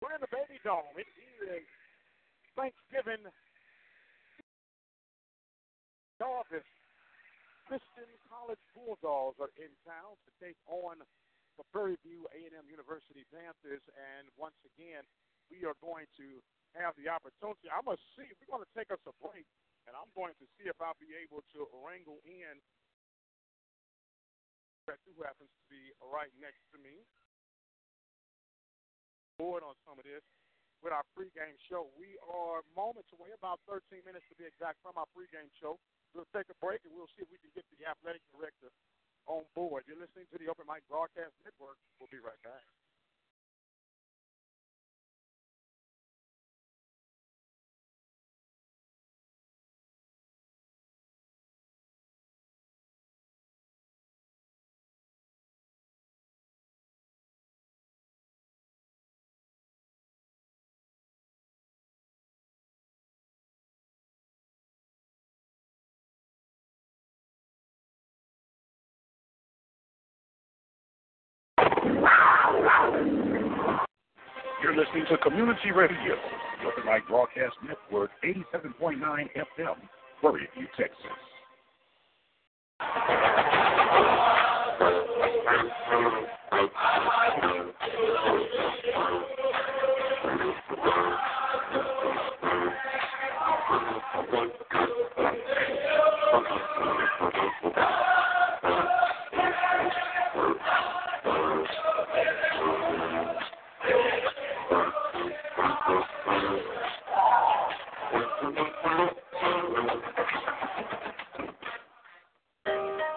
We're in the Baby Dome. It is Thanksgiving. Office. Christian College Bulldogs are in town to take on the Prairie View A&M University Panthers, and once again, we are going to have the opportunity. I must see. If we're going to take us a break, and I'm going to see if I'll be able to wrangle in who happens to be right next to me. Board on some of this with our pregame show. We are moments away, about 13 minutes to be exact, from our pregame show. We'll take a break and we'll see if we can get the athletic director on board. You're listening to the Open Mic Broadcast Network. We'll be right back. Community Radio, the Open Broadcast Network, 87.9 FM, Prairie Texas.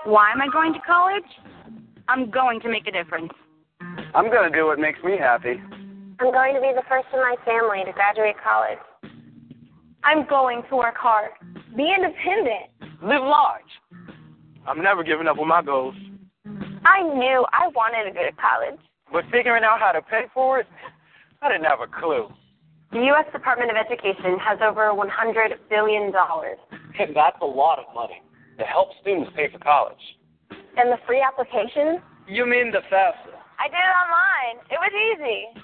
Why am I going to college? I'm going to make a difference. I'm going to do what makes me happy. I'm going to be the first in my family to graduate college. I'm going to work hard. Be independent. Live large. I'm never giving up on my goals. I knew I wanted to go to college. But figuring out how to pay for it, I didn't have a clue. The U.S. Department of Education has over $100 billion. And that's a lot of money to help students pay for college. And the free application? You mean the FAFSA? I did it online. It was easy.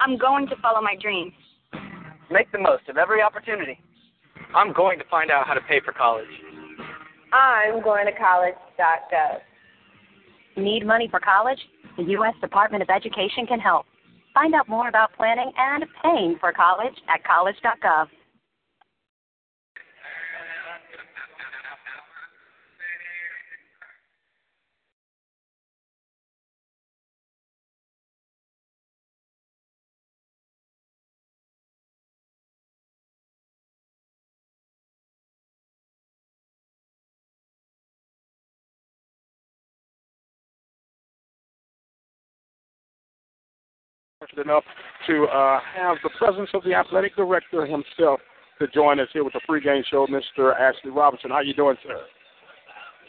I'm going to follow my dreams. Make the most of every opportunity. I'm going to find out how to pay for college. I'm going to college.gov. Need money for college? The U.S. Department of Education can help. Find out more about planning and paying for college at college.gov. enough to uh, have the presence of the athletic director himself to join us here with the pregame show, Mr. Ashley Robinson. How you doing, sir?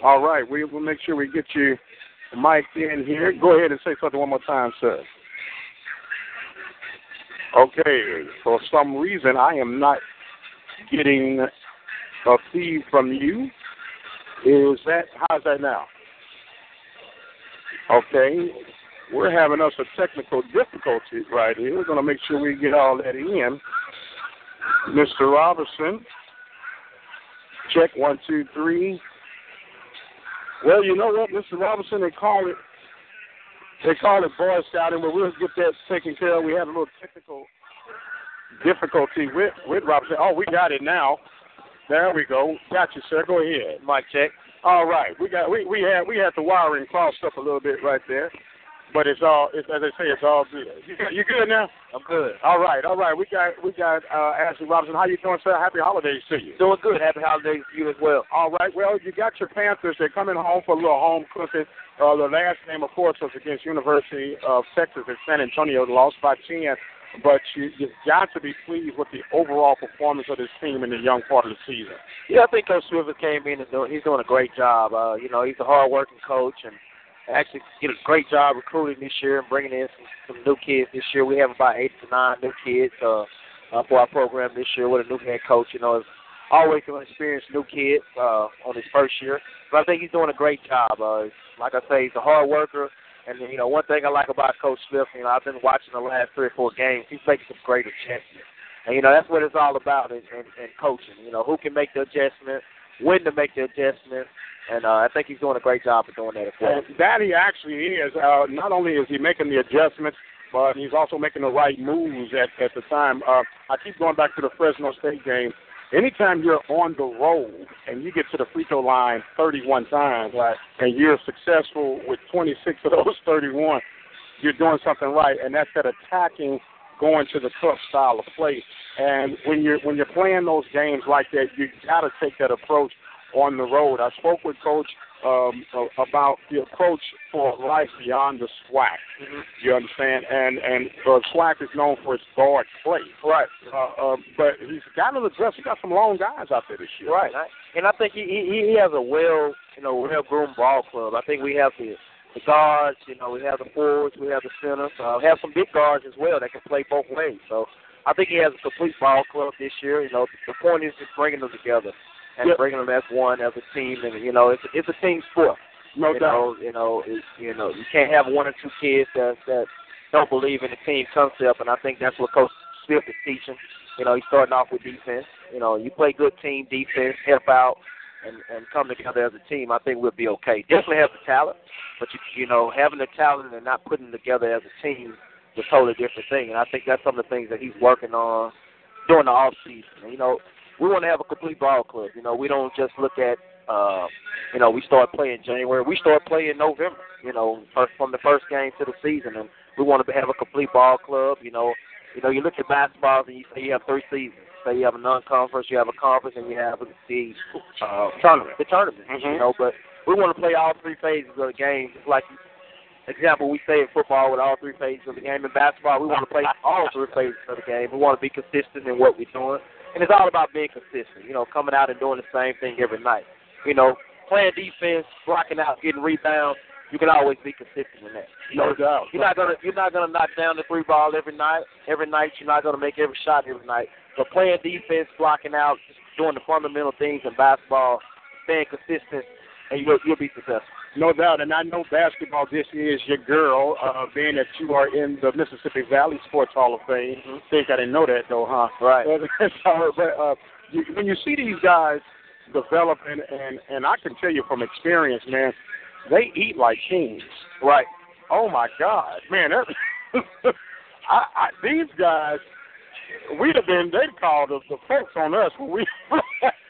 All right, we will make sure we get you mic'd in here. Go ahead and say something one more time, sir. Okay, for some reason I am not getting a feed from you. Is that how's that now? Okay, we're having us a technical difficulty right here. We're going to make sure we get all that in. Mr. Robertson, check one, two, three. Well, you know what, Mr. Robertson, they call it they call it Boy Scouting, but we'll get that taken care of. We had a little technical difficulty with with Robertson. Oh, we got it now. There we go. Got you, sir. Go ahead. Mic check. All right, we got we we had we had the wiring crossed up a little bit right there. But it's all, it's, as they say, it's all good. You, good now? I'm good. All right, all right. We got, we got uh, Ashley Robinson. How you doing, sir? Happy holidays to you. Doing good. Happy holidays to you as well. All right. Well, you got your Panthers. They're coming home for a little home cooking. Uh, the last game, of course, was against University of Texas at San Antonio. Lost by ten. But you, you've got to be pleased with the overall performance of this team in the young part of the season. Yeah, I think Coach Rivers came in and doing, he's doing a great job. Uh, you know, he's a hard-working coach, and actually did a great job recruiting this year and bringing in some, some new kids this year. We have about eight to nine new kids uh, uh, for our program this year with a new head coach. You know, it's always an experienced new kid uh, on his first year, but I think he's doing a great job. Uh, like I say, he's a hard worker. And you know, one thing I like about Coach Smith, you know, I've been watching the last three or four games. He's making some great adjustments, and you know that's what it's all about in, in, in coaching. You know, who can make the adjustment, when to make the adjustment, and uh, I think he's doing a great job of doing that as well. And that he actually is. Uh, not only is he making the adjustments, but he's also making the right moves at at the time. Uh, I keep going back to the Fresno State game anytime you're on the road and you get to the free throw line 31 times, right. and you're successful with 26 of those 31, you're doing something right, and that's that attacking, going to the tough style of play. And when you're when you're playing those games like that, you got to take that approach on the road. I spoke with Coach um, about the approach for life beyond the SWAC. Mm-hmm. You understand? And and uh, SWAC is known for its guard play. Right. Uh, uh, but he's got an address. He got some long guys out there this year. Right. And I think he he, he has a well you know well groomed ball club. I think we have the the guards. You know we have the forwards. We have the centers. Uh, we have some big guards as well that can play both ways. So. I think he has a complete ball club this year. You know, the point is just bringing them together and yep. bringing them as one as a team. And you know, it's it's a team sport. No you doubt. Know, you know, it's, you know, you can't have one or two kids that that don't believe in the team concept, and I think that's what Coach Smith is teaching. You know, he's starting off with defense. You know, you play good team defense, help out, and and come together as a team. I think we'll be okay. Definitely have the talent, but you you know, having the talent and not putting together as a team is a totally different thing. And I think that's some of the things that he's working on during the off season. You know, we want to have a complete ball club. You know, we don't just look at, uh, you know, we start playing January. We start playing November. You know, first, from the first game to the season, and we want to have a complete ball club. You know, you know, you look at basketball and you say you have three seasons. Say you have a non-conference, you have a conference, and you have the uh, tournament. The tournament. Mm-hmm. You know, but we want to play all three phases of the game, just like example we say in football with all three phases of the game. In basketball, we want to play all three phases of the game. We want to be consistent in what we're doing. And it's all about being consistent, you know, coming out and doing the same thing every night. You know, playing defense, blocking out, getting rebounds, you can always be consistent in that. You no know, doubt. You're not gonna you're not gonna knock down the free ball every night. Every night you're not gonna make every shot every night. But playing defense, blocking out, just doing the fundamental things in basketball, staying consistent, and you'll you'll be successful. No doubt, and I know basketball. This is your girl, uh, being that you are in the Mississippi Valley Sports Hall of Fame. Mm-hmm. Think I didn't know that though, huh? Right. so, but uh, you, when you see these guys developing, and and I can tell you from experience, man, they eat like kings. Right. Oh my God, man, that, I, I, these guys. We'd have been, they'd call the, the folks on us when we.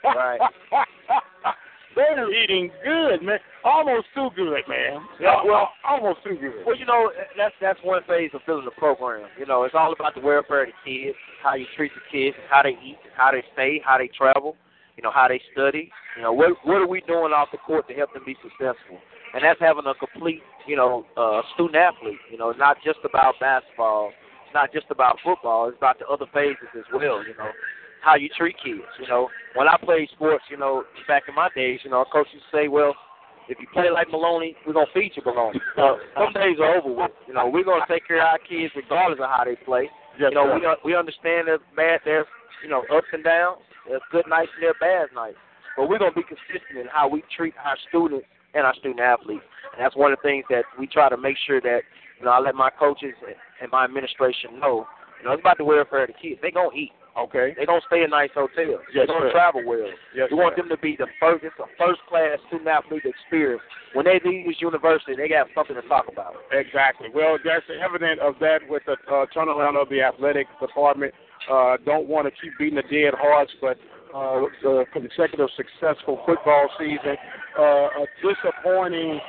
right. They're eating good, man. Almost too good, man. Yeah, well, almost too good. Well, you know, that's that's one phase of building the program. You know, it's all about the welfare of the kids, how you treat the kids, how they eat, how they stay, how they travel, you know, how they study. You know, what what are we doing off the court to help them be successful? And that's having a complete, you know, uh, student athlete. You know, not just about basketball, it's not just about football. It's about the other phases as well. You know, how you treat kids. You know, when I played sports, you know, back in my days, you know, coaches say, well, if you play like Maloney, we're gonna feed you Maloney. So some days are over with. You know, we're gonna take care of our kids regardless of how they play. Yes, you know, sir. we uh, we understand there's bad, there's you know ups and downs. There's good nights and there's bad nights. But we're gonna be consistent in how we treat our students and our student athletes. And that's one of the things that we try to make sure that you know I let my coaches and my administration know. You know, it's about the welfare of the kids. They gonna eat. Okay. They don't stay in nice hotels. Yes, they don't sir. travel well. Yes, we want sir. them to be the first, it's a first class student athlete experience. When they leave this university, they got something to talk about. Exactly. Well, that's evident of that with the uh, turnaround of the athletic department. Uh, don't want to keep beating the dead horse, but uh, the consecutive successful football season, uh, a disappointing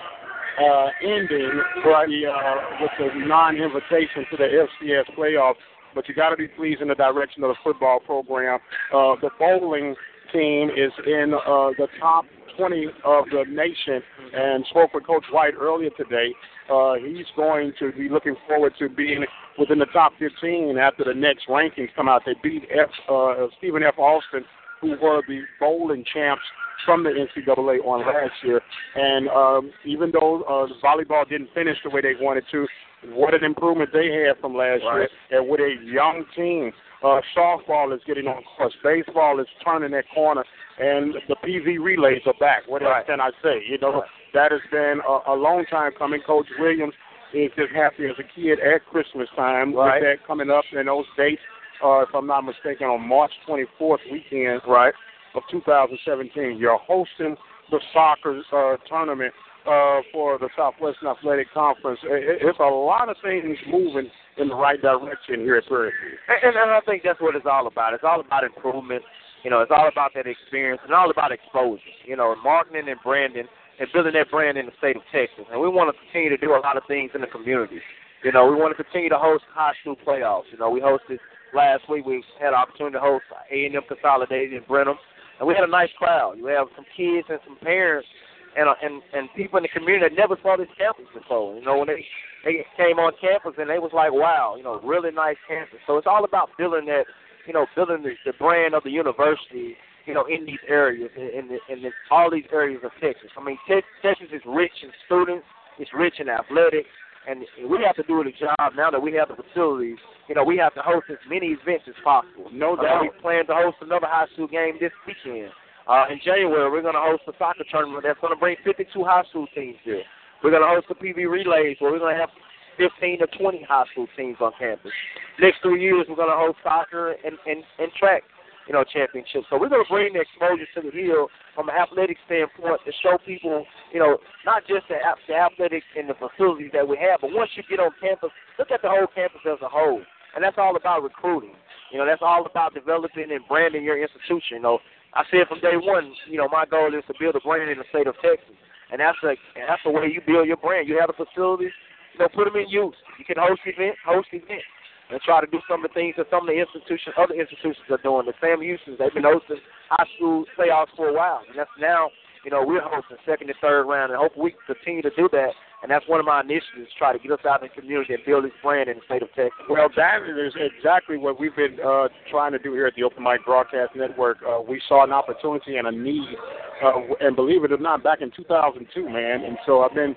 uh, ending with the, uh, with the non-invitation to the FCS playoffs. But you got to be pleased in the direction of the football program. Uh, the bowling team is in uh, the top 20 of the nation and spoke with Coach White earlier today. Uh, he's going to be looking forward to being within the top 15 after the next rankings come out. They beat F, uh, Stephen F. Austin, who were the bowling champs from the NCAA on last year. And um, even though uh, the volleyball didn't finish the way they wanted to, what an improvement they had from last Right. year. And with a young team, uh, softball is getting on course, baseball is turning that corner, and the PV relays are back. What else Right. can I say? You know, that has been a, a long time coming. Coach Williams is just happy as a kid at Christmas time Right. with that coming up and those dates. Uh, if I'm not mistaken, on March 24th weekend, Right. of 2017. You're hosting the soccer uh, tournament uh, for the Southwestern Athletic Conference. It, it's a lot of things moving in the right direction here at Prairie View. And, and I think that's what it's all about. It's all about improvement. You know, it's all about that experience and all about exposure. You know, marketing and branding and building that brand in the state of Texas. And we want to continue to do a lot of things in the community. You know, we want to continue to host high school playoffs. You know, we hosted last week. We had an opportunity to host A and M Consolidated in Brenham, and we had a nice crowd. You have some kids and some parents and uh, and and people in the community that never saw this campus before. You know, when they they came on campus and they was like, wow, you know, really nice campus. So it's all about building that, you know, building the, the brand of the university, you know, in these areas, in in, the, in the, all these areas of Texas. I mean, Te- Texas is rich in students, it's rich in athletics, and we have to do a job now that we have the facilities. You know, we have to host as many events as possible. No Uh, doubt. we plan to host another high school game this weekend. Uh, in January, we're going to host a soccer tournament that's going to bring 52 high school teams here. We're going to host the PV relays where we're going to have 15 to 20 high school teams on campus. Next three years, we're going to host soccer and, and, and track, you know, championships. So we're going to bring the exposure to the hill from an athletic standpoint to show people, you know, not just the, the athletics and the facilities that we have, but once you get on campus, look at the whole campus as a whole. And that's all about recruiting. You know, that's all about developing and branding your institution. You know, I said from day one, you know, my goal is to build a brand in the state of Texas, and that's the and that's the way you build your brand. You have the facilities, you know, put them in use. You can host events, host events, and try to do some of the things that some of the institutions, other institutions are doing. The Sam Houston's, they've been hosting high school playoffs for a while, and that's now, you know, we're hosting second and third round, and hopefully we continue to do that. And that's one of my initiatives, try to get us out in the community and build this brand in the state of Texas. Well, that is exactly what we've been uh, trying to do here at the Open Mic Broadcast Network. Uh, we saw an opportunity and a need, uh, and believe it or not, back in 2002, man. And so I've been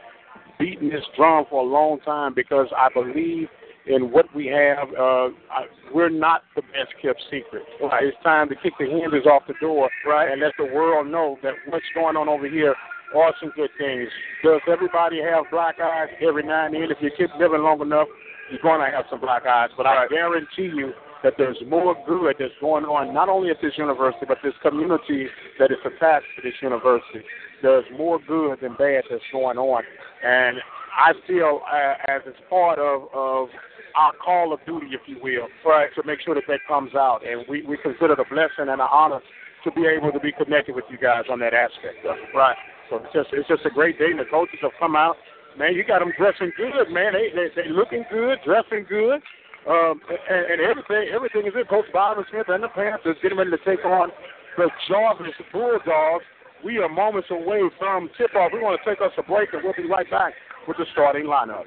beating this drum for a long time because I believe in what we have. Uh, I, we're not the best kept secret. Right. It's time to kick the hinges off the door right. and let the world know that what's going on over here are some good things. Does everybody have black eyes every now and then? If you keep living long enough, you're going to have some black eyes. But I guarantee you that there's more good that's going on, not only at this university, but this community that is attached to this university. There's more good than bad that's going on. And I feel uh, as it's part of, of our call of duty, if you will, right, to make sure that that comes out. And we, we consider it a blessing and an honor to be able to be connected with you guys on that aspect of it. Right. So it's just it's just a great day. And the coaches have come out. Man, you got them dressing good, man. They they they looking good, dressing good, um, and, and everything everything is good. Coach Byron Smith and the Panthers getting ready to take on the Jarvis Bulldogs. We are moments away from tip off. We want to take us a break, and we'll be right back with the starting lineups.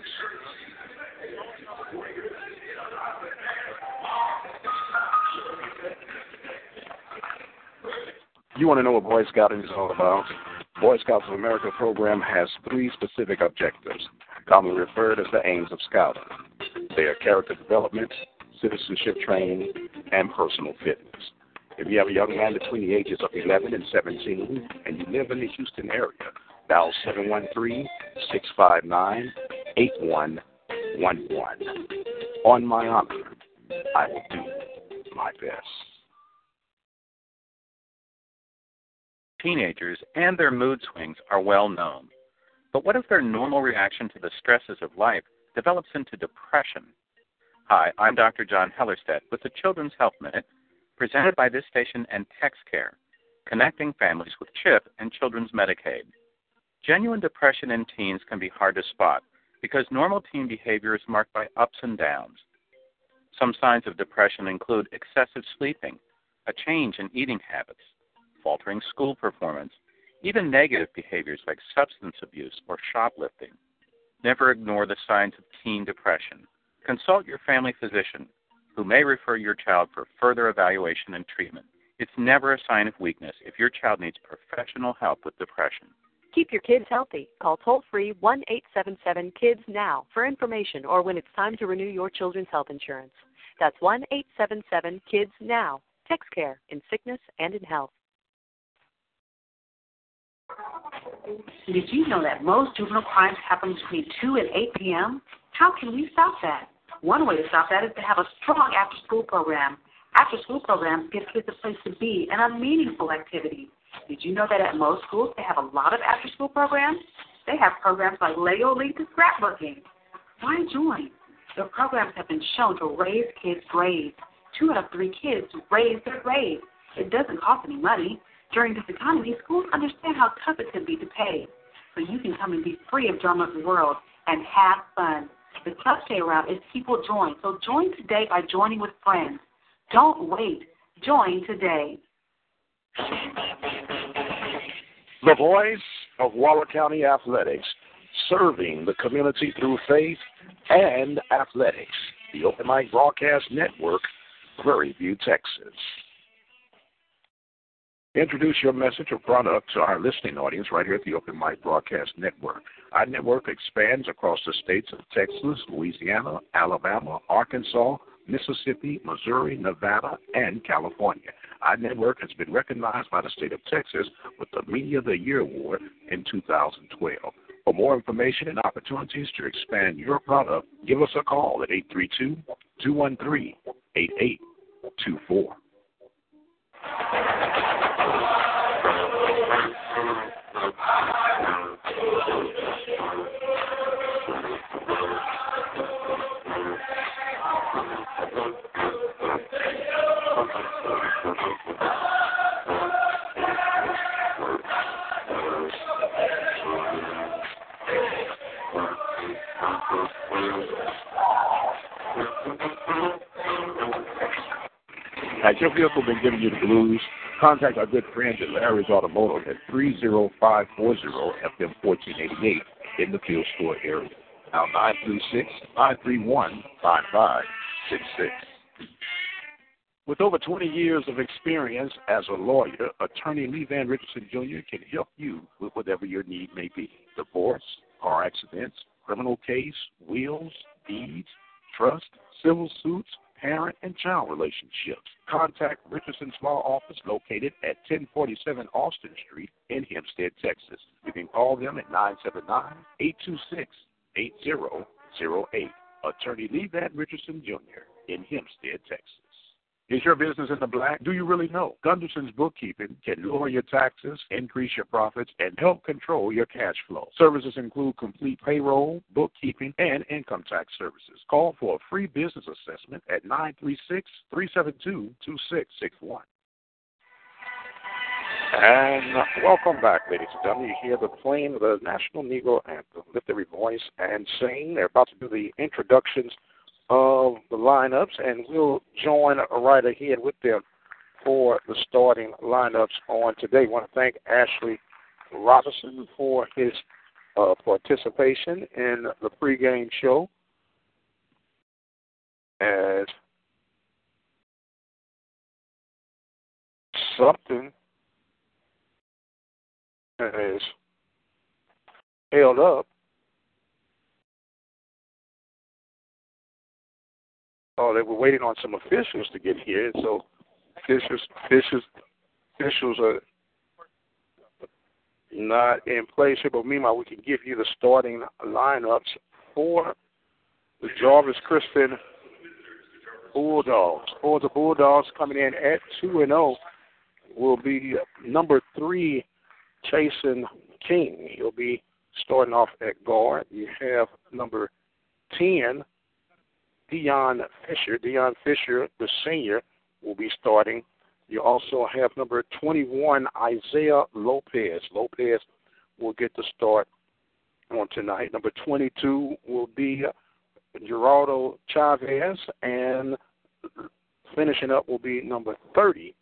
You want to know what Boy Scouting is all about? Boy Scouts of America program has three specific objectives, commonly referred as the aims of scouting. They are character development, citizenship training, and personal fitness. If you have a young man between the ages of 11 and 17 and you live in the Houston area, dial 713-659-8111. On my honor, I will do my best. Teenagers and their mood swings are well known. But what if their normal reaction to the stresses of life develops into depression? Hi, I'm Dr. John Hellerstedt with the Children's Health Minute, presented by this station and TexCare, connecting families with CHIP and Children's Medicaid. Genuine depression in teens can be hard to spot because normal teen behavior is marked by ups and downs. Some signs of depression include excessive sleeping, a change in eating habits, faltering school performance, even negative behaviors like substance abuse or shoplifting. Never ignore the signs of teen depression. Consult your family physician, who may refer your child for further evaluation and treatment It's never a sign of weakness if your child needs professional help with depression. Keep your kids healthy. Call toll free 1 877 KIDS now for information or when it's time to renew your children's health insurance. That's 1 877 KIDS now. TexCare in sickness and in health. Did you know that most juvenile crimes happen between 2 and 8 p.m.? How can we stop that? One way to stop that is to have a strong after school program. After school programs give kids a place to be and a meaningful activity. Did you know that at most schools they have a lot of after school programs? They have programs like Lego League to scrapbooking. Why join? The programs have been shown to raise kids' grades. Two out of three kids raise their grades. It doesn't cost any money. During this economy, schools understand how tough it can be to pay. So you can come and be free of drama of the world and have fun. The tough stay around is people join. So join today by joining with friends. Don't wait. Join today. The voice of Waller County Athletics, serving the community through faith and athletics. The Open Mic Broadcast Network, Prairie View, Texas. Introduce your message or product to our listening audience right here at the Open Mic Broadcast Network. Our network expands across the states of Texas, Louisiana, Alabama, Arkansas, Mississippi, Missouri, Nevada, and California. Our network has been recognized by the state of Texas with the Media of the Year Award in 2012. For more information and opportunities to expand your product, give us a call at 832 213 8824. Has your vehicle been giving you the blues? Contact our good friends at Larry's Automotive at 30540 FM 1488 in the field store area. Now 936 531 5566. With over 20 years of experience as a lawyer, attorney Lee Van Richardson Jr. can help you with whatever your need may be divorce, car accidents, criminal case, wills, deeds, trust, civil suits, parent and child relationships. Contact Richardson's Law Office located at 1047 Austin Street in Hempstead, Texas. You can call them at 979 826 8008. Attorney Lee Van Richardson Jr. in Hempstead, Texas. Is your business in the black? Do you really know? Gunderson's Bookkeeping can lower your taxes, increase your profits, and help control your cash flow. Services include complete payroll, bookkeeping, and income tax services. Call for a free business assessment at 936 372 2661. And uh, welcome back, ladies and gentlemen. You hear the playing of the National Negro Anthem. Lift every voice and sing. They're about to do the introductions of the lineups, and we'll join right ahead with them for the starting lineups on today. I want to thank Ashley Robinson for his uh, participation in the pregame show. As something is held up oh, they were waiting on some officials to get here, and so officials, officials, officials are not in place here. But meanwhile, we can give you the starting lineups for the Jarvis Christian Bulldogs. For the Bulldogs coming in at two and zero will be number three, Jason King. He'll be starting off at guard. You have number ten. Dion Fisher. Dion Fisher, the senior, will be starting. You also have number 21, Isaiah Lopez. Lopez will get the start on tonight. Number 22 will be Geraldo Chavez, and finishing up will be number 30,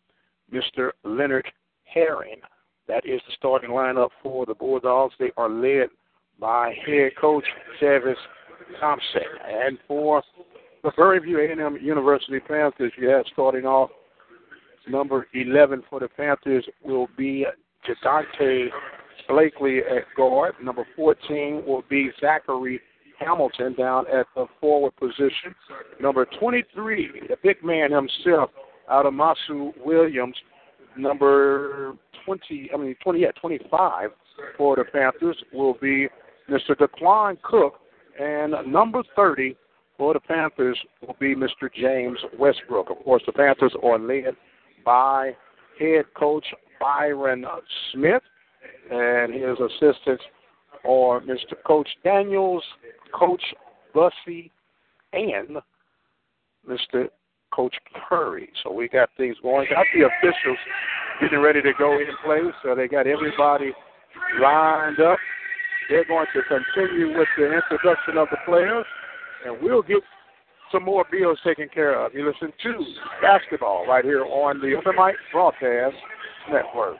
Mr. Leonard Herring. That is the starting lineup for the Bulldogs. They are led by head coach Travis Thompson. And for the Prairie View A&M University Panthers, have starting off Number 11 for the Panthers will be Jadante Blakely at guard. Number 14 will be Zachary Hamilton down at the forward position. Number 23, the big man himself out of Masu Williams. Number 20, I mean 20, yeah, 25 for the Panthers will be Mr. Declan Cook, and number 30 for the Panthers will be Mr. James Westbrook. Of course, the Panthers are led by head coach Byron Smith, and his assistants are Mr. Coach Daniels, Coach Bussey, and Mr. Coach Curry. So we got things going. Got the officials getting ready to go in place. So they got everybody lined up. They're going to continue with the introduction of the players, and we'll get some more bills taken care of. You listen to basketball right here on the Open Mic Broadcast Network.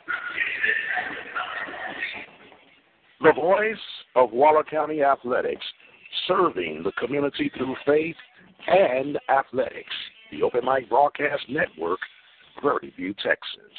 The voice of Waller County Athletics, serving the community through faith and athletics. The Open Mic Broadcast Network, Prairie View, Texas.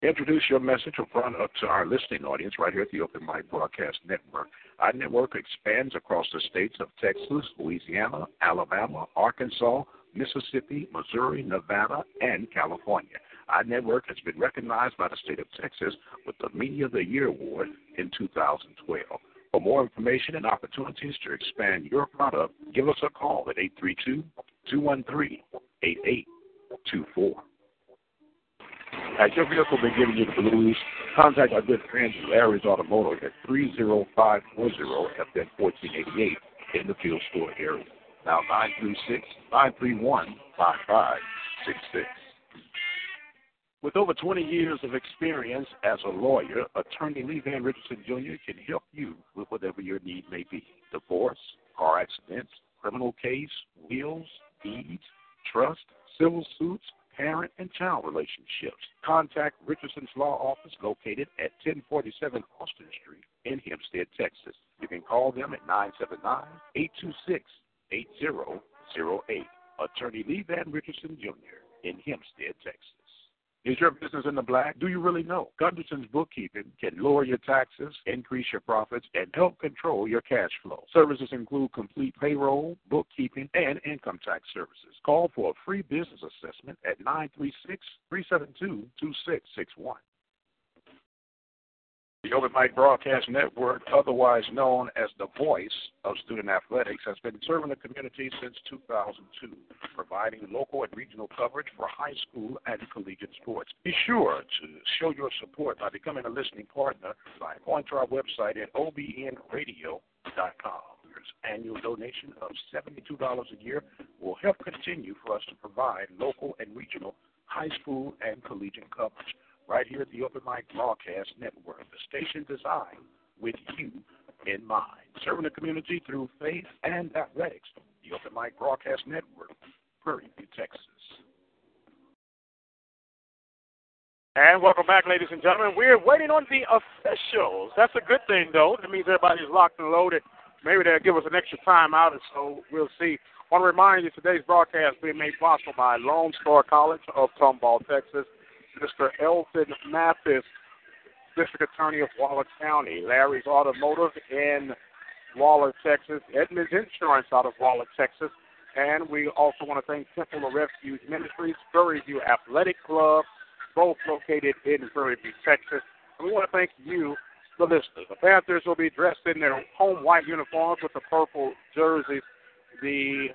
Introduce your message in front up to our listening audience right here at the Open Mic Broadcast Network. Our network expands across the states of Texas, Louisiana, Alabama, Arkansas, Mississippi, Missouri, Nevada, and California. Our network has been recognized by the state of Texas with the Media of the Year Award in 2012. For more information and opportunities to expand your product, give us a call at 832 213 8824. Has your vehicle been giving you the blues? Contact our good friends at Larry's Automotive at 30540 FM 1488 in the field store area. Now 936 931 5566. With over 20 years of experience as a lawyer, attorney Lee Van Richardson Jr. can help you with whatever your need may be divorce, car accidents, criminal case, wills, deeds, trust, civil suits, parent and child relationships. Contact Richardson's Law Office located at 1047 Austin Street in Hempstead, Texas. You can call them at 979 826 8008. Attorney Lee Van Richardson Jr. in Hempstead, Texas. Is your business in the black? Do you really know? Gunderson's Bookkeeping can lower your taxes, increase your profits, and help control your cash flow. Services include complete payroll, bookkeeping, and income tax services. Call for a free business assessment at 936 372 2661. The Open Mic Broadcast Network, otherwise known as the voice of student athletics, has been serving the community since 2002, providing local and regional coverage for high school and collegiate sports. Be sure to show your support by becoming a listening partner by going to our website at obnradio.com. Your Annual donation of $72 a year will help continue for us to provide local and regional high school and collegiate coverage right here at the Open Mic Broadcast Network, the station designed with you in mind. Serving the community through faith and athletics, the Open Mic Broadcast Network, Prairie View, Texas. And welcome back, ladies and gentlemen. We're waiting on the officials. That's a good thing, though. That means everybody's locked and loaded. Maybe they'll give us an extra time out, and so we'll see. I want to remind you today's broadcast being made possible by Lone Star College of Tomball, Texas. Mr. Elton Mathis, District Attorney of Waller County, Larry's Automotive in Waller, Texas, Edmonds Insurance out of Waller, Texas, and we also want to thank Temple of Refuge Ministries, Prairie View Athletic Club, both located in Prairie View, Texas. And we want to thank you, the listeners. The Panthers will be dressed in their home white uniforms with the purple jerseys. The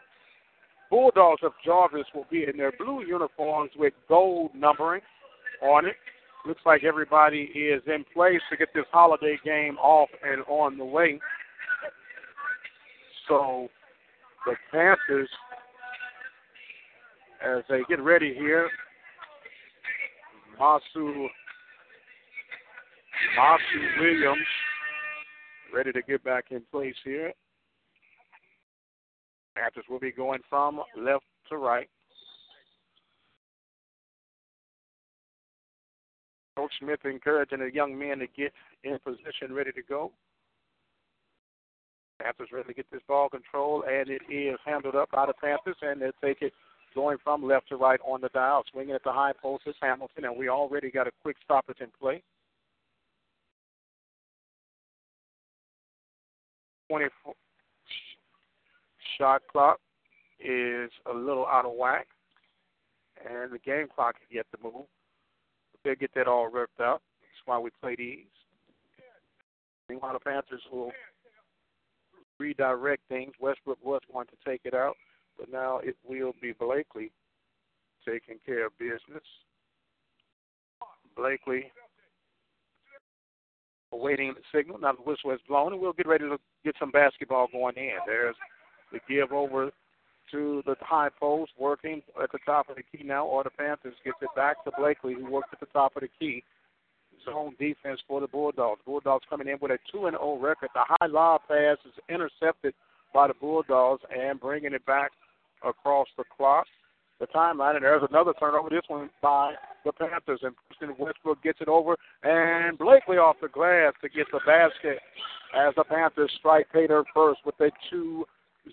Bulldogs of Jarvis will be in their blue uniforms with gold numbering on it. Looks like everybody is in place to get this holiday game off and on the way. So the Panthers, as they get ready here, Masu Masu Williams ready to get back in place here. Panthers will be going from left to right. Coach Smith encouraging the young men to get in position, ready to go. Panthers ready to get this ball control, and it is handled up by the Panthers, and they'll take it going from left to right on the dial. Swinging at the high post is Hamilton, and we already got a quick stoppage in play. 24 shot clock is a little out of whack, and the game clock is yet to move. They'll get that all worked out. That's why we play these. Meanwhile, the Panthers will redirect things. Westbrook was going to take it out, but now it will be Blakely taking care of business. Blakely awaiting the signal. Now the whistle is blown, and we'll get ready to get some basketball going in. There's the give over to the high post, working at the top of the key now, or the Panthers gets it back to Blakely, who works at the top of the key. Zone defense for the Bulldogs. Bulldogs coming in with a 2 and 0 record. The high lob pass is intercepted by the Bulldogs and bringing it back across the clock, the timeline. And there's another turnover. This one by the Panthers. And Preston Westbrook gets it over. And Blakely off the glass to get the basket as the Panthers strike Pater first with a 2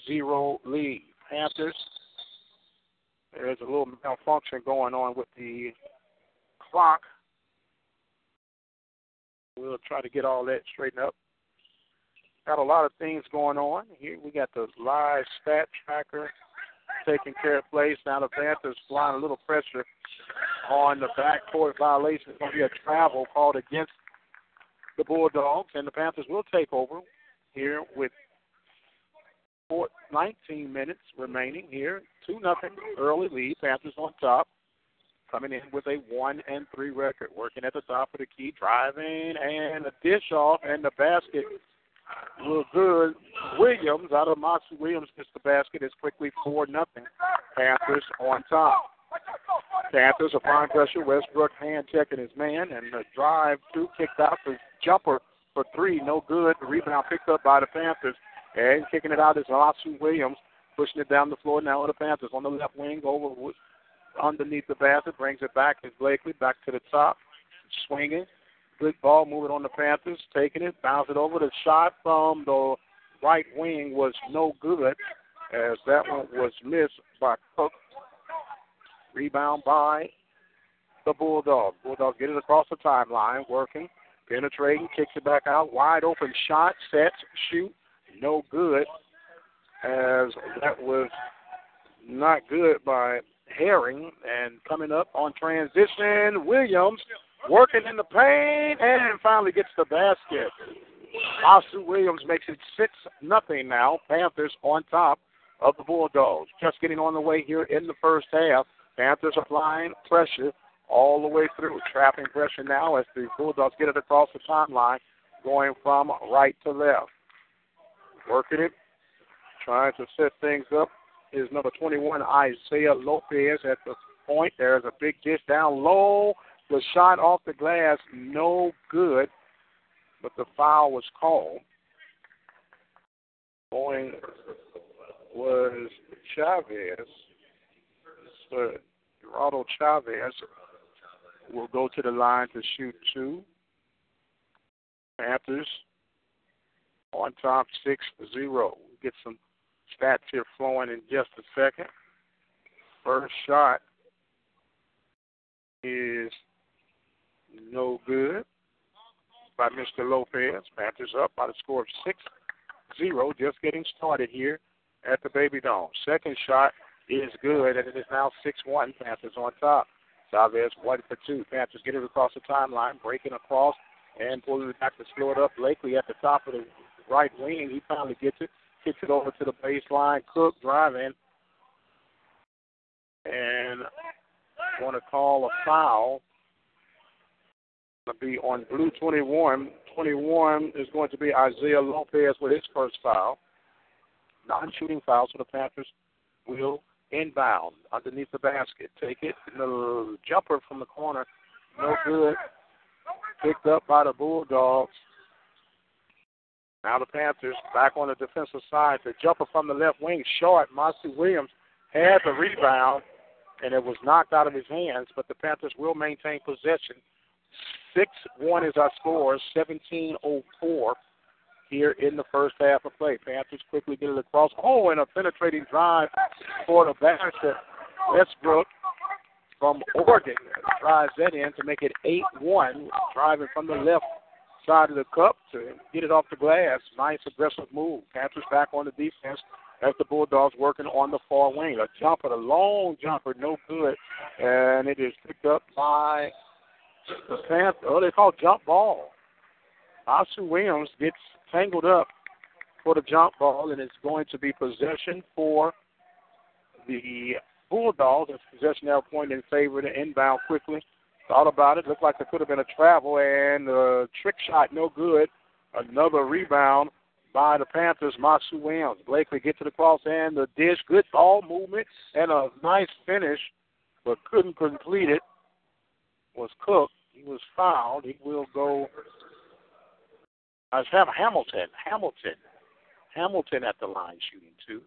0 lead. Panthers. There's a little malfunction going on with the clock. We'll try to get all that straightened up. Got a lot of things going on. Here we got the live stat tracker taking care of place. Now the Panthers flying a little pressure on the backcourt violation. It's going to be a travel called against the Bulldogs, and the Panthers will take over here with four, 19 minutes remaining here. 2 nothing early lead. Panthers on top. Coming in with a 1 and 3 record. Working at the top of the key. Driving and a dish off, and the basket will good. Williams out of Moxie Williams gets the basket. It's quickly 4 nothing. Panthers on top. Panthers applying pressure. Westbrook hand checking his man, and the drive two kicked out the jumper for three, no good. The rebound picked up by the Panthers. And kicking it out is Lasu Williams, pushing it down the floor now with the Panthers on the left wing over underneath the basket, brings it back is Blakely back to the top, swinging. Good ball moving on the Panthers, taking it, bounce it over. The shot from the right wing was no good, as that one was missed by Cook. Rebound by the Bulldogs. Bulldogs get it across the timeline, working, penetrating, kicks it back out, wide open shot, sets, shoot, no good, as that was not good by Herring. And coming up on transition, Williams working in the paint and finally gets the basket. Asu Williams makes it 6 nothing now. Panthers on top of the Bulldogs. Just getting on the way here in the first half. Panthers applying pressure all the way through. Trapping pressure now as the Bulldogs get it across the timeline, going from right to left working it, trying to set things up. Is number 21 Isaiah Lopez at the point. There's a big dish down low. The shot off the glass, no good, but the foul was called. Going was Chavez. So Geraldo Chavez will go to the line to shoot two. Panthers on top 6 0. Get some stats here flowing in just a second. First shot is no good by Mr. Lopez. Panthers up by the score of six zero. just getting started here at the Baby Dome. Second shot is good, and it is now 6 1. Panthers on top. Chavez 1 for 2. Panthers get it across the timeline, breaking across and pulling it back to slow it up. Blakely at the top of the right wing. He finally gets it, kicks it over to the baseline. Cook driving, and want to call a foul. To be on blue 21. 21 is going to be Isaiah Lopez with his first foul. Non-shooting foul, so the Panthers will inbound underneath the basket. Take it, the jumper from the corner, no good. Picked up by the Bulldogs. Now the Panthers back on the defensive side. The jumper from the left wing, short. Mossy Williams had the rebound, and it was knocked out of his hands, but the Panthers will maintain possession. 6 1 is our score, 17 04 here in the first half of play. Panthers quickly get it across. Oh, and a penetrating drive for the basket Westbrook from Oregon drives that in to make it 8 1, driving from the left side of the cup to get it off the glass. Nice aggressive move. Panthers back on the defense as the Bulldogs working on the far wing. A jumper, a long jumper, no good. And it is picked up by the Panthers. Oh, they call jump ball. Asu Williams gets tangled up for the jump ball, and it's going to be possession for the Bulldogs. It's possession now point in favor to inbound quickly. Thought about it. Looked like there could have been a travel, and a trick shot no good. Another rebound by the Panthers, Masu Williams. Blakely get to the cross and the dish. Good ball movement and a nice finish, but couldn't complete it. Was Cook. He was fouled. He will go. Uh, I have Hamilton. Hamilton. Hamilton at the line shooting two.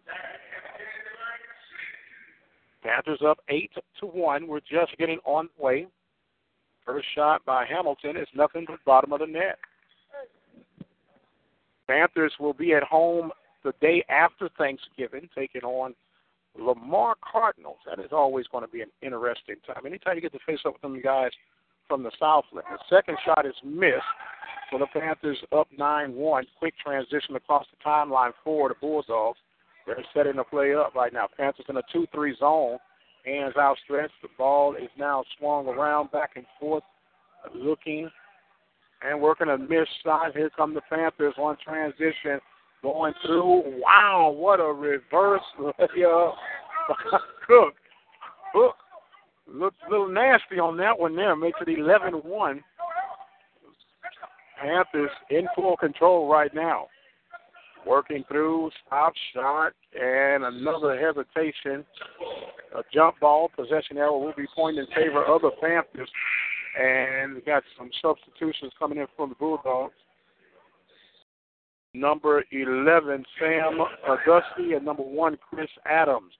Panthers up eight to one. We're just getting on the way. First shot by Hamilton is nothing but bottom of the net. Panthers will be at home the day after Thanksgiving, taking on Lamar Cardinals. That is always going to be an interesting time. Anytime you get to face up with them guys from the Southland. The second shot is missed. So the Panthers up 9 1. Quick transition across the timeline for the Bulldogs. They're setting the play up right now. Panthers in a 2 3 zone. Hands outstretched. The ball is now swung around back and forth, looking and working a miss shot. Here come the Panthers on transition, going through. Wow, what a reverse layup. Cook. Cook looks a little nasty on that one there. Makes it 11 1. Panthers in full control right now. Working through, stop shot, and another hesitation. A jump ball, possession error will be pointed in favor of the Panthers. And we got some substitutions coming in from the Bulldogs. Number 11, Sam Augusti, and number 1, Chris Adams.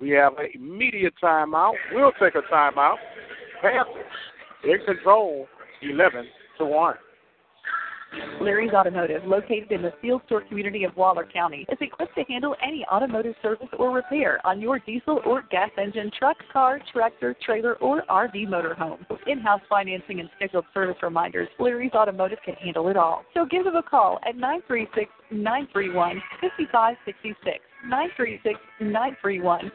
We have a immediate timeout. We'll take a timeout. Panthers in control, 11 to 1. Larry's Automotive, located in the Field Store community of Waller County, is equipped to handle any automotive service or repair on your diesel or gas engine, truck, car, tractor, trailer, or RV motorhome. With in-house financing and scheduled service reminders, Larry's Automotive can handle it all. So give them a call at 936 931 5566. 936-931-5566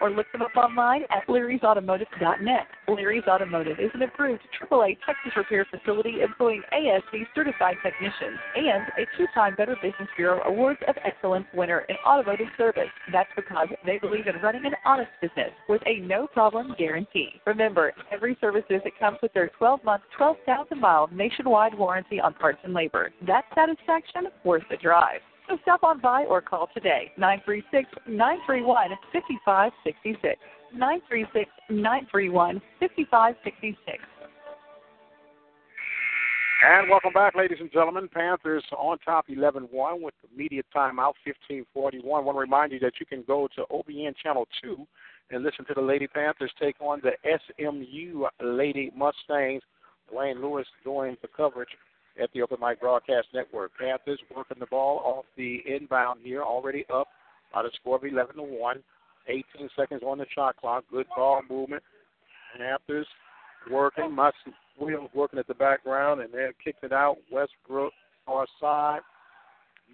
or look them up online at larrysautomotive.net. Larry's Automotive is an approved AAA Texas repair facility employing ASE certified technicians and a two-time Better Business Bureau Awards of Excellence winner in automotive service. That's because they believe in running an honest business with a no-problem guarantee. Remember, every service visit comes with their 12-month, 12,000-mile nationwide warranty on parts and labor. That satisfaction worth the drive. So stop on by or call today, 936 931 5566. 936 931 5566. And welcome back, ladies and gentlemen. Panthers on top 11 1 with the media timeout 1541. I want to remind you that you can go to OBN Channel 2 and listen to the Lady Panthers take on the SMU Lady Mustangs. Dwayne Lewis doing the coverage at the Open Mic Broadcast Network. Panthers working the ball off the inbound here, already up by the score of 11 to 1. 18 seconds on the shot clock. Good ball movement. Panthers working. Much Williams working at the background, and they kicked it out. Westbrook far side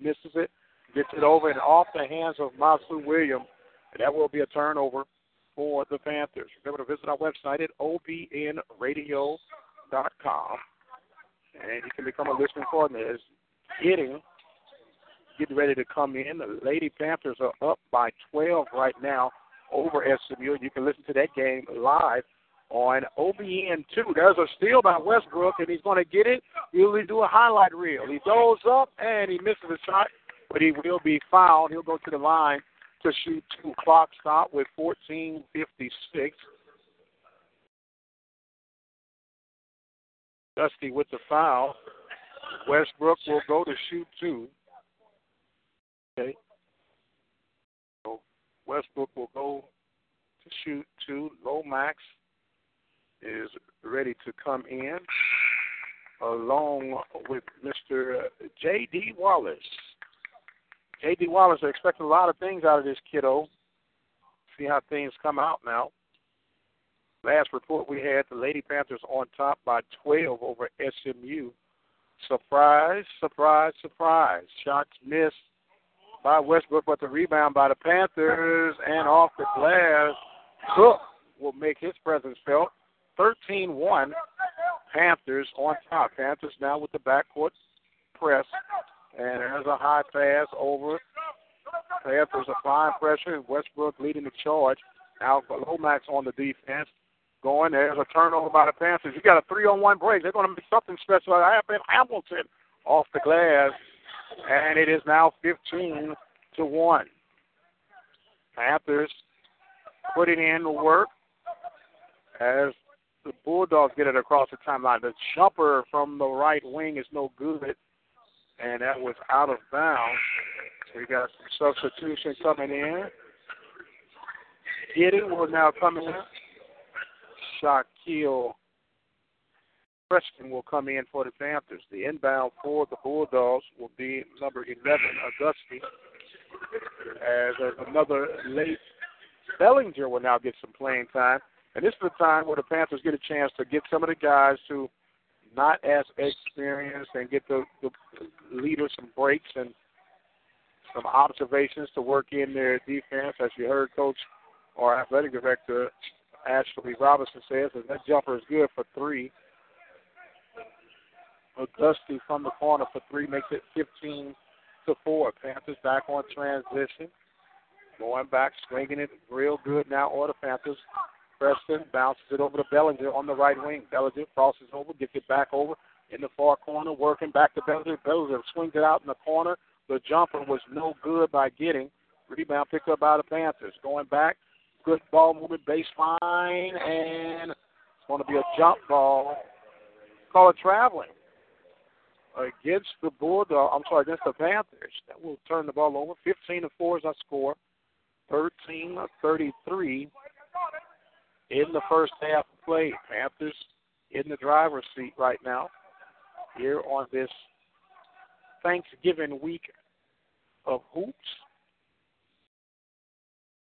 misses it, gets it over and off the hands of Masu Williams, and that will be a turnover for the Panthers. Remember to visit our website at obnradio.com and you can become a listening partner. It's getting getting ready to come in. The Lady Panthers are up by 12 right now over SMU. You can listen to that game live on OBN2. There's a steal by Westbrook, and he's going to get it. He'll do a highlight reel. He goes up, and he misses the shot, but he will be fouled. He'll go to the line to shoot two. Clock stop with 14.56. Dusty with the foul. Westbrook will go to shoot two. Okay. So Westbrook will go to shoot two. Lomax is ready to come in along with Mr. Uh, J.D. Wallace. J.D. Wallace are expecting a lot of things out of this kiddo. see how things come out now. Last report we had, the Lady Panthers on top by 12 over SMU. Surprise, surprise, surprise. Shots missed by Westbrook, but the rebound by the Panthers and off the glass. Cook will make his presence felt. 13 1. Panthers on top. Panthers now with the backcourt press. And there's a high pass over. Panthers applying pressure. Westbrook leading the charge. Now Lomax on the defense. Going there's a turnover by the Panthers. You got a three on one break. They're going to make something special of Hamilton off the glass. And it is now 15 to 1. Panthers putting in the work as the Bulldogs get it across the timeline. The jumper from the right wing is no good, and that was out of bounds. We got some substitution coming in. Gidding will now come in. Shaquille Preston will come in for the Panthers. The inbound for the Bulldogs will be number 11, Auguste. As another late Bellinger will now get some playing time. And this is the time where the Panthers get a chance to get some of the guys who not as experienced and get the, the leaders some breaks and some observations to work in their defense. As you heard Coach or athletic director Ashley Robinson says that that jumper is good for three. Auguste from the corner for three makes it 15 to four. Panthers back on transition. Going back, swinging it real good now. Or the Panthers. Preston bounces it over to Bellinger on the right wing. Bellinger crosses over, gets it back over in the far corner, working back to Bellinger. Bellinger swings it out in the corner. The jumper was no good by getting. Rebound picked up by the Panthers. Going back, good ball movement, baseline, and it's going to be a jump ball. Call it traveling against the Bulldog. Uh, I'm sorry, against the Panthers. That will turn the ball over. 15 to four is our score. 13 33 in the first half of play. Panthers in the driver's seat right now here on this Thanksgiving week of hoops.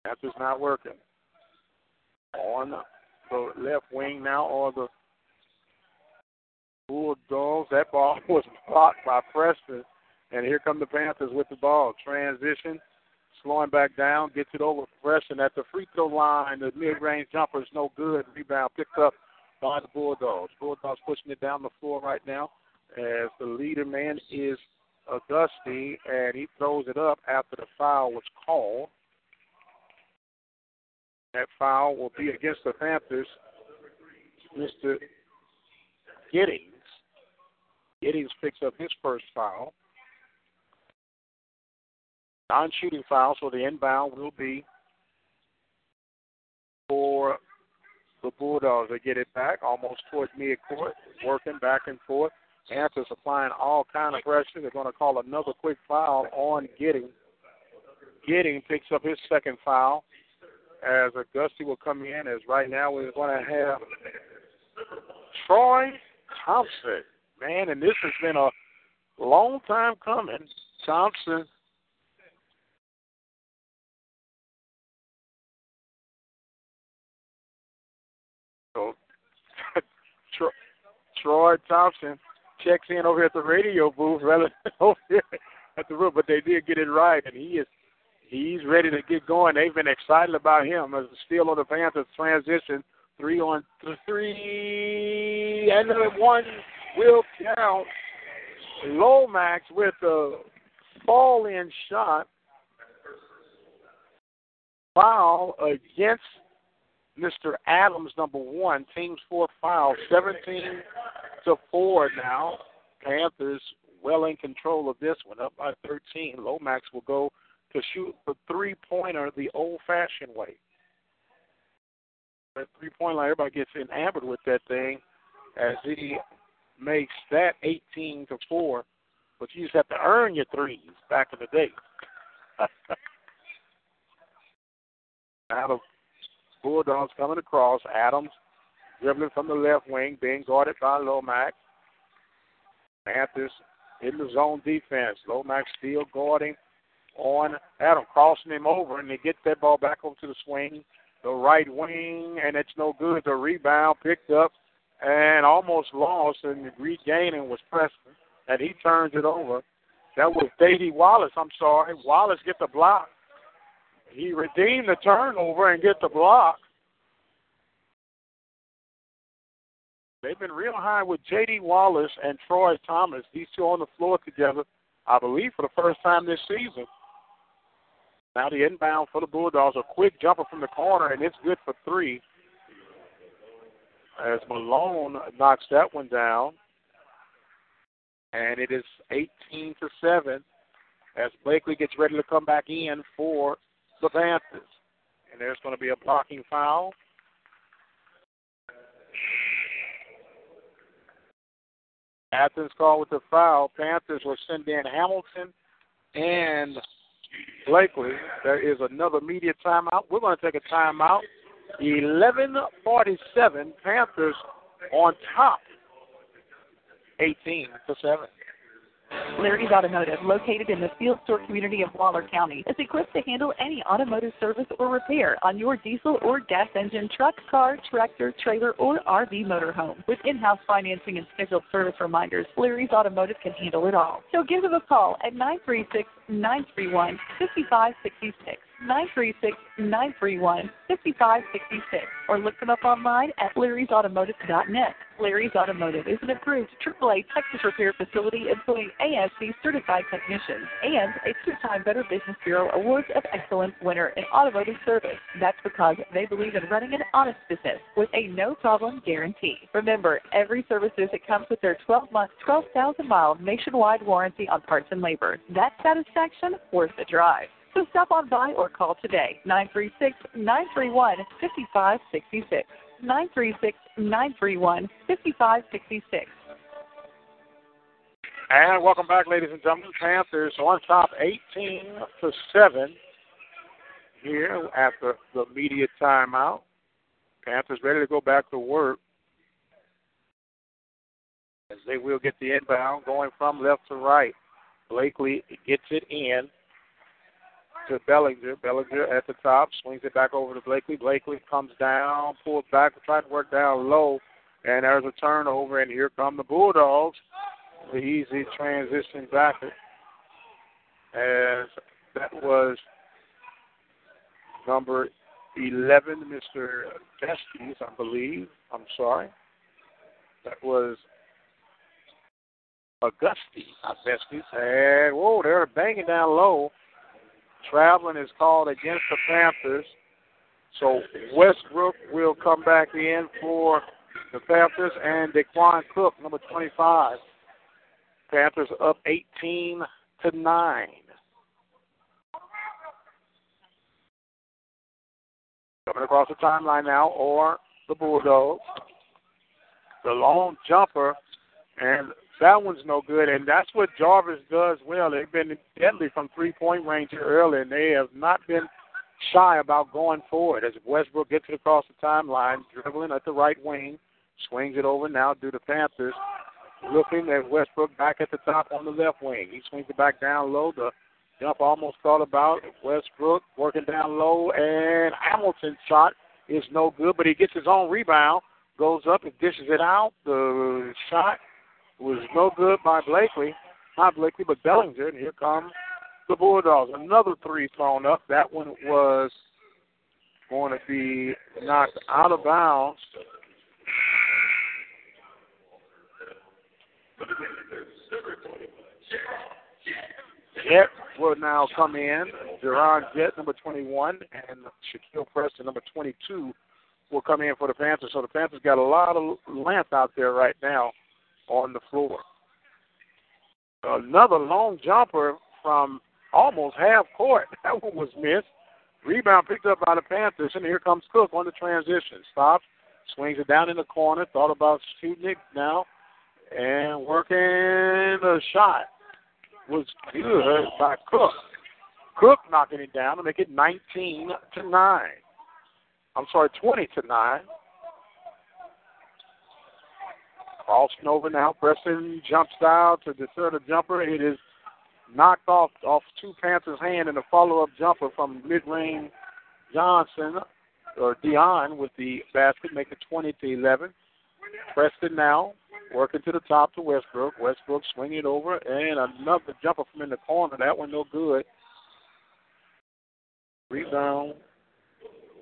Panthers not working. On the left wing now or the Bulldogs. That ball was blocked by Preston. And here come the Panthers with the ball. Transition slowing back down, gets it over Preston at the free throw line. The mid range jumper is no good. Rebound picked up by the Bulldogs. Bulldogs pushing it down the floor right now as the leader man is Auguste, and he throws it up after the foul was called. That foul will be against the Panthers. Mr. Giddings. Giddings picks up his first foul. Non-shooting foul, so the inbound will be for the Bulldogs. They get it back almost towards midcourt, working back and forth. Panthers applying all kind of pressure. They're going to call another quick foul on Giddings. Giddings picks up his second foul as Auguste will come in. As right now we're going to have Troy Thompson. Man, and this has been a long time coming. Thompson So Troy Thompson checks in over at the radio booth rather over here at the room, but they did get it right, and he is he's ready to get going. They've been excited about him as still on the Panthers transition, three on three, and one will count. Lomax with a fall in shot. Foul against Mr. Adams, number one. Team's fourth foul, 17 to 4 now. Panthers well in control of this one, up by 13. Lomax will go to shoot the three pointer the old fashioned way. That three point line, everybody gets enamored with that thing as he makes that 18 to 4. But you just have to earn your threes back in the day. Out of Bulldogs coming across. Adams dribbling from the left wing, being guarded by Lomax. Panthers in the zone defense. Lomax still guarding on Adam, crossing him over, and they get that ball back over to the swing, the right wing, and it's no good. The rebound picked up and almost lost, and regaining was Preston, and he turns it over. That was Davy Wallace. I'm sorry, Wallace get the block. He redeemed the turnover and get the block. They've been real high with J.D. Wallace and Troy Thomas. These two on the floor together, I believe, for the first time this season. Now the inbound for the Bulldogs, a quick jumper from the corner, and it's good for three. As Malone knocks that one down, and it is 18 to seven. As Blakely gets ready to come back in for the Panthers, and there's going to be a blocking foul. Athens called with the foul. Panthers will send in Hamilton and Blakely. There is another media timeout. We're going to take a timeout. 11:47. Panthers on top. 18 to seven. Larry's Automotive, located in the field store community of Waller County, is equipped to handle any automotive service or repair on your diesel or gas engine truck, car, tractor, trailer, or RV motorhome. With in-house financing and scheduled service reminders, Larry's Automotive can handle it all. So give them a call at 936 931 5566. 936-931-5566 or look them up online at larrysautomotive.net. Larry's Automotive is an approved AAA Texas repair facility employing ASE certified technicians and a two-time Better Business Bureau Awards of Excellence winner in automotive service. That's because they believe in running an honest business with a no-problem guarantee. Remember, every service visit comes with their 12-month, 12,000-mile nationwide warranty on parts and labor. That satisfaction worth the drive. So stop on by or call today, 936 931 5566. 936 931 5566. And welcome back, ladies and gentlemen. Panthers on top 18 to 7 here after the media timeout. Panthers ready to go back to work as they will get the inbound going from left to right. Blakely gets it in to Bellinger. Bellinger at the top, swings it back over to Blakely. Blakely comes down, pulls back, trying to work down low, and there's a turnover, and here come the Bulldogs. The easy transition back as that was number 11, Mr. Vestes, I believe. I'm sorry. That was Augusti, not. And, whoa, they're banging down low. Traveling is called against the Panthers. So Westbrook will come back in for the Panthers and Daquan Cook, number 25. Panthers up 18 to 9. Coming across the timeline now, or the Bulldogs. The long jumper, and that one's no good, and that's what Jarvis does well. They've been deadly from three point range here early, and they have not been shy about going forward. As Westbrook gets it across the timeline, dribbling at the right wing, swings it over now to the Panthers. Looking at Westbrook back at the top on the left wing. He swings it back down low. The jump almost thought about. Westbrook working down low, and Hamilton's shot is no good, but he gets his own rebound, goes up and dishes it out. The shot was no good by Blakely. Not Blakely, but Bellinger. And here comes the Bulldogs. Another three thrown up. That one was going to be knocked out of bounds. Jet will now come in. Jerron Jet, number 21, and Shaquille Preston, number 22, will come in for the Panthers. So the Panthers got a lot of length out there right now on the floor. Another long jumper from almost half court. That one was missed. Rebound picked up by the Panthers, and here comes Cook on the transition. Stops, swings it down in the corner. Thought about shooting it now, and working the shot was good by Cook. Cook knocking it down to make it 19 to nine. I'm sorry, 20 to nine. Crossing over now. Preston jumps out to the jumper. It is knocked off off two Panthers' hand in a follow-up jumper from mid-range Johnson or Dion with the basket, make it 20 to 11. Preston now working to the top to Westbrook. Westbrook swinging it over, and another jumper from in the corner. That one no good. Rebound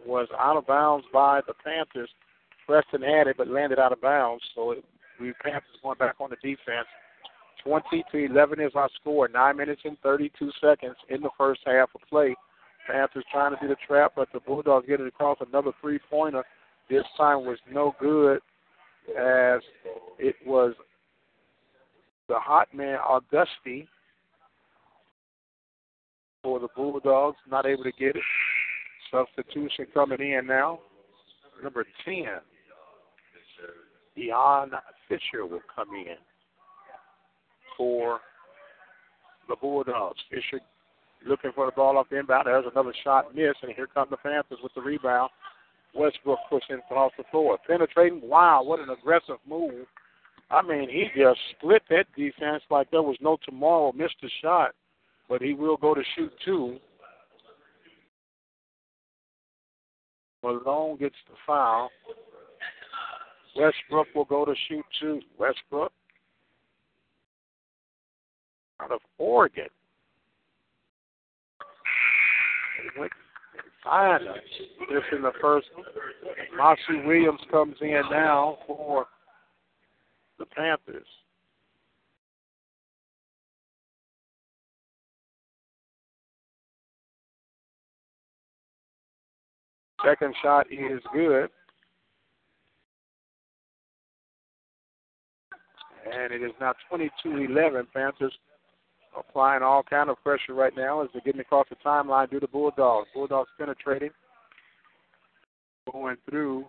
was out of bounds by the Panthers. Preston had it, but landed out of bounds. So it, the Panthers going back on the defense. 20 to 11 is our score. Nine minutes and 32 seconds in the first half of play. Panthers trying to do the trap, but the Bulldogs get it across another three pointer. This time was no good as it was the hot man Augusti for the Bulldogs, not able to get it. Substitution coming in now. Number 10, Dion Fisher will come in for the Bulldogs. Fisher looking for the ball off the inbound. There's another shot missed, and here come the Panthers with the rebound. Westbrook pushing across the floor. Penetrating. Wow, what an aggressive move. I mean, he just split that defense like there was no tomorrow. Missed a shot, but he will go to shoot two. Malone gets the foul. Westbrook will go to shoot two. Westbrook out of Oregon. Fine. This in the first. Moxie Williams comes in now for the Panthers. Second shot is good. And it is now 22-11. Panthers applying all kind of pressure right now as they're getting across the timeline due to Bulldogs. Bulldogs penetrating, going through.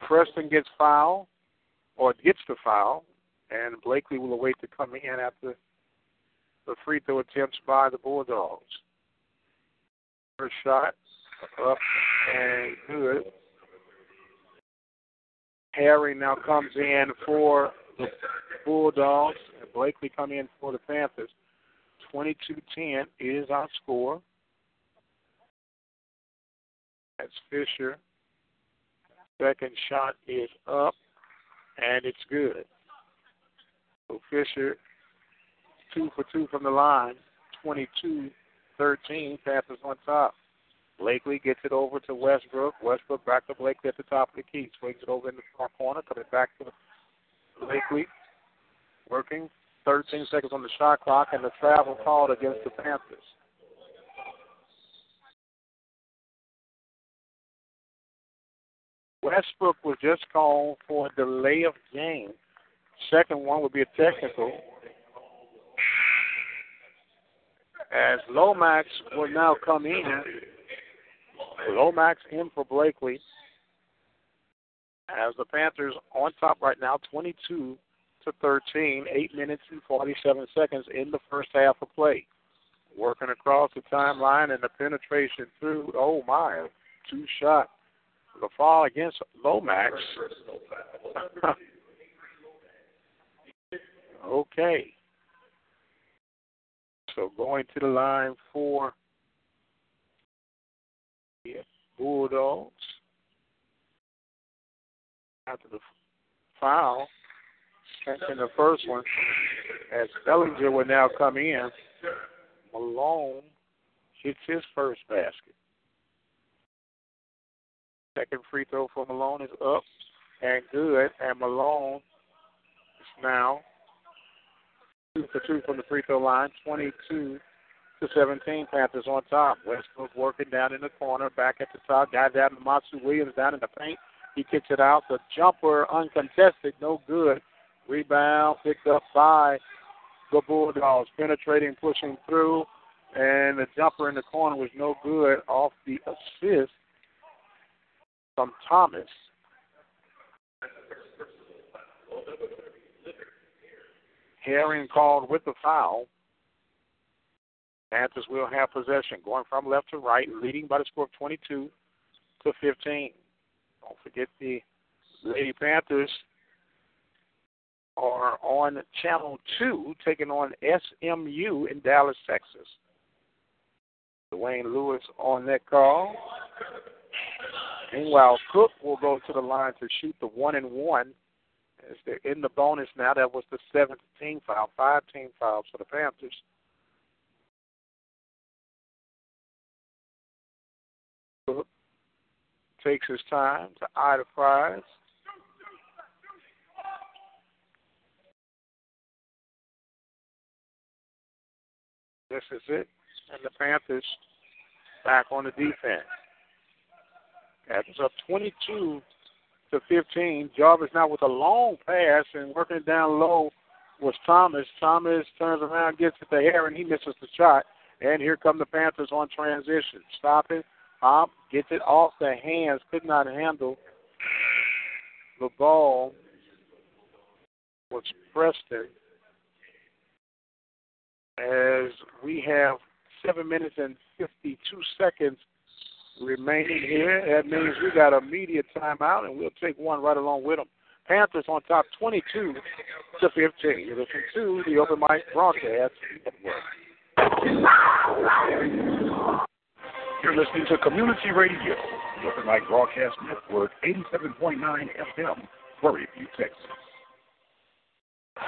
Preston gets foul, or gets the foul, and Blakely will await to come in after the free throw attempts by the Bulldogs. First shot up and good. Harry now comes in for the Bulldogs, and Blakely come in for the Panthers. 22-10 is our score. That's Fisher. Second shot is up, and it's good. So Fisher, two for two from the line, 22-13, Panthers on top. Blakely gets it over to Westbrook. Westbrook back to Blakely at the top of the key. Swings it over in the far corner, coming back to Blakely. Working. 13 seconds on the shot clock, and the travel called against the Panthers. Westbrook was just called for a delay of game. Second one would be a technical. As Lomax will now come in Lomax in for Blakely. As the Panthers on top right now, 22 to 13, 8 minutes and 47 seconds in the first half of play. Working across the timeline and the penetration through, oh my, two shot. The fall against Lomax. okay. So going to the line for Bulldogs. After the foul, in the first one, as Bellinger will now come in, Malone hits his first basket. Second free throw for Malone is up and good, and Malone is now two for two from the free throw line, 22 to 17. Panthers on top. Westbrook working down in the corner, back at the top. Guy down to Matsu Williams down in the paint. He kicks it out. The jumper uncontested, no good. Rebound picked up by the Bulldogs, penetrating, pushing through, and the jumper in the corner was no good off the assist from Thomas. Herring called with the foul. Panthers will have possession, going from left to right, leading by the score of 22 to 15. Don't forget the Lady Panthers are on Channel 2, taking on SMU in Dallas, Texas. Dwayne Lewis on that call. Meanwhile, Cook will go to the line to shoot the one and one. As they're in the bonus now, that was the seventh team foul, five team fouls for the Panthers. Takes his time to prize. This is it. And the Panthers back on the defense. Panthers up 22 to 15. Jarvis now with a long pass and working down low was Thomas. Thomas turns around, gets it to Heron. He misses the shot. And here come the Panthers on transition. Stop it. Hop gets it off the hands. Could not handle the ball. Was Preston. As we have seven minutes and 52 seconds remaining here. That means we got a media timeout, and we'll take one right along with them. Panthers on top 22 to 15. You're listening to the Open Mic Broadcast Network. You're listening to Community Radio, the Open Mic Broadcast Network, 87.9 FM, Prairie View, Texas.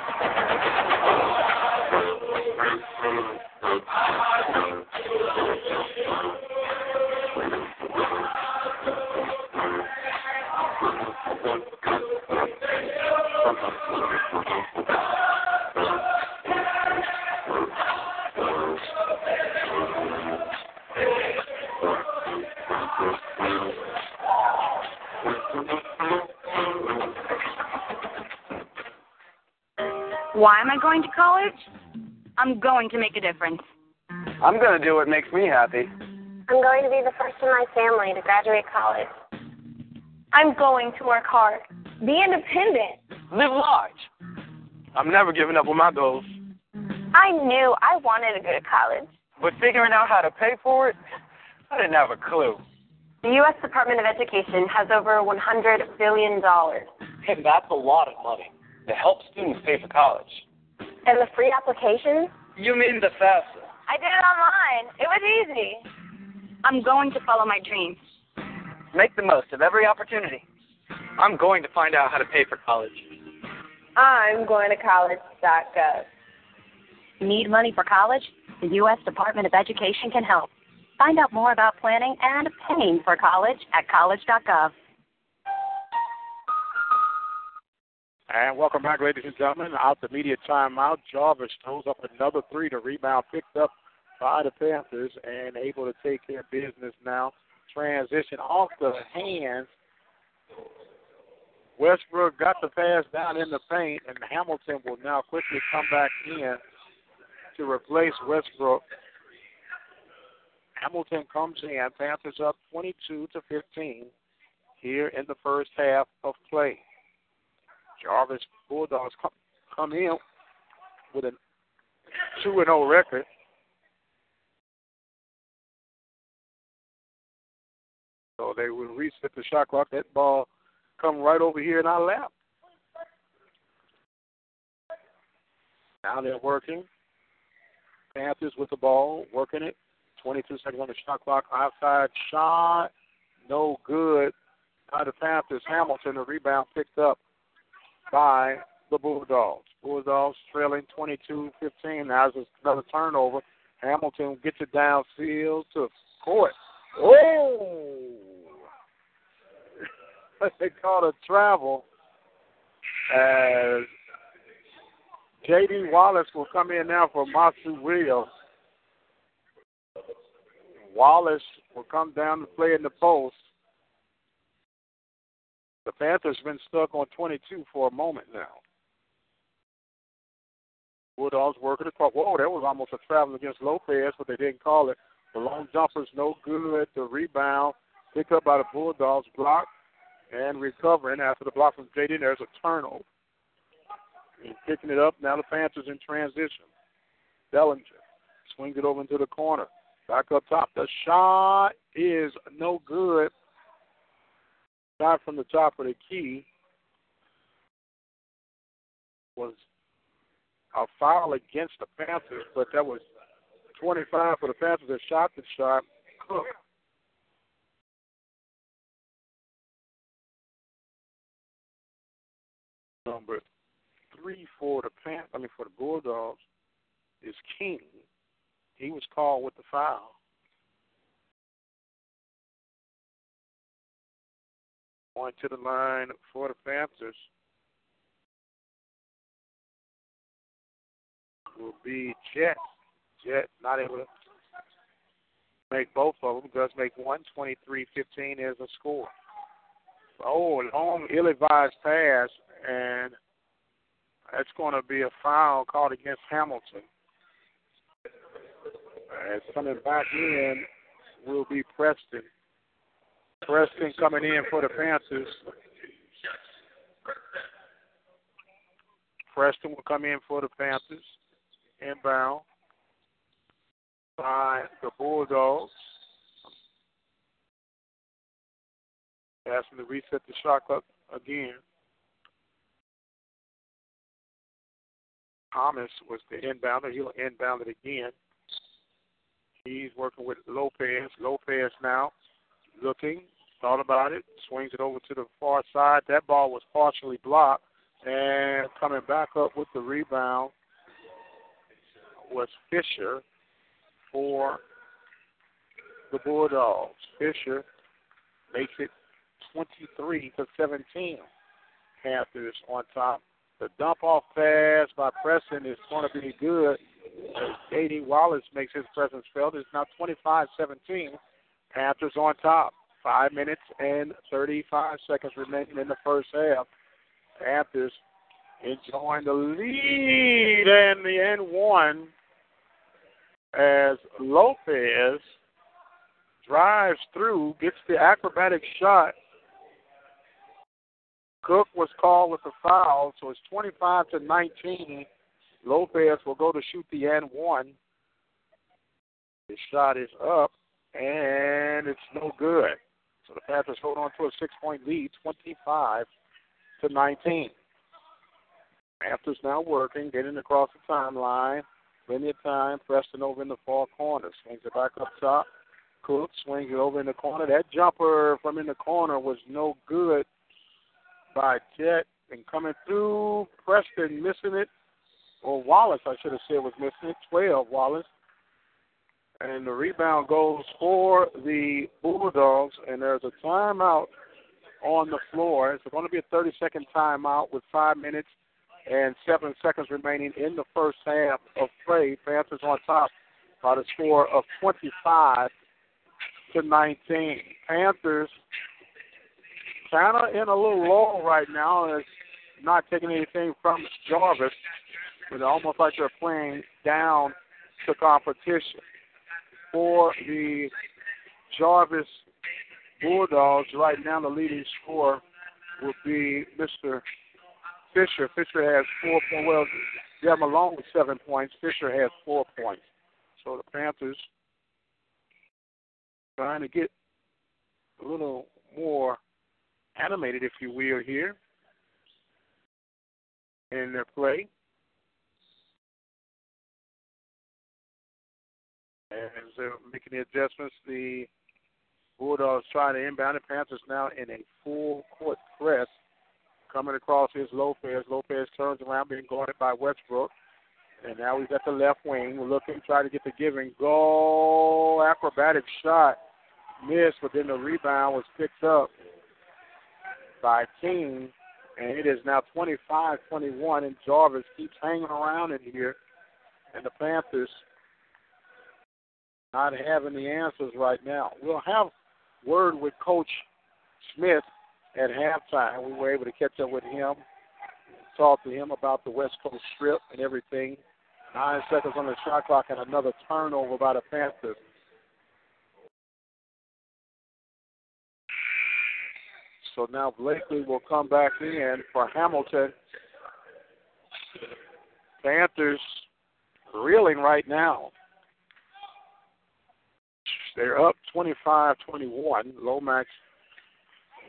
Why am I going to college? I'm going to make a difference. I'm going to do what makes me happy. I'm going to be the first in my family to graduate college. I'm going to work hard. Be independent. Live large. I'm never giving up on my goals. I knew I wanted to go to college. But figuring out how to pay for it, I didn't have a clue. The U.S. Department of Education has over $100 billion. And that's a lot of money to help students pay for college. And the free applications? You mean the FAFSA? I did it online. It was easy. I'm going to follow my dreams. Make the most of every opportunity. I'm going to find out how to pay for college. I'm going to college.gov. Need money for college? The U.S. Department of Education can help. Find out more about planning and paying for college at college.gov. And welcome back, ladies and gentlemen. Out the media timeout. Jarvis throws up another three. The rebound picked up by the Panthers and able to take care of business now. Transition off the hands. Westbrook got the pass down in the paint, and Hamilton will now quickly come back in to replace Westbrook. Hamilton comes in. Panthers up 22 to 15 here in the first half of play. Jarvis Bulldogs come, come in with a 2 0 record. So they will reset the shot clock. That ball come right over here in our lap. Now they're working. Panthers with the ball, working it. 22 seconds on the shot clock. Outside shot, no good. By the Panthers, Hamilton, the rebound picked up by the Bulldogs. Bulldogs trailing 22-15. Now there's another turnover. Hamilton gets it downfield to court. Oh! they called a travel as J.D. Wallace will come in now for Masu Williams. Wallace will come down to play in the post. The Panthers have been stuck on 22 for a moment now. Bulldogs working the across. Whoa, that was almost a travel against Lopez, but they didn't call it. The long jumper's no good. The rebound picked up by the Bulldogs, block and recovering after the block from JD. There's a turnover. And picking it up. Now the Panthers in transition. Bellinger swings it over into the corner. Back up top. The shot is no good. Shot from the top of the key. was a foul against the Panthers, but that was 25 for the Panthers that shot the shot. Cook number three for the Pan I mean for the Bulldogs is King. He was called with the foul. Going to the line for the Panthers will be Jet. Jet not able to make both of them. Does make one. 23-15 is a score. Oh, long ill-advised pass, and that's going to be a foul called against Hamilton. As coming back in will be Preston. Preston coming in for the Panthers. Preston will come in for the Panthers. Inbound by the Bulldogs. Asking to reset the shot clock again. Thomas was the inbounder. He'll inbound it again. He's working with Lopez. Lopez now looking, thought about it, swings it over to the far side. That ball was partially blocked, and coming back up with the rebound was Fisher for the Bulldogs. Fisher makes it 23 to 17. Panthers on top. The dump off pass by Preston is going to be good. J.D. Wallace makes his presence felt. It's now 25 17. Panthers on top. Five minutes and 35 seconds remaining in the first half. Panthers enjoying the lead and the end one as Lopez drives through, gets the acrobatic shot. Cook was called with a foul, so it's 25 to 19. Lopez will go to shoot the end one. His shot is up, and it's no good. So the Panthers hold on to a six-point lead, 25 to 19. Panthers now working, getting across the timeline. Plenty of time. Preston over in the far corner. Swings it back up top. Cook swings it over in the corner. That jumper from in the corner was no good by Jet. And coming through, Preston missing it. Or Wallace, I should have said, was missing it. 12, Wallace. And the rebound goes for the Bulldogs, and there's a timeout on the floor. It's going to be a 30 second timeout with five minutes and seven seconds remaining in the first half of play. Panthers on top by the score of 25 to 19. Panthers kind of in a little lull right now. It's not taking anything from Jarvis, but almost like they're playing down to competition for the Jarvis Bulldogs. Right now, the leading scorer will be Mr. Fisher. Fisher has four points. Well, Jeff Malone with seven points. Fisher has four points. So the Panthers trying to get a little more animated, if you will, here in their play. As they're making the adjustments, the Bulldogs trying to inbound the Panthers now in a full court press. Coming across his Lopez. Lopez turns around, being guarded by Westbrook. And now he's at the left wing. Looking, try to get the give and go. Acrobatic shot. Missed, but then the rebound was picked up by King. And it is now 25 21. And Jarvis keeps hanging around in here. And the Panthers not having the answers right now. We'll have word with Coach Smith at halftime. We were able to catch up with him, talk to him about the West Coast strip and everything. Nine seconds on the shot clock and another turnover by the Panthers. So now Blakely will come back in for Hamilton. Panthers reeling right now. They're up 25 21. Lomax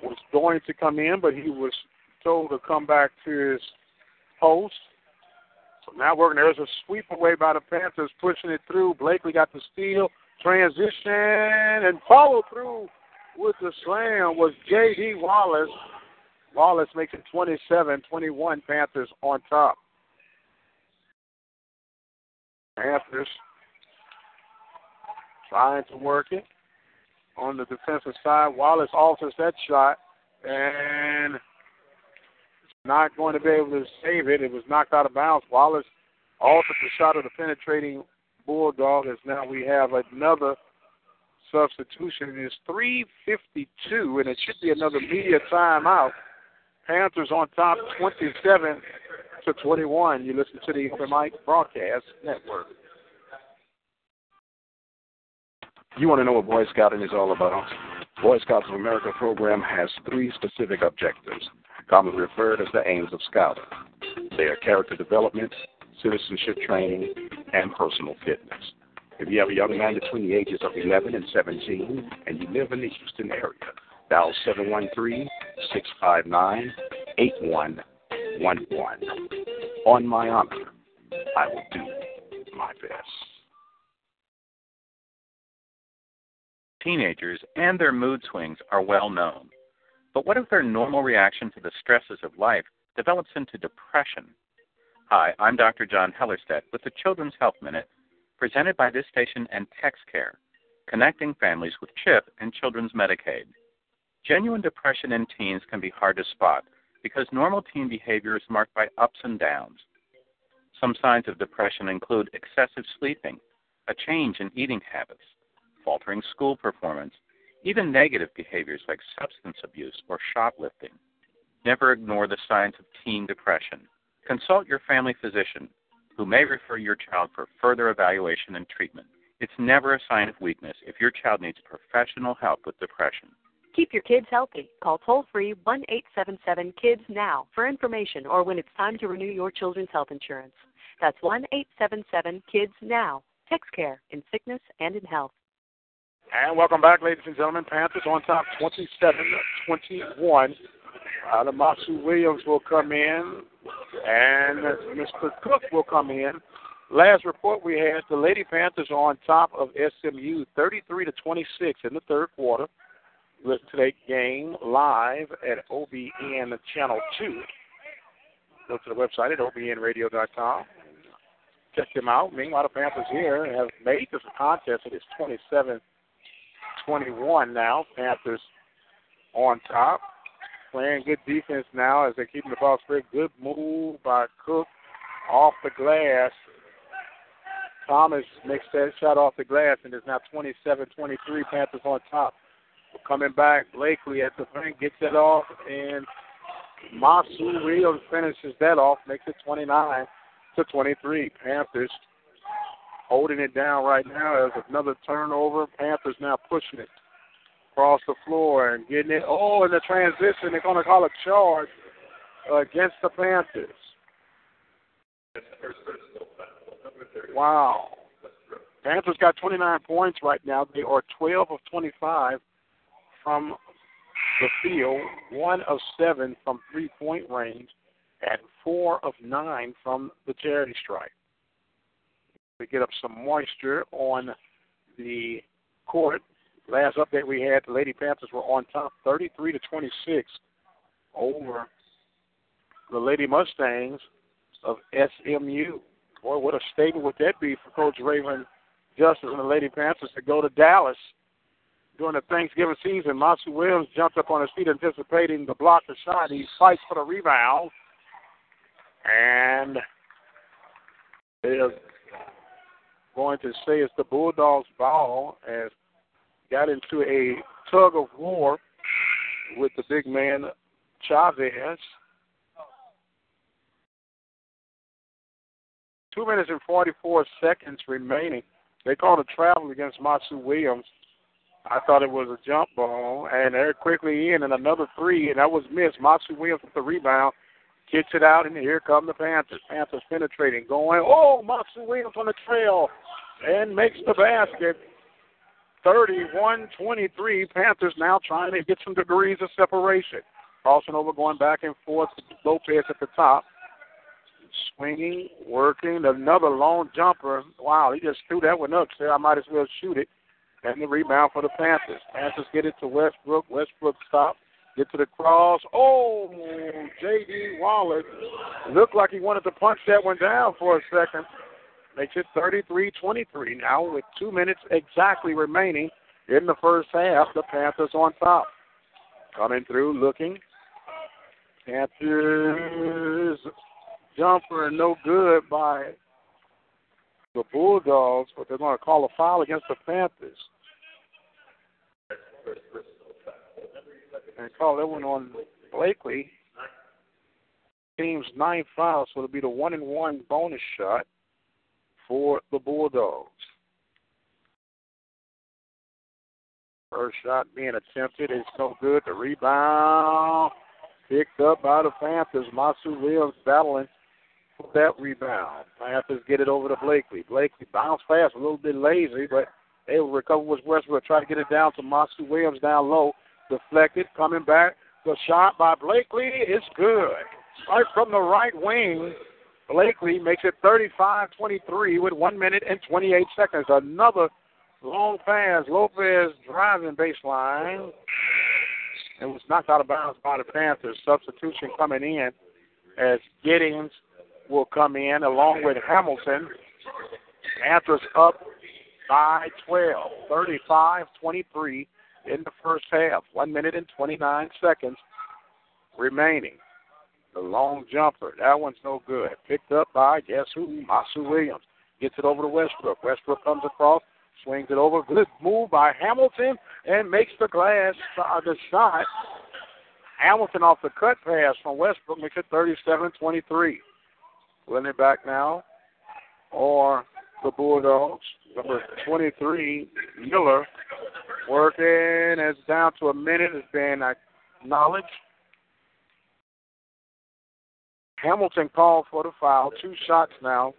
was going to come in, but he was told to come back to his post So now working. There's a sweep away by the Panthers, pushing it through. Blakely got the steal, transition, and follow through with the slam was J.D. Wallace. Wallace makes it 27-21. Panthers on top. Panthers trying to work it on the defensive side. Wallace alters that shot and not going to be able to save it. It was knocked out of bounds. Wallace altered the shot of the penetrating Bulldog as now we have another substitution. is 3.52, and it should be another media timeout. Panthers on top 27 to 21. You listen to the Open Mic Broadcast Network. You want to know what Boy Scouting is all about? Boy Scouts of America program has three specific objectives, commonly referred as the aims of scouting. They are character development, citizenship training, and personal fitness. If you have a young man between the ages of 11 and 17 and you live in the Houston area, dial 713 659 8111. On my honor, I will do my best. Teenagers and their mood swings are well known. But what if their normal reaction to the stresses of life develops into depression? Hi, I'm Dr. John Hellerstedt with the Children's Health Minute, presented by this station and TexCare, connecting families with CHIP and Children's Medicaid. Genuine depression in teens can be hard to spot because normal teen behavior is marked by ups and downs. Some signs of depression include excessive sleeping, a change in eating habits, faltering school performance, even negative behaviors like substance abuse or shoplifting. Never ignore the signs of teen depression. Consult your family physician, who may refer your child for further evaluation and treatment. It's never a sign of weakness if your child needs professional help with depression. Keep your kids healthy. Call toll free 1 877 KIDS now for information or when it's time to renew your children's health insurance. That's 1 877 KIDS now. TexCare in sickness and in health. And welcome back, ladies and gentlemen. Panthers on top 27 21. Adamasu Williams will come in, and Mr. Cook will come in. Last report we had, the Lady Panthers are on top of SMU 33 to 26 in the third quarter. Listen to that game live at OBN Channel 2. Go to the website at obnradio.com. Check them out. Meanwhile, the Panthers here have made this a contest. It is 27 21 now. Panthers on top. Playing good defense now as they're keeping the ball straight. Good move by Cook off the glass. Thomas makes that shot off the glass and is now 27 23. Panthers on top. Coming back, Blakely at the front gets it off, and Masu Williams finishes that off, makes it 29 to 23. Panthers holding it down right now as another turnover. Panthers now pushing it across the floor and getting it. Oh, in the transition, they're going to call a charge against the Panthers. Wow. Panthers got 29 points right now. They are 12 of 25 from the field, one of seven from three point range, and four of nine from the charity stripe. We get up some moisture on the court. Last update we had, the Lady Panthers were on top 33 to 26 over the Lady Mustangs of SMU. Boy, what a statement would that be for Coach Raven Justice and the Lady Panthers to go to Dallas during the Thanksgiving season. Masu Williams jumped up on his feet anticipating the block the shot. He fights for the rebound. And they're going to say it's the Bulldogs' ball as got into a tug of war with the big man Chavez. Two minutes and 44 seconds remaining. They called a travel against Masu Williams. I thought it was a jump ball, and they're quickly in, and another three, and that was missed. Masu Williams with the rebound, kicks it out, and here come the Panthers. Panthers penetrating, going, oh, Masu Williams on the trail, and makes the basket. 31-23. Panthers now trying to get some degrees of separation. Crossing over, going back and forth. Lopez at the top. swinging, working, another long jumper. Wow, he just threw that one up. Said I might as well shoot it. And the rebound for the Panthers. Panthers get it to Westbrook. Westbrook stops. Get to the cross. Oh, J.D. Wallace looked like he wanted to punch that one down for a second. Makes it 33-23 now with two minutes exactly remaining in the first half. The Panthers on top. Coming through, looking. Panthers jumper no good by the Bulldogs, but they're going to call a foul against the Panthers. And call that one on Blakely. Team's ninth foul, so it'll be the one and one bonus shot for the Bulldogs. First shot being attempted is no good. The rebound picked up by the Panthers. Masu Williams battling for that rebound. Panthers get it over to Blakely. Blakely bounced fast, a little bit lazy, but they will recover with Westbrook. Try to get it down to Masu Williams down low. Deflected, coming back. The shot by Blakely is good. Right from the right wing. Blakely makes it 35 23 with 1 minute and 28 seconds. Another long pass. Lopez driving baseline. It was knocked out of bounds by the Panthers. Substitution coming in as Giddings will come in along with Hamilton. Panthers up by 12, 35 23 in the first half. 1 minute and 29 seconds remaining. The long jumper. That one's no good. Picked up by, guess who? Masu Williams. Gets it over to Westbrook. Westbrook comes across, swings it over. Good move by Hamilton and makes the glass uh, the shot. Hamilton off the cut pass from Westbrook makes it 37-23. Winning it back now, or the Bulldogs. Number 23, Miller, working. It's down to a minute. It's been acknowledged. Hamilton called for the foul. Two shots now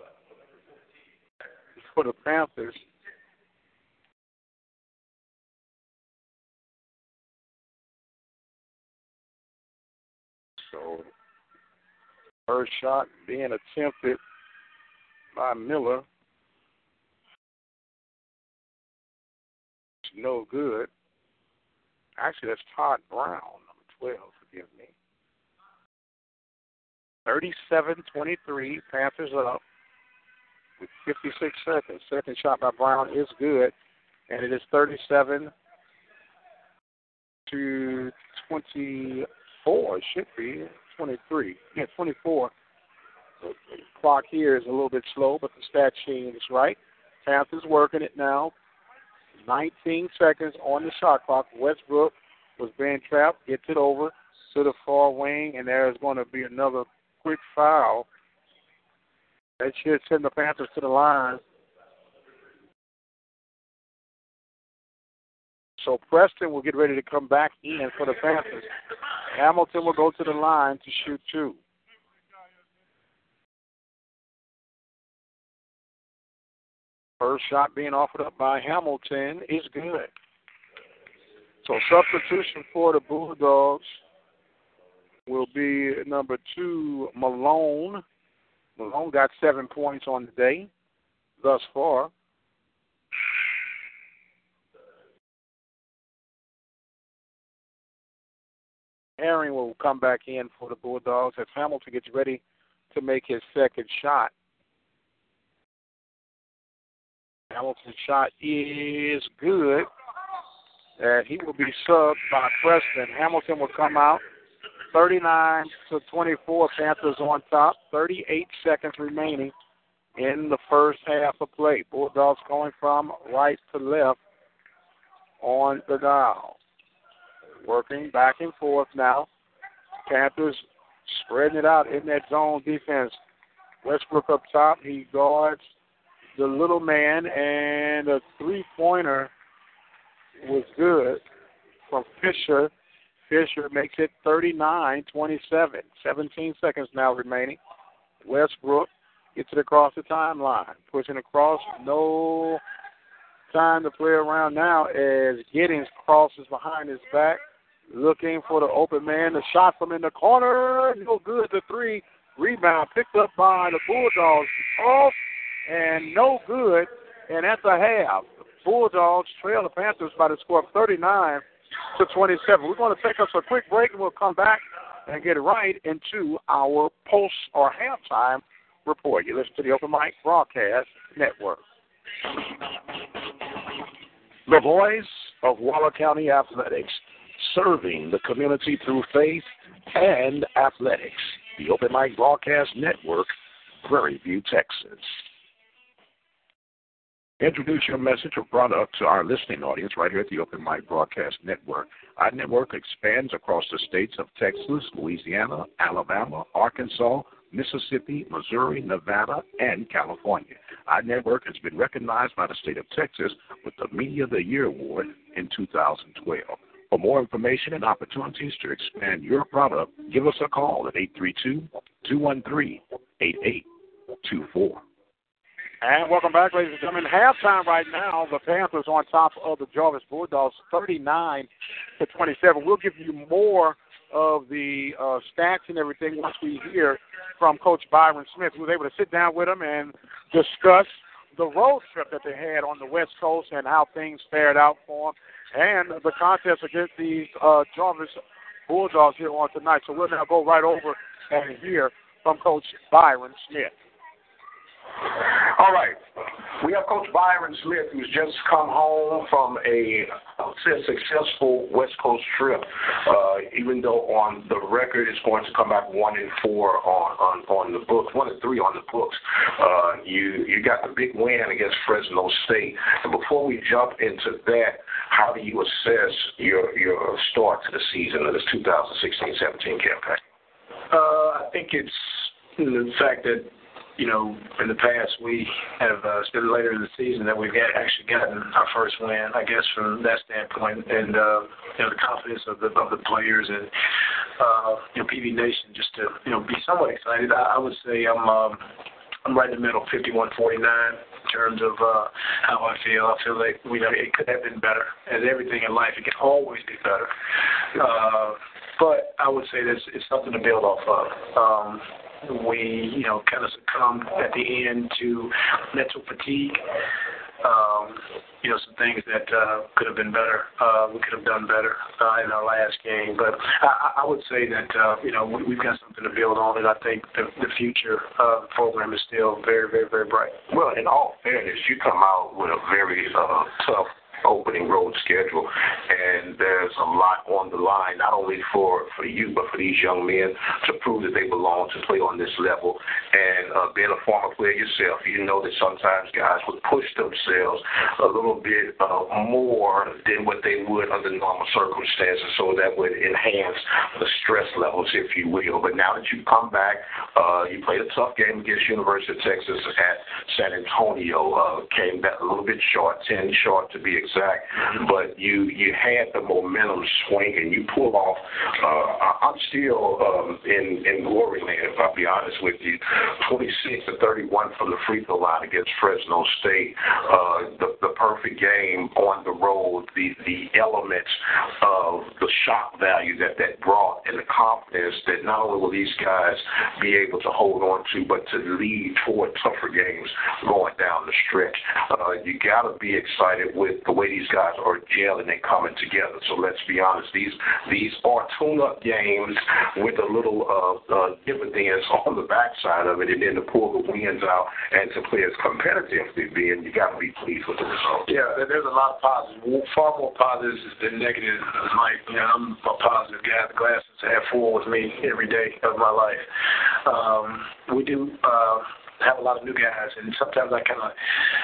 for the Panthers. So, first shot being attempted by Miller. No good. Actually, that's Todd Brown, number 12, forgive me. 37-23, Panthers up with 56 seconds. Second shot by Brown is good, and it is 37 to 24. It should be 23. Yeah, 24. The clock here is a little bit slow, but the stat sheet is right. Panthers working it now. 19 seconds on the shot clock. Westbrook was being trapped, gets it over to the far wing, and there is going to be another quick foul. That should send the Panthers to the line. So Preston will get ready to come back in for the Panthers. Hamilton will go to the line to shoot two. First shot being offered up by Hamilton is good. So substitution for the Bulldogs will be number two, Malone. Malone got seven points on the day thus far. Herring will come back in for the Bulldogs as Hamilton gets ready to make his second shot. Hamilton's shot is good. And he will be subbed by Preston. Hamilton will come out 39 to 24. Panthers on top. 38 seconds remaining in the first half of play. Bulldogs going from right to left on the dial. Working back and forth now. Panthers spreading it out in that zone defense. Westbrook up top. He guards the little man, and a three pointer was good from Fisher. Fisher makes it 39 27. 17 seconds now remaining. Westbrook gets it across the timeline. Pushing across. No time to play around now as Giddings crosses behind his back. Looking for the open man. The shot from in the corner. No good. The three Rebound picked up by the Bulldogs. Off and no good. And that's a half. The Bulldogs trail the Panthers by the score of 39 to 27. We're going to take us a quick break and we'll come back and get right into our post or halftime report. You listen to the Open Mic Broadcast Network. The voice of Waller County Athletics, serving the community through faith and athletics. The Open Mic Broadcast Network, Prairie View, Texas. Introduce your message or product to our listening audience right here at the Open Mic Broadcast Network. Our network expands across the states of Texas, Louisiana, Alabama, Arkansas, Mississippi, Missouri, Nevada, and California. Our network has been recognized by the state of Texas with the Media of the Year Award in 2012. For more information and opportunities to expand your product, give us a call at 832 213 8824. And welcome back, ladies and gentlemen. Halftime right now, the Panthers on top of the Jarvis Bulldogs, 39 to 27. We'll give you more of the uh, stats and everything once we hear from Coach Byron Smith, who was able to sit down with them and discuss the road trip that they had on the West Coast and how things fared out for them, and the contest against the uh, Jarvis Bulldogs here on tonight. So we'll now go right over and hear from Coach Byron Smith. All right. We have Coach Byron Smith, who's just come home from a, successful West Coast trip. Uh, even though on the record it's going to come back one and four on, on, on the books, one and three on the books. Uh, you you got the big win against Fresno State. And before we jump into that, how do you assess your your start to the season of this 2016-17 campaign? Uh, I think it's the fact that you know, in the past we have uh, it's later in the season that we've got, actually gotten our first win. I guess from that standpoint, and uh, you know the confidence of the of the players and uh, you know PV Nation just to you know be somewhat excited. I, I would say I'm um, I'm right in the middle, 51-49 in terms of uh, how I feel. I feel like we know it could have been better. As everything in life, it can always be better. Uh, but I would say this it's something to build off of. Um, we, you know, kind of succumbed at the end to mental fatigue. Um, you know, some things that uh, could have been better. Uh, we could have done better uh, in our last game. But I, I would say that, uh, you know, we, we've got something to build on, and I think the, the future of the program is still very, very, very bright. Well, in all fairness, you come out with a very uh, tough opening road schedule, and there's a lot on the line, not only for for you but for these young men to prove that they belong to play on this level. And uh, being a former player yourself, you know that sometimes guys would push themselves a little bit uh, more than what they would under normal circumstances, so that would enhance the stress levels, if you will. But now that you come back, uh, you played a tough game against University of Texas at San Antonio. Uh, came back a little bit short, ten short to be exact exact, but you you had the momentum swing and you pull off. Uh, I'm still um, in in glory land, if I'll be honest with you. 26 to 31 from the free throw line against Fresno State. Uh, the the perfect game on the road. The the elements of the shock value that that brought and the confidence that not only will these guys be able to hold on to, but to lead toward tougher games going down the stretch. Uh, you got to be excited with the way these guys are gelling and coming together. So let's be honest, these these are tune-up games with a little uh, uh, dividends on the backside of it, and then to pull the wins out and to play as competitively, being you got to be pleased with the result. Yeah, there's a lot of positives, far more positives than negatives. Like, you know, I'm a positive guy. The glass is half full with me every day of my life. Um, we do. Uh, have a lot of new guys, and sometimes I kind of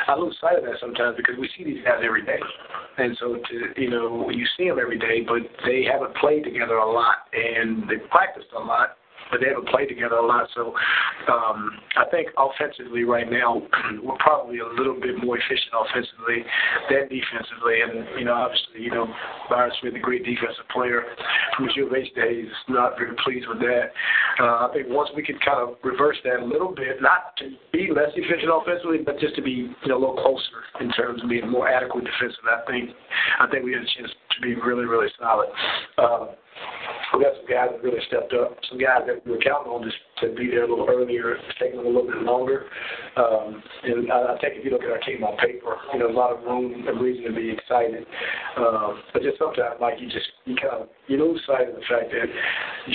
I lose sight of that sometimes because we see these guys every day, and so to you know you see them every day, but they haven't played together a lot and they practiced a lot but they haven't played together a lot. So um, I think offensively right now we're probably a little bit more efficient offensively than defensively. And you know, obviously, you know, Byron Smith, a great defensive player from his U of H days, not very pleased with that. Uh, I think once we can kind of reverse that a little bit, not to be less efficient offensively, but just to be you know a little closer in terms of being more adequate defensively. I think I think we have a chance to be really really solid. Uh, we got some guys that really stepped up, some guys that we were counting on just to be there a little earlier, taking them a little bit longer. Um, and I, I think if you look at our team on paper, you know, a lot of room and reason to be excited. Um, but just sometimes, like you just you kind of you lose sight of the fact that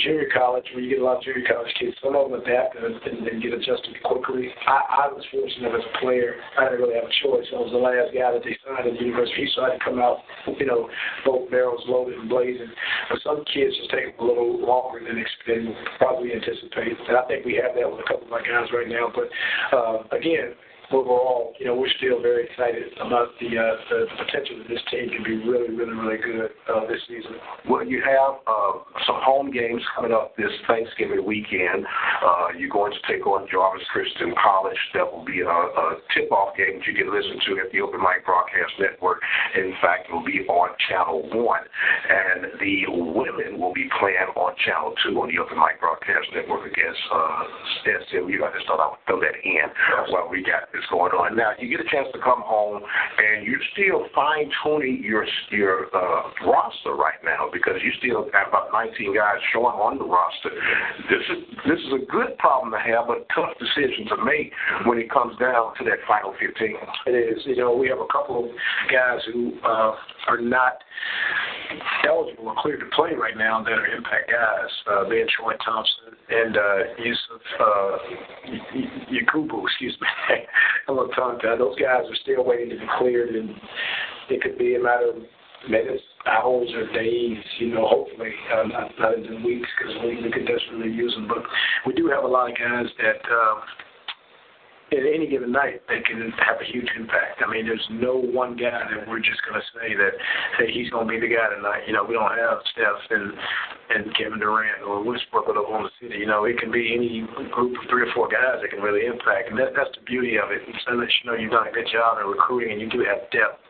junior college, where you get a lot of junior college kids, some of them adapt and, and, and get adjusted quickly. I, I was fortunate as a player; I didn't really have a choice. I was the last guy that they signed at the university, so I had to come out, you know, both barrels loaded and blazing. But some kids just take a little longer than, than probably anticipate. And I think we have that with a couple of my guys right now. But uh, again, overall, you know, we're still very excited about the uh, the, potential that this team can be really, really, really good uh, this season. Well, you have uh, some home games coming up this Thanksgiving weekend. Uh, you're going to take on Jarvis Christian College. That will be a, a tip-off game that you can listen to at the Open Mic Broadcast Network. In fact, it will be on Channel One, and the women will be playing on Channel Two on the Open Mic Broadcast Network against uh, SMU. I just thought I would throw that in while we got this going on. Now you get a chance to come home, and you're still fine tuning your your uh, roster right now because you still have about 19 guys showing on the roster. This is this is a good problem to have, but tough decision to make when it comes down to that final 15. It is. You know, we have a couple of guys who uh, are not eligible or cleared to play right now that are impact guys, uh, being Troy Thompson and uh, Yusuf uh, Yakubu, excuse me. I'm. Those guys are still waiting to be cleared, and it could be a matter of minutes, hours, or days. You know, hopefully uh, not not in weeks because we, we could desperately use them. But we do have a lot of guys that. Uh, at any given night, they can have a huge impact. I mean, there's no one guy that we're just going to say that, hey, he's going to be the guy tonight. You know, we don't have Steph and and Kevin Durant or Westbrook or Oklahoma City. You know, it can be any group of three or four guys that can really impact, and that, that's the beauty of it. So that you know you've done a good job in recruiting and you do have depth.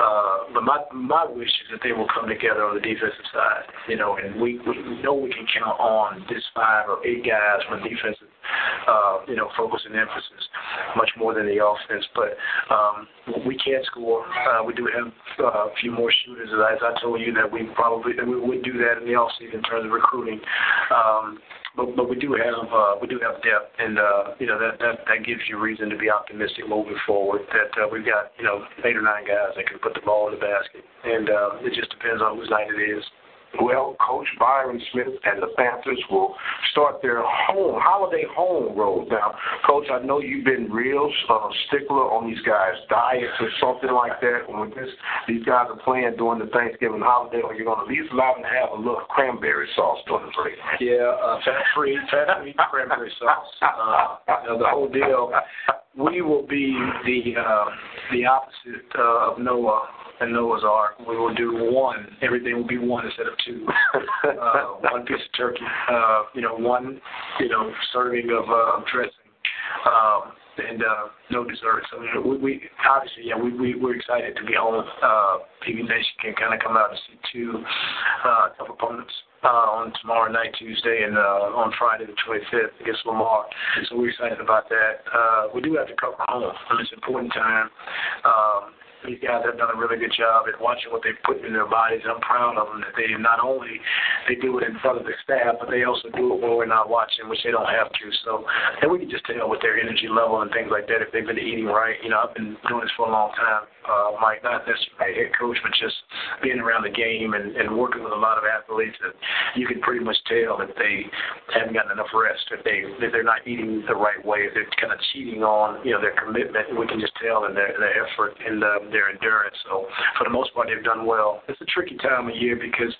Uh, but my my wish is that they will come together on the defensive side. You know, and we we know we can count on this five or eight guys from defensive uh, you know, focus and emphasis much more than the offense. But um, we can score. Uh, we do have uh, a few more shooters, as I told you that we probably we would do that in the offseason in terms of recruiting. Um, but we do have uh, we do have depth, and uh, you know that gives you reason to be optimistic moving forward. That uh, we've got you know eight or nine guys that can put the ball in the basket, and it just depends on whose night it is. Well, Coach Byron Smith and the Panthers will start their home holiday home road. Now, Coach, I know you've been real uh, stickler on these guys' diets or something like that. When this these guys are playing during the Thanksgiving holiday, or you're going to at least allow them to have a little cranberry sauce during the break. Yeah, uh, fat-free, fat-free cranberry sauce. Uh, you know, the whole deal. We will be the uh, the opposite uh, of Noah and Noah's Ark. We will do one. Everything will be one instead of two. uh, one piece of turkey. Uh, you know, one you know serving of uh, dressing. Um, and uh, no dessert. So you know, we, we obviously, yeah, we, we we're excited to be home. Uh, PV Nation can kind of come out and see two uh, tough opponents uh, on tomorrow night, Tuesday, and uh, on Friday the 25th against Lamar. So we're excited about that. Uh, we do have to cover home. I mean, it's an important time. Um, these guys have done a really good job at watching what they put in their bodies. I'm proud of them that they not only they do it in front of the staff, but they also do it when we're not watching, which they don't have to. So, and we can just tell with their energy level and things like that if they've been eating right. You know, I've been doing this for a long time uh, Mike, not necessarily head coach, but just being around the game and, and working with a lot of athletes that you can pretty much tell if they haven't gotten enough rest, if they if they're not eating the right way, if they're kind of cheating on you know their commitment. We can just tell in their their effort and uh, their endurance. So for the most part, they've done well. It's a tricky time of year because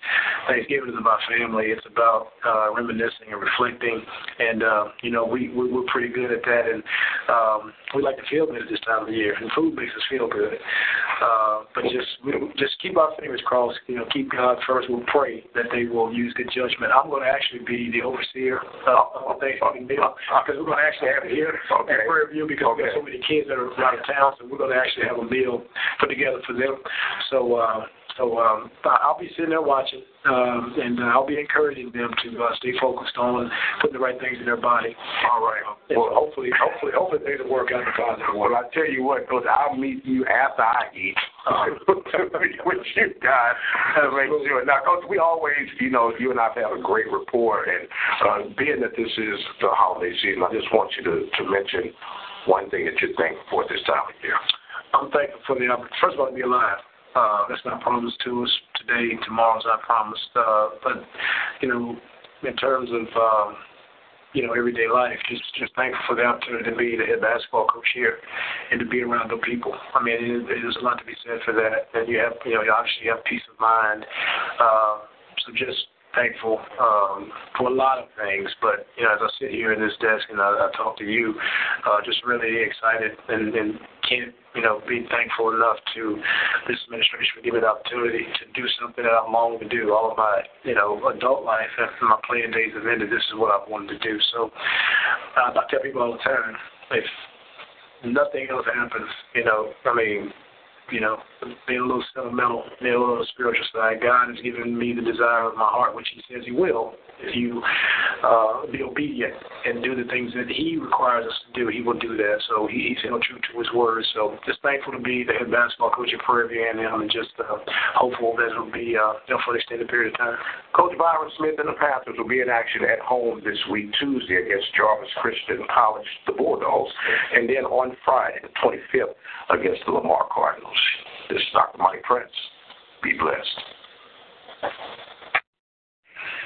Thanksgiving is about family. It's about uh, reminiscing and reflecting, and uh, you know we, we we're pretty good at that, and um, we like to feel good at this time of year, and food makes us feel good. Uh, but just just keep our fingers crossed. You know, keep God first. We'll pray that they will use good judgment. I'm going to actually be the overseer uh, of Thanksgiving meal because we're going to actually have it here okay. at Prairie View because okay. we have so many kids that are out of town. So we're going to actually have a meal put together for them. So. Uh, so um, I'll be sitting there watching, um, and uh, I'll be encouraging them to uh, stay focused on putting the right things in their body. All right. And well, hopefully, hopefully, hopefully things will work out in a positive way. Well, I tell you what, Coach, I'll meet you after I eat uh, with you guys make sure. Now, Coach, we always, you know, you and I have had a great rapport, and uh, being that this is the holiday season, I just want you to, to mention one thing that you're thankful for this time of year. I'm thankful for the opportunity. First of all, to be alive. Uh, that's not promised to us today. Tomorrow's not promised. Uh, but, you know, in terms of, um, you know, everyday life, just just thankful for the opportunity to be the head basketball coach here and to be around the people. I mean, it, there's a lot to be said for that. And you have, you know, you obviously have peace of mind. Uh, so just thankful um, for a lot of things. But you know, as I sit here in this desk and I, I talk to you, uh, just really excited and, and can't you know be thankful enough to this administration for giving the opportunity to do something that I've longed to do all of my you know adult life after my playing days have ended. This is what I've wanted to do. So uh, I tell people all the time if nothing else happens, you know, I mean, you know, being a little sentimental, being a little spiritual side. God has given me the desire of my heart, which He says He will. If you uh, be obedient and do the things that He requires us to do, He will do that. So he, He's held true to His word. So just thankful to be the head basketball coach at Prairie View and him, and just uh, hopeful that it'll be uh, for an extended period of time. Coach Byron Smith and the Panthers will be in action at home this week, Tuesday, against Jarvis Christian College, the Bulldogs, and then on Friday, the 25th, against the Lamar Cardinals. This is Dr. Mike Prince. Be blessed.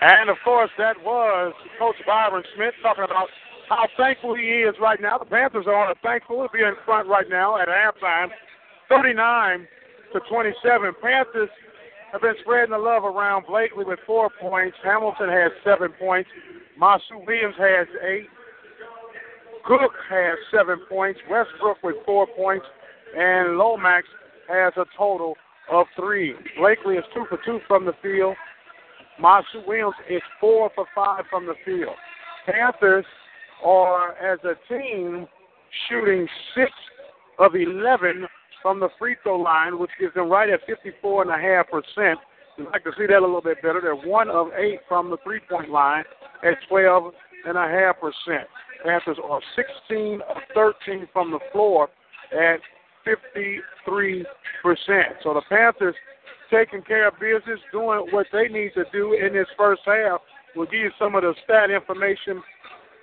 And of course, that was Coach Byron Smith talking about how thankful he is right now. The Panthers are thankful to be in front right now at halftime, 39 to 27. Panthers have been spreading the love around. Blakely with four points. Hamilton has seven points. Masu Williams has eight. Cook has seven points. Westbrook with four points. And Lomax has a total of three. Blakely is two for two from the field. Masu Williams is four for five from the field. Panthers are, as a team, shooting six of 11 from the free throw line, which gives them right at 54.5%. We'd like to see that a little bit better. They're one of eight from the three point line at 12.5%. Panthers are 16 of 13 from the floor at 53%. So the Panthers taking care of business, doing what they need to do in this first half. We'll give you some of the stat information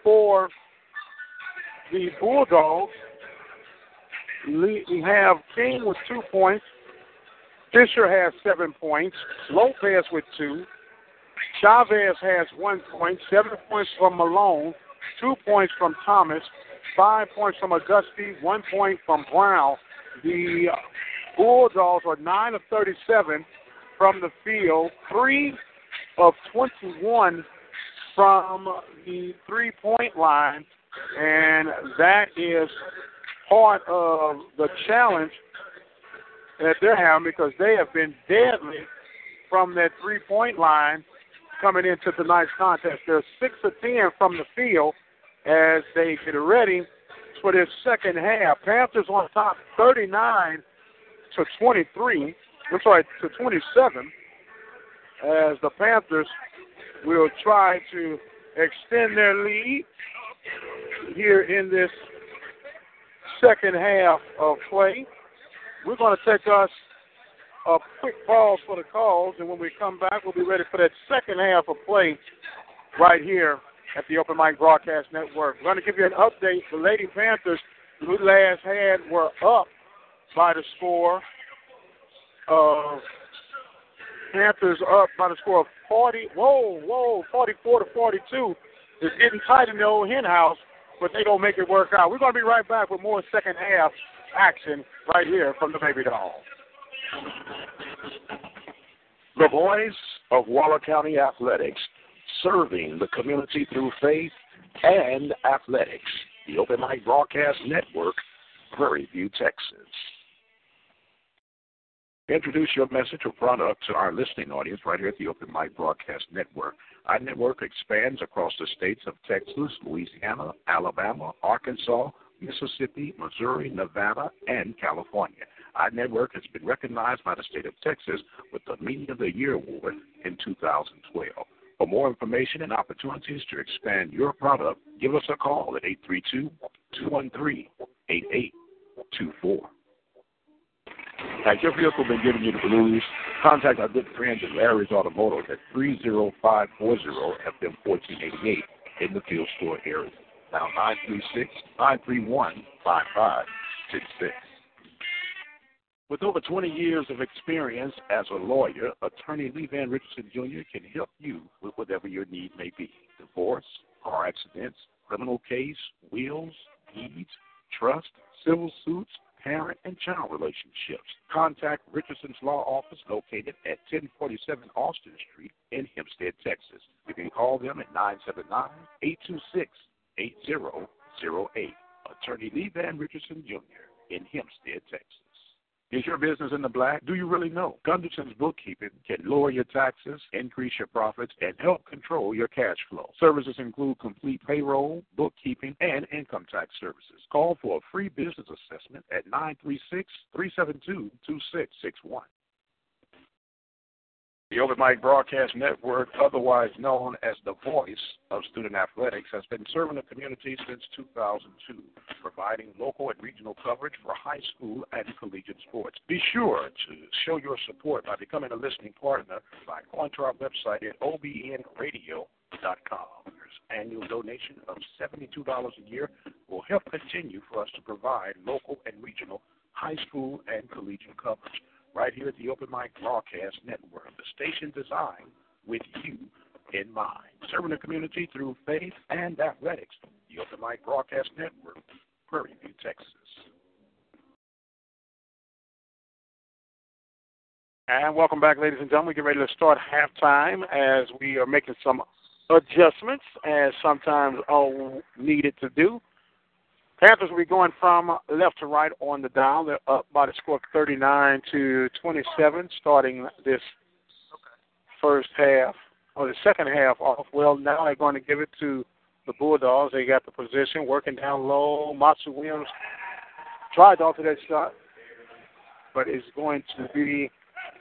for the Bulldogs. We have King with two points. Fisher has seven points. Lopez with two. Chavez has one point. Seven points from Malone. Two points from Thomas. Five points from Auguste. One point from Brown. The Bulldogs are 9 of 37 from the field, 3 of 21 from the three point line, and that is part of the challenge that they're having because they have been deadly from that three point line coming into tonight's contest. They're 6 of 10 from the field as they get ready for this second half. Panthers on top 39 to 23. I'm sorry, to 27 as the Panthers will try to extend their lead here in this second half of play. We're going to take us a quick pause for the calls, and when we come back, we'll be ready for that second half of play right here at the Open Mic Broadcast Network. We're going to give you an update. The Lady Panthers, who last had, were up by the score of Panthers up by the score of 40. Whoa, whoa, 44 to 42. It's getting tight in the old hen house, but they don't make it work out. We're going to be right back with more second half action right here from the Baby Dome. The voice of Waller County Athletics, serving the community through faith and athletics. The Open Mic Broadcast Network, Prairie View, Texas. Introduce your message or product to our listening audience right here at the Open Mic Broadcast Network. Our network expands across the states of Texas, Louisiana, Alabama, Arkansas, Mississippi, Missouri, Nevada, and California. Our network has been recognized by the state of Texas with the Media of the Year Award in 2012. For more information and opportunities to expand your product, give us a call at 832 213 8824. Has your vehicle been giving you the blues? Contact our good friends at Larry's Automotive at 30540 FM 1488 in the Fields Store area. Now 936 931 5566. With over 20 years of experience as a lawyer, attorney Lee Van Richardson Jr. can help you with whatever your need may be divorce, car accidents, criminal case, wills, deeds, trust, civil suits, parent and child relationships. Contact Richardson's Law Office located at 1047 Austin Street in Hempstead, Texas. You can call them at 979 826 8008. Attorney Lee Van Richardson Jr. in Hempstead, Texas. Is your business in the black? Do you really know? Gunderson's Bookkeeping can lower your taxes, increase your profits, and help control your cash flow. Services include complete payroll, bookkeeping, and income tax services. Call for a free business assessment at 936 372 2661. The Open Mic Broadcast Network, otherwise known as the voice of student athletics, has been serving the community since 2002, providing local and regional coverage for high school and collegiate sports. Be sure to show your support by becoming a listening partner by going to our website at obnradio.com. Your Annual donation of $72 a year will help continue for us to provide local and regional high school and collegiate coverage right here at the Open Mic Broadcast Network, the station designed with you in mind. Serving the community through faith and athletics, the Open Mic Broadcast Network, Prairie View, Texas. And welcome back, ladies and gentlemen. We get ready to start halftime as we are making some adjustments, as sometimes all needed to do. Panthers will be going from left to right on the dial. They're up by the score of 39 to 27, starting this first half or the second half off. Well, now they're going to give it to the Bulldogs. They got the position working down low. Masu Williams tried to alter that shot, but it's going to be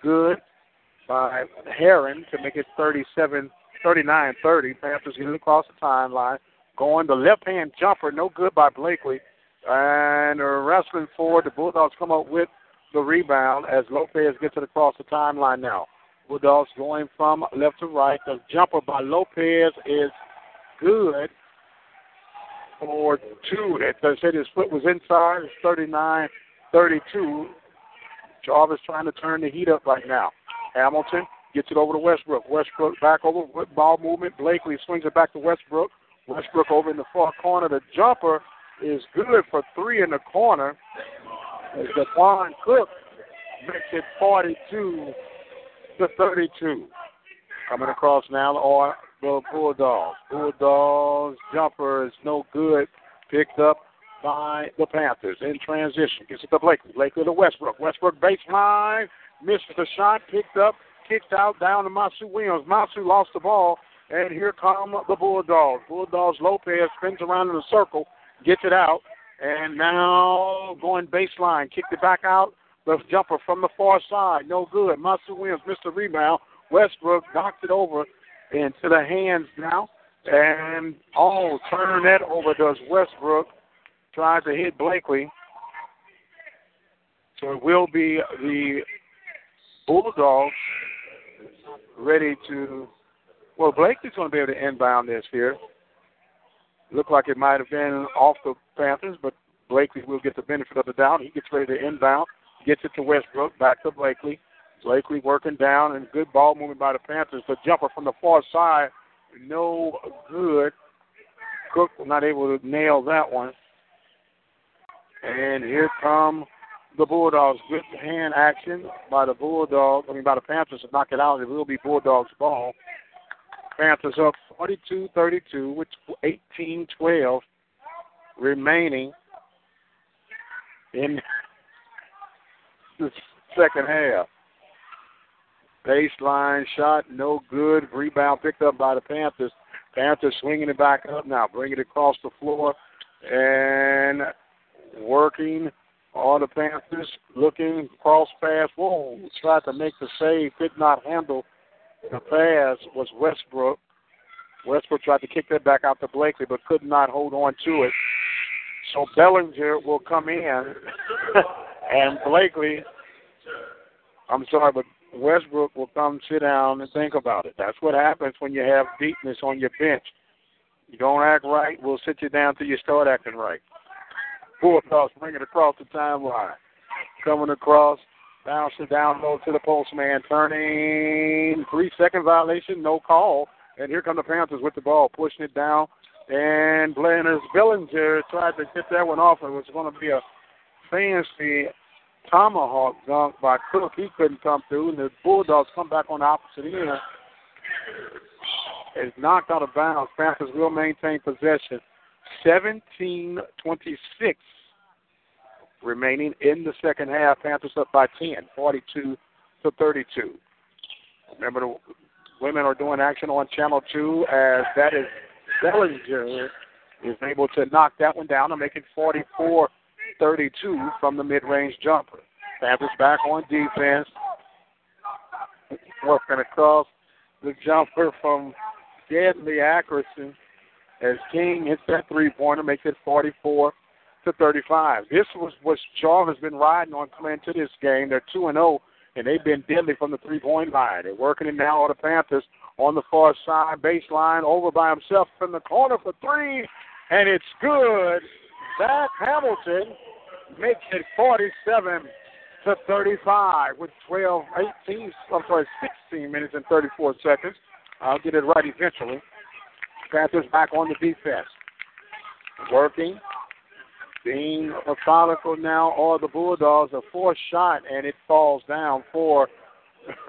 good by Heron to make it 37, 39 30. Panthers getting across the timeline. Going the left hand jumper, no good by Blakely. And wrestling forward, the Bulldogs come up with the rebound as Lopez gets it across the timeline now. Bulldogs going from left to right. The jumper by Lopez is good for two. They said his foot was inside. It's 39 32. Jarvis trying to turn the heat up right now. Hamilton gets it over to Westbrook. Westbrook back over ball movement. Blakely swings it back to Westbrook. Westbrook over in the far corner. The jumper is good for three in the corner. As Devon Cook makes it 42 to 32. Coming across now are the Bulldogs. Bulldogs jumper is no good. Picked up by the Panthers in transition. Gets it to Blakely. Blakely to Westbrook. Westbrook baseline. Misses the shot. Picked up. Kicked out down to Masu Williams. Masu lost the ball. And here come the Bulldogs. Bulldogs Lopez spins around in a circle, gets it out, and now going baseline, kicked it back out. The jumper from the far side, no good. Master Williams missed the rebound. Westbrook knocked it over into the hands now. And oh, turn that over does Westbrook. Tries to hit Blakely. So it will be the Bulldogs ready to well, Blakely's going to be able to inbound this here. Looked like it might have been off the Panthers, but Blakely will get the benefit of the doubt. He gets ready to inbound, gets it to Westbrook, back to Blakely. Blakely working down and good ball movement by the Panthers. The jumper from the far side, no good. Cook not able to nail that one. And here come the Bulldogs. Good hand action by the Bulldogs. I mean, by the Panthers to knock it out. It will be Bulldogs' ball. Panthers up 42-32 with 18-12 remaining in the second half. Baseline shot, no good. Rebound picked up by the Panthers. Panthers swinging it back up now, bringing it across the floor and working on the Panthers, looking cross pass. Whoa, tried to make the save, could not handle the pass was Westbrook. Westbrook tried to kick that back out to Blakely, but could not hold on to it. So Bellinger will come in, and Blakely I'm sorry, but Westbrook will come sit down and think about it. That's what happens when you have deepness on your bench. You don't act right, we'll sit you down till you start acting right. Bulldogs bring it across the timeline. Coming across, bouncing down low to the postman, turning three second violation, no call. And here come the Panthers with the ball, pushing it down. And Blanders Bellinger tried to get that one off. It was going to be a fancy tomahawk dunk by Cook. He couldn't come through, and the Bulldogs come back on the opposite end. It's knocked out of bounds. Panthers will maintain possession. 17 26 remaining in the second half. Panthers up by 10, 42 to 32. Remember, the women are doing action on Channel 2 as that is Bellinger is able to knock that one down and make it 44 32 from the mid range jumper. Panthers back on defense. Working across the jumper from deadly accuracy as King hits that three pointer, makes it 44 to 35. This was what Shaw has been riding on coming into this game. They're 2 and 0, and they've been deadly from the three point line. They're working it now on the Panthers on the far side, baseline, over by himself in the corner for three, and it's good. Zach Hamilton makes it 47 to 35 with 12, 18, I'm sorry, 16 minutes and 34 seconds. I'll get it right eventually. Panthers back on the defense. Working, being methodical now, or the Bulldogs, a fourth shot, and it falls down for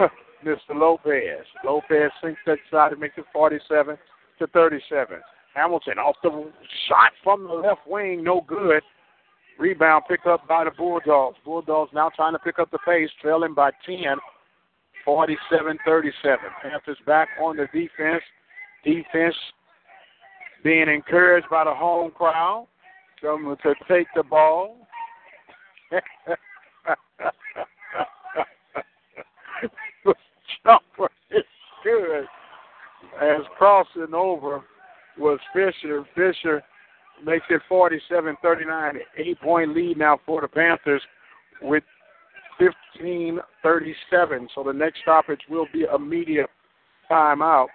Mr. Lopez. Lopez sinks that shot and makes it 47 to 37. Hamilton off the shot from the left wing, no good. Rebound picked up by the Bulldogs. Bulldogs now trying to pick up the pace, trailing by 10, 47 37. Panthers back on the defense. Defense being encouraged by the home crowd. Someone to take the ball. the jumper is good. As crossing over was Fisher. Fisher makes it 47 39. Eight point lead now for the Panthers with 15 37. So the next stoppage will be immediate timeout.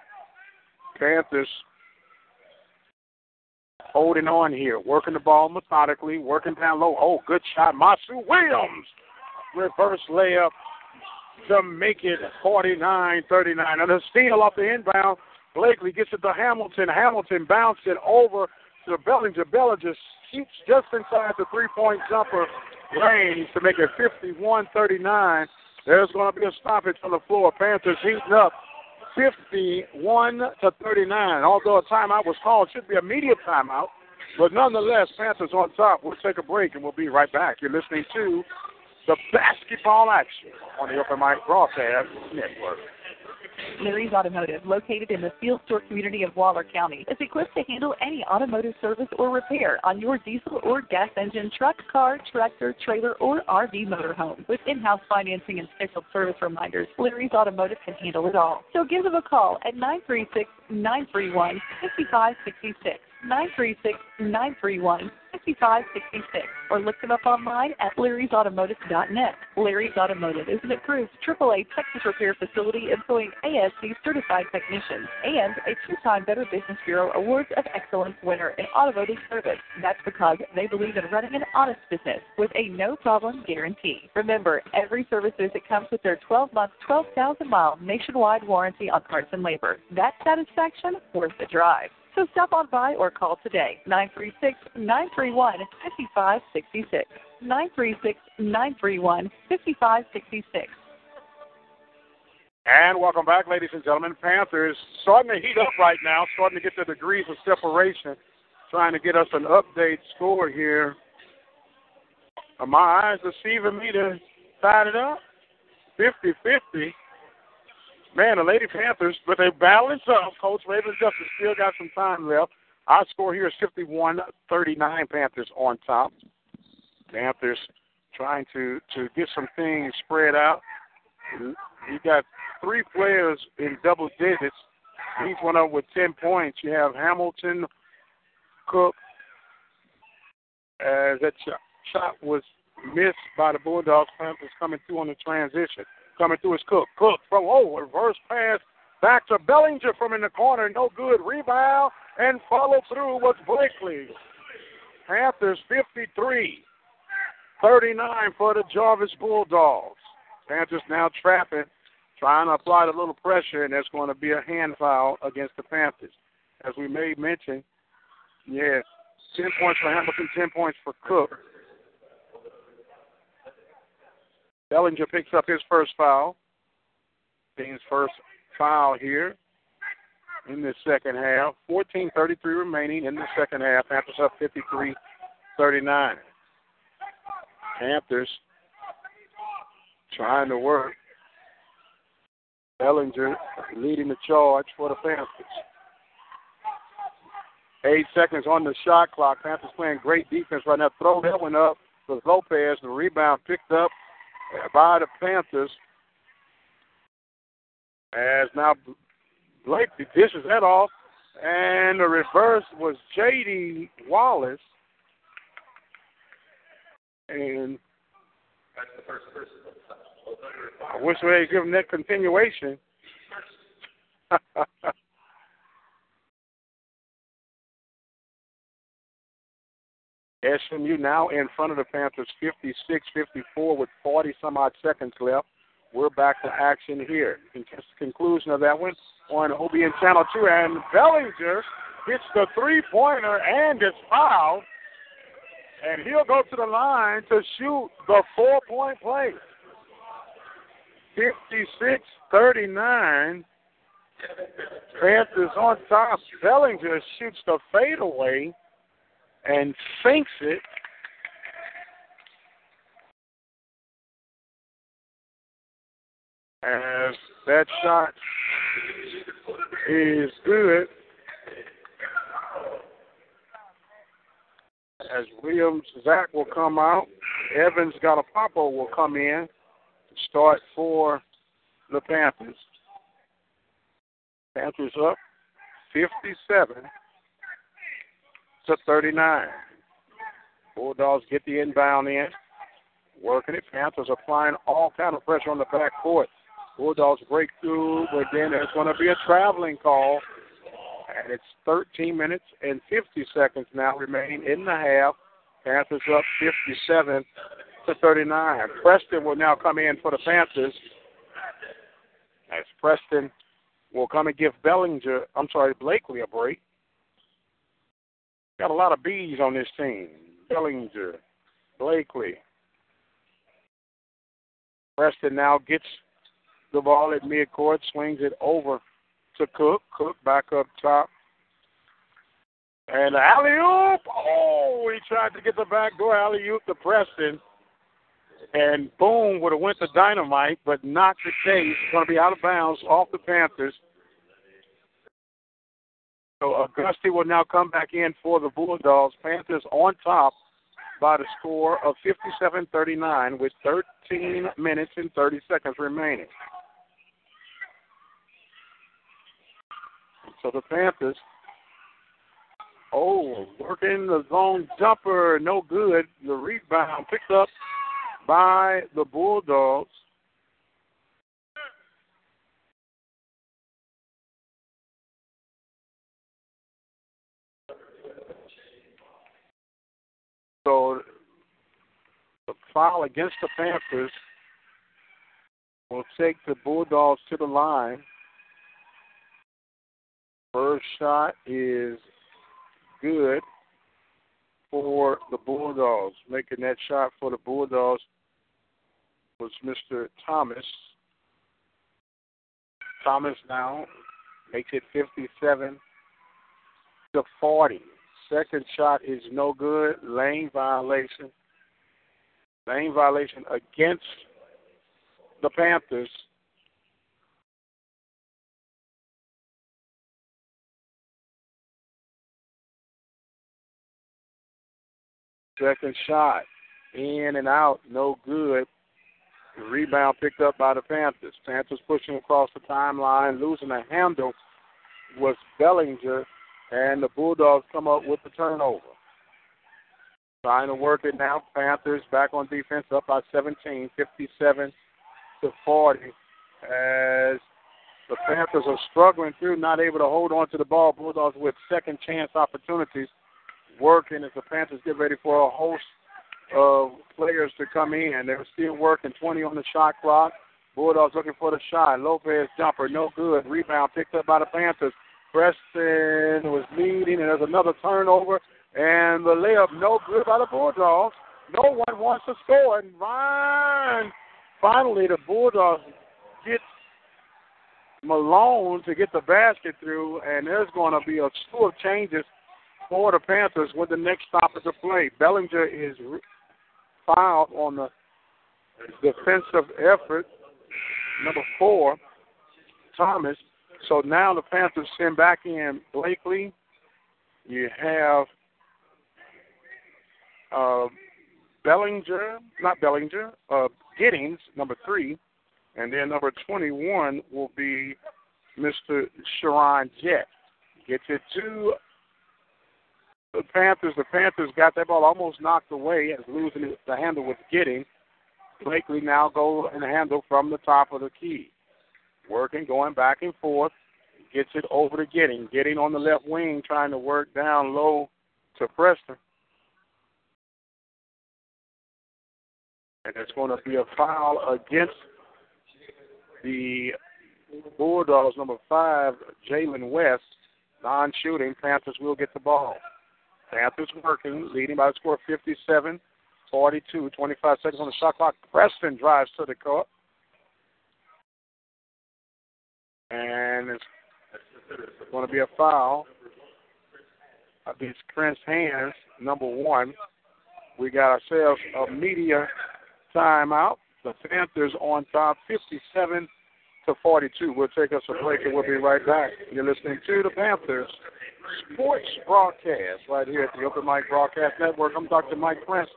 Panthers holding on here, working the ball methodically, working down low. Oh, good shot. Masu Williams. Reverse layup to make it 49 39. And a steal off the inbound. Blakely gets it to Hamilton. Hamilton bounced it over to Bellinger. Bellinger shoots just inside the three point jumper range to make it 51 39. There's going to be a stoppage on the floor. Panthers heating up 51 to 39. Although a timeout was called, should be a media timeout. But nonetheless, Panthers on top. We'll take a break and we'll be right back. You're listening to the basketball action on the Open Mic Broadcast Network. Larry's Automotive, located in the Fields Store community of Waller County, is equipped to handle any automotive service or repair on your diesel or gas engine, truck, car, tractor, trailer, or RV motorhome. With in-house financing and scheduled service reminders, Larry's Automotive can handle it all. So give them a call at 936 931 5566. 936 931 5566 or look them up online at larrysautomotive.net. Larry's Automotive is an approved AAA Texas repair facility employing ASE certified technicians and a two-time Better Business Bureau Awards of Excellence winner in automotive service. That's because they believe in running an honest business with a no-problem guarantee. Remember, every service visit comes with their 12-month, 12,000-mile nationwide warranty on parts and labor. That satisfaction worth the drive. So stop on by or call today, 936 931 5566. 936 931 5566. And welcome back, ladies and gentlemen. Panthers starting to heat up right now, starting to get the degrees of separation, trying to get us an update score here. Uh, my eyes deceiving me to tie it up 50 50. Man, the Lady Panthers, but they balance up. Coach Raven Justice still got some time left. Our score here is 51 39 Panthers on top. Panthers trying to, to get some things spread out. You got three players in double digits. Each one them with 10 points. You have Hamilton, Cook. As that shot was missed by the Bulldogs. Panthers coming through on the transition. Coming through is Cook. Cook from, oh, reverse pass back to Bellinger from in the corner. No good. Rebound and follow through with Blakely. Panthers 53 39 for the Jarvis Bulldogs. Panthers now trapping, trying to apply a little pressure, and there's going to be a hand foul against the Panthers. As we may mention, yeah, 10 points for Hamilton, 10 points for Cook. Bellinger picks up his first foul. Team's first foul here in the second half. 14:33 remaining in the second half. Panthers up 53-39. Panthers trying to work. Bellinger leading the charge for the Panthers. Eight seconds on the shot clock. Panthers playing great defense right now. Throw that one up with Lopez. The rebound picked up by the Panthers. As now Blake dishes that off, and the reverse was J.D. Wallace. And I wish we had given that continuation. SMU now in front of the Panthers 56 54 with 40 some odd seconds left. We're back to action here. Conclusion of that one on OBN Channel 2. And Bellinger hits the three pointer and is fouled. And he'll go to the line to shoot the four point play. 56 39. Panthers on top. Bellinger shoots the fadeaway and sinks it. As that shot is good. As Williams Zach will come out, Evans got a Galapapa will come in to start for the Panthers. Panthers up 57 to 39. Bulldogs get the inbound in, working it. Panthers applying all kind of pressure on the back court. Bulldogs break through, but then there's going to be a traveling call. And it's 13 minutes and 50 seconds now remaining in the half. Panthers up 57 to 39. Preston will now come in for the Panthers. As Preston will come and give Bellinger, I'm sorry, Blakely a break. Got a lot of B's on this team. Bellinger, Blakely. Preston now gets the ball at midcourt, swings it over to Cook. Cook back up top. And alley oop! Oh, he tried to get the back door alley oop to Preston. And boom, would have went to dynamite, but not the case. Going to be out of bounds off the Panthers. So Auguste will now come back in for the Bulldogs. Panthers on top by the score of 57-39 with 13 minutes and 30 seconds remaining. So the Panthers, oh, working the zone jumper, no good. The rebound picked up by the Bulldogs. So the foul against the Panthers will take the Bulldogs to the line. First shot is good for the Bulldogs. Making that shot for the Bulldogs was Mr. Thomas. Thomas now makes it 57 to 40. Second shot is no good. Lane violation. Lane violation against the Panthers. Second shot, in and out, no good. Rebound picked up by the Panthers. Panthers pushing across the timeline, losing the handle was Bellinger, and the Bulldogs come up with the turnover. Trying to work it now. Panthers back on defense, up by 17, 57 to 40 as the Panthers are struggling through, not able to hold on to the ball. Bulldogs with second chance opportunities working as the Panthers get ready for a host of players to come in. They're still working 20 on the shot clock. Bulldogs looking for the shot. Lopez jumper, no good. Rebound picked up by the Panthers. Preston was leading, and there's another turnover. And the layup, no good by the Bulldogs. No one wants to score. And Ryan, finally, the Bulldogs get Malone to get the basket through, and there's going to be a slew of changes for the Panthers with the next stop of the play. Bellinger is fouled on the defensive effort, number four, Thomas. So now the Panthers send back in Blakely. You have uh, Bellinger, not Bellinger, uh, Giddings, number three, and then number 21 will be Mr. Sharon Jett. Gets it to the Panthers. The Panthers got that ball almost knocked away as losing the handle with Giddings. Blakely now go and handle from the top of the key. Working, going back and forth. Gets it over to Giddings. Getting on the left wing, trying to work down low to Preston. And it's going to be a foul against the Bulldogs, number five, Jalen West, non shooting. Panthers will get the ball. Panthers working, leading by a score of 57 42, 25 seconds on the shot clock. Preston drives to the court. And it's going to be a foul against Prince Hands, number one. We got ourselves a media timeout. The Panthers on top, 57 to 42. We'll take us a break and we'll be right back. You're listening to the Panthers sports broadcast right here at the Open Mic Broadcast Network. I'm Dr. Mike Prince.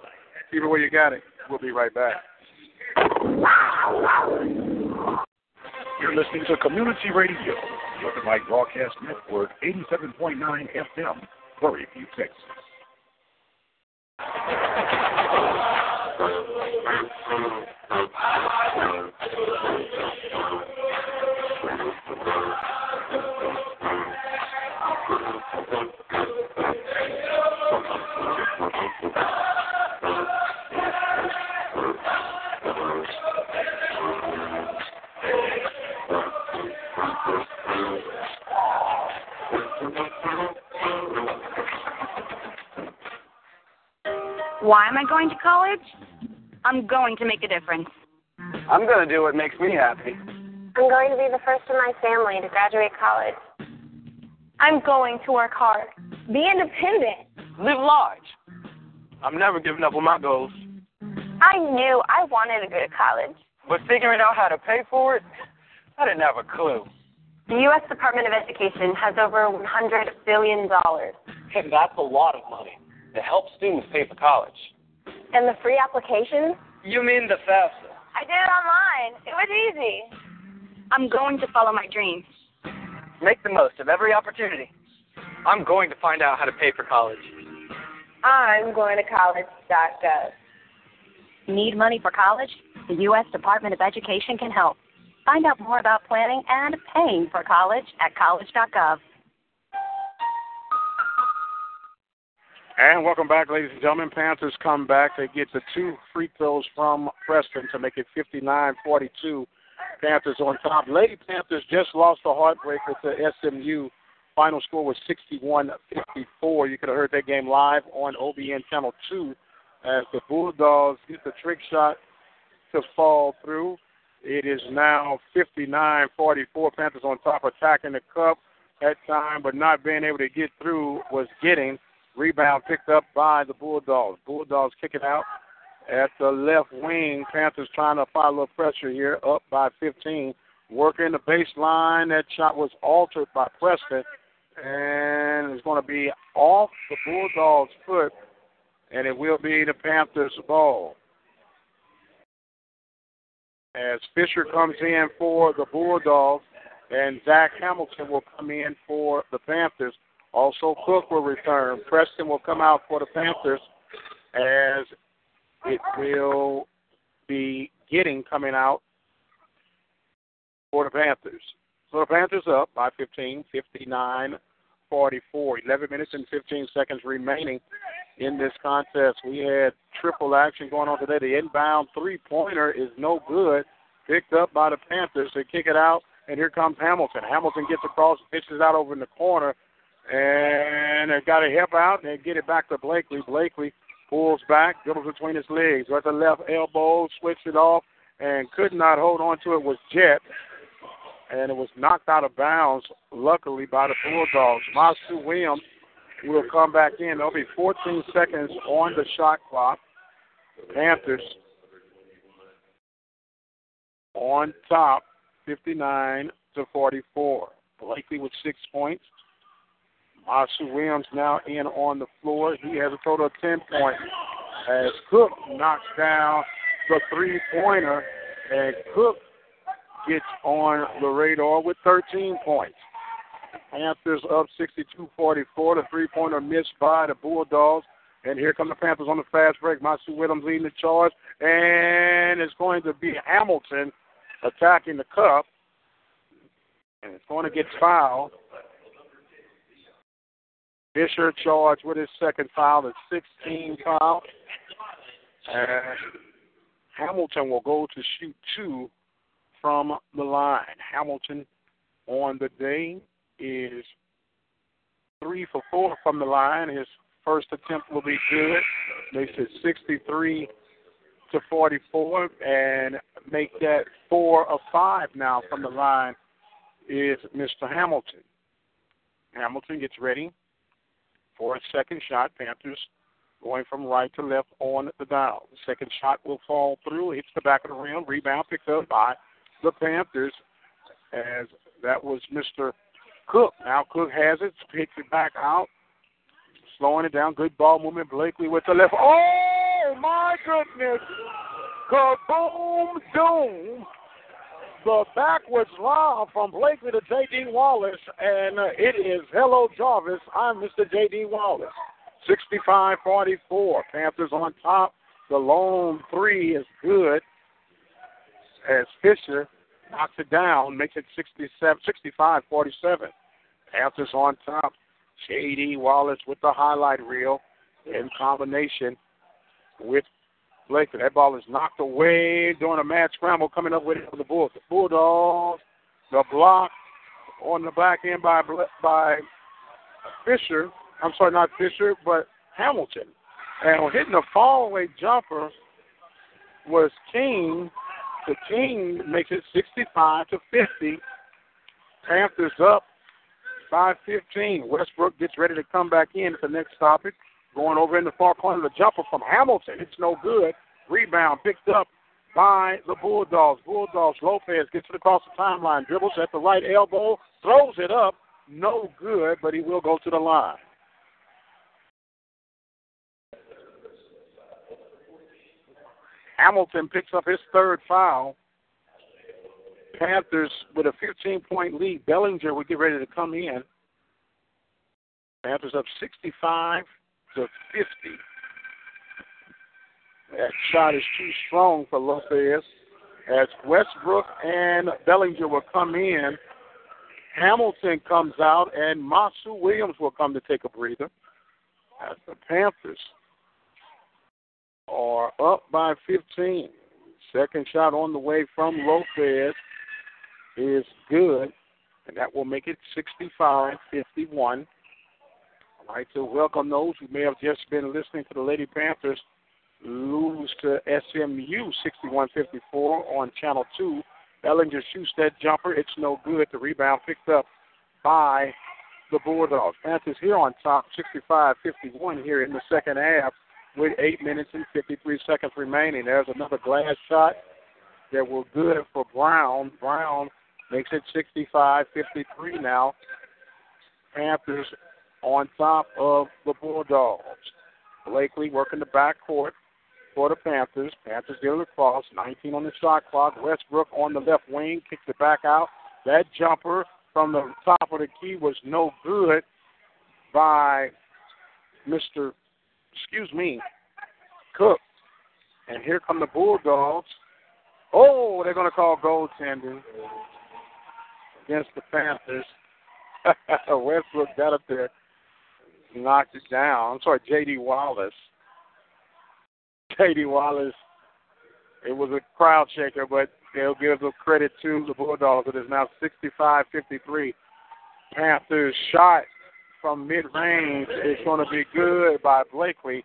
Keep it where you got it. We'll be right back. You're listening to Community Radio, the Open Mic Broadcast Network, 87.9 FM, Prairie View, Texas. Why am I going to college? I'm going to make a difference. I'm going to do what makes me happy. I'm going to be the first in my family to graduate college. I'm going to work hard. Be independent. Live large. I'm never giving up on my goals. I knew I wanted to go to college. But figuring out how to pay for it, I didn't have a clue. The U.S. Department of Education has over $100 billion. And that's a lot of money to help students pay for college. And the free application? You mean the FAFSA? I did it online. It was easy. I'm going to follow my dreams. Make the most of every opportunity. I'm going to find out how to pay for college. I'm going to college.gov. Need money for college? The U.S. Department of Education can help. Find out more about planning and paying for college at college.gov. And welcome back, ladies and gentlemen. Panthers come back. They get the two free throws from Preston to make it 59-42. Panthers on top. Lady Panthers just lost a heartbreaker to SMU. Final score was 61-54. You could have heard that game live on OBN Channel 2 as the Bulldogs get the trick shot to fall through. It is now 59-44. Panthers on top, attacking the cup at time, but not being able to get through was getting. Rebound picked up by the Bulldogs. Bulldogs kick it out at the left wing. Panthers trying to apply a little pressure here, up by 15. Working the baseline. That shot was altered by Preston, and it's going to be off the Bulldogs' foot, and it will be the Panthers' ball. As Fisher comes in for the Bulldogs, and Zach Hamilton will come in for the Panthers. Also, Cook will return. Preston will come out for the Panthers as it will be Giddings coming out for the Panthers. So the Panthers up by 15, 59 44. 11 minutes and 15 seconds remaining in this contest. We had triple action going on today. The inbound three pointer is no good. Picked up by the Panthers. They kick it out, and here comes Hamilton. Hamilton gets across, pitches out over in the corner, and they got to help out and get it back to Blakely. Blakely pulls back, dribbles between his legs, right the left elbow, switched it off, and could not hold on to it was Jett. And it was knocked out of bounds, luckily, by the Bulldogs. Masu Williams will come back in. There'll be 14 seconds on the shot clock. Panthers on top, 59 to 44. Blakely with six points. Masu Williams now in on the floor. He has a total of 10 points. As Cook knocks down the three pointer, and Cook gets on the radar with 13 points. Panthers up 62 44. The three pointer missed by the Bulldogs. And here come the Panthers on the fast break. Masu Williams leading the charge. And it's going to be Hamilton attacking the cup. And it's going to get fouled. Fisher charged with his second foul, the 16 foul. And Hamilton will go to shoot two from the line. Hamilton on the day is three for four from the line. His first attempt will be good. Makes it 63 to 44 and make that four of five now from the line is Mr. Hamilton. Hamilton gets ready for a second shot. Panthers going from right to left on the dial. The second shot will fall through, hits the back of the rim, rebound picked up by the Panthers as that was Mr. Cook. Now Cook has it, picks it back out, slowing it down. Good ball movement. Blakely with the left. Oh my goodness! Kaboom doom! The backwards lob from Blakely to J.D. Wallace, and uh, it is hello Jarvis. I'm Mr. J.D. Wallace. 65-44. Panthers on top. The lone three is good as Fisher knocks it down, makes it 67, 65-47. Panthers on top. J.D. Wallace with the highlight reel in combination with Blakely. That ball is knocked away during a mad scramble coming up with it for the Bulls. The Bulldogs, the block on the back end by by Fisher. I'm sorry, not Fisher, but Hamilton. And hitting the fallaway jumper was King. The King makes it 65 to 50. Panthers up 5-15. Westbrook gets ready to come back in at the next topic. Going over in the far corner, the jumper from Hamilton. It's no good. Rebound picked up by the Bulldogs. Bulldogs, Lopez gets it across the timeline, dribbles at the right elbow, throws it up. No good, but he will go to the line. Hamilton picks up his third foul. Panthers with a 15 point lead. Bellinger would get ready to come in. Panthers up 65 to 50. That shot is too strong for Lopez. As Westbrook and Bellinger will come in, Hamilton comes out, and Masu Williams will come to take a breather. As the Panthers are up by 15. Second shot on the way from Lopez is good, and that will make it 65 51. I'd to welcome those who may have just been listening to the Lady Panthers lose to SMU 61 54 on Channel 2. Bellinger shoots that jumper. It's no good. The rebound picked up by the Bulldogs. Panthers here on top 65 51 here in the second half with 8 minutes and 53 seconds remaining. There's another glass shot that will good for Brown. Brown makes it 65 53 now. Panthers on top of the Bulldogs. Blakely working the backcourt for the Panthers. Panthers dealing across, 19 on the shot clock. Westbrook on the left wing kicks it back out. That jumper from the top of the key was no good by Mr. Excuse me, Cook. And here come the Bulldogs. Oh, they're going to call goaltending. against the Panthers. Westbrook got up there, knocked it down. I'm sorry, J.D. Wallace. J.D. Wallace. It was a crowd shaker, but they'll give the credit to the Bulldogs. It is now 65-53. Panthers shot from mid-range is going to be good by Blakely.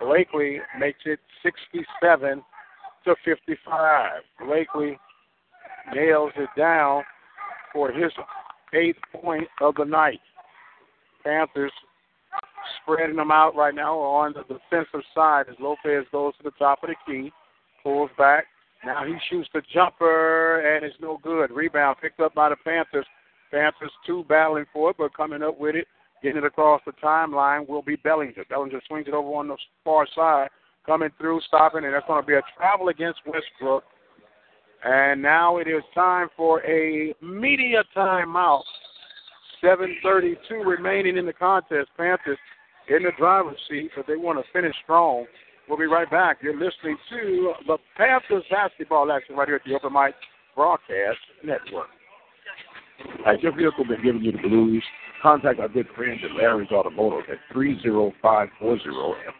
Blakely makes it 67 to 55. Blakely nails it down for his eighth point of the night. Panthers spreading them out right now on the defensive side as Lopez goes to the top of the key, pulls back. Now he shoots the jumper and it's no good. Rebound picked up by the Panthers. Panthers two battling for it, but coming up with it, getting it across the timeline will be Bellinger. Bellinger swings it over on the far side, coming through, stopping, and that's going to be a travel against Westbrook. And now it is time for a media timeout. 7.32 remaining in the contest. Panthers in the driver's seat, but they want to finish strong. We'll be right back. You're listening to the Panthers basketball action right here at the Open Mic Broadcast Network. Has your vehicle been giving you the blues? Contact our good friends at Larry's Automotive at 30540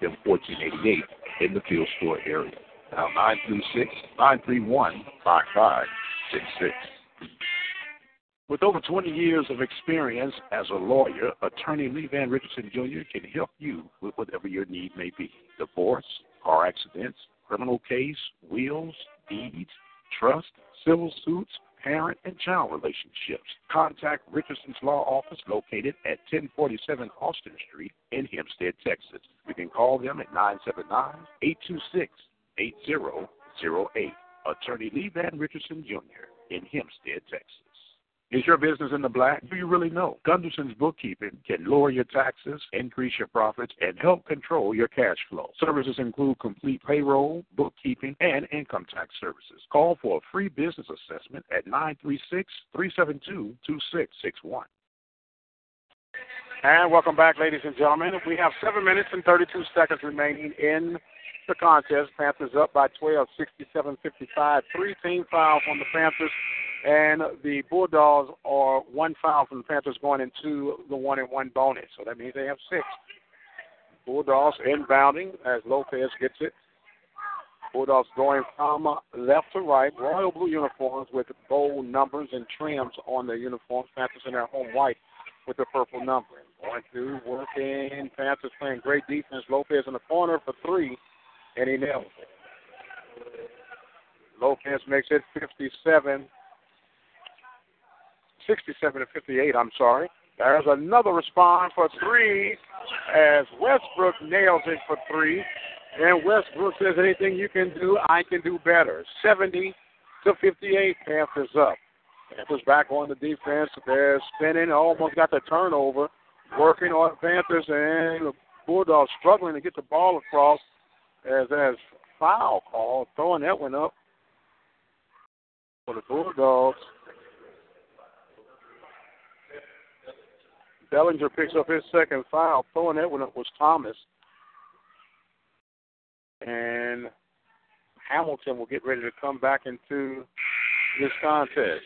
FM 1488 in the Fields Store area. Now 936 931 5566. With over 20 years of experience as a lawyer, attorney Lee Van Richardson Jr. can help you with whatever your need may be. Divorce, car accidents, criminal case, wills, deeds, trust, civil suits, parent and child relationships. Contact Richardson's Law Office located at 1047 Austin Street in Hempstead, Texas. You can call them at 979 826 8008. Attorney Lee Van Richardson Jr. in Hempstead, Texas. Is your business in the black? Do you really know? Gunderson's Bookkeeping can lower your taxes, increase your profits, and help control your cash flow. Services include complete payroll, bookkeeping, and income tax services. Call for a free business assessment at 936 372 2661. And welcome back, ladies and gentlemen. We have seven minutes and 32 seconds remaining in the contest. Panthers up by 12, 67 55. Three team fouls on the Panthers, and the Bulldogs are one foul from the Panthers going into the one and one bonus. So that means they have six. Bulldogs inbounding as Lopez gets it. Bulldogs going from left to right. Royal blue uniforms with bold numbers and trims on their uniforms. Panthers in their home white with the purple numbering. Going through, working. Panthers playing great defense. Lopez in the corner for three, and he nails it. Lopez makes it 57, 67 to 58, I'm sorry. There's another response for three as Westbrook nails it for three. And Westbrook says, anything you can do, I can do better. 70 to 58, Panthers up. Panthers back on the defense. They're spinning, almost got the turnover, working on Panthers, and the Bulldogs struggling to get the ball across as as foul call, throwing that one up for the Bulldogs. Bellinger picks up his second foul. Throwing that one up was Thomas. And Hamilton will get ready to come back into this contest.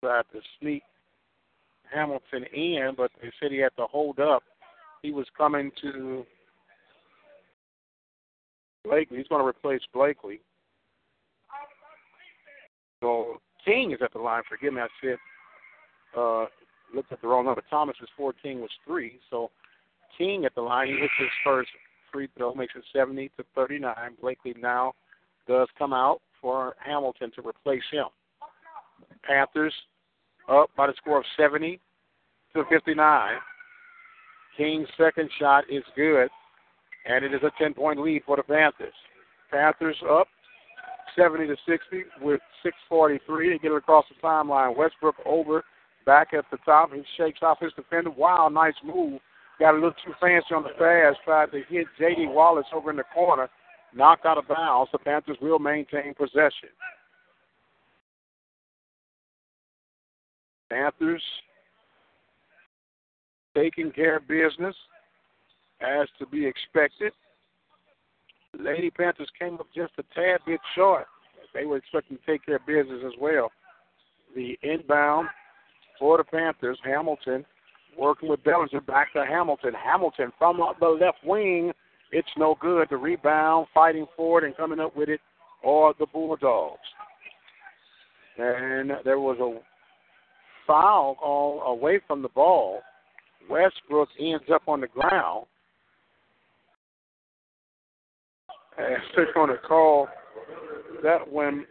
Tried to sneak Hamilton in, but they said he had to hold up. He was coming to Blakely. He's going to replace Blakely. So King is at the line. Forgive me, I said uh, looked at the wrong number. Thomas was four. King was three. So King at the line. He hits his first free throw, makes it 70 to 39. Blakely now does come out for Hamilton to replace him. Panthers up by the score of 70 to 59. King's second shot is good, and it is a 10 point lead for the Panthers. Panthers up 70 to 60 with 6:43. They get it across the timeline. Westbrook over back at the top. He shakes off his defender. Wow, nice move. Got a little too fancy on the pass. Tried to hit J.D. Wallace over in the corner. Knocked out of bounds. The Panthers will maintain possession. Panthers taking care of business as to be expected. Lady Panthers came up just a tad bit short. They were expecting to take care of business as well. The inbound for the Panthers, Hamilton working with Bellinger back to Hamilton. Hamilton from the left wing. It's no good. The rebound, fighting for it, and coming up with it are the Bulldogs. And there was a foul call away from the ball. Westbrook ends up on the ground. And they're going to call that one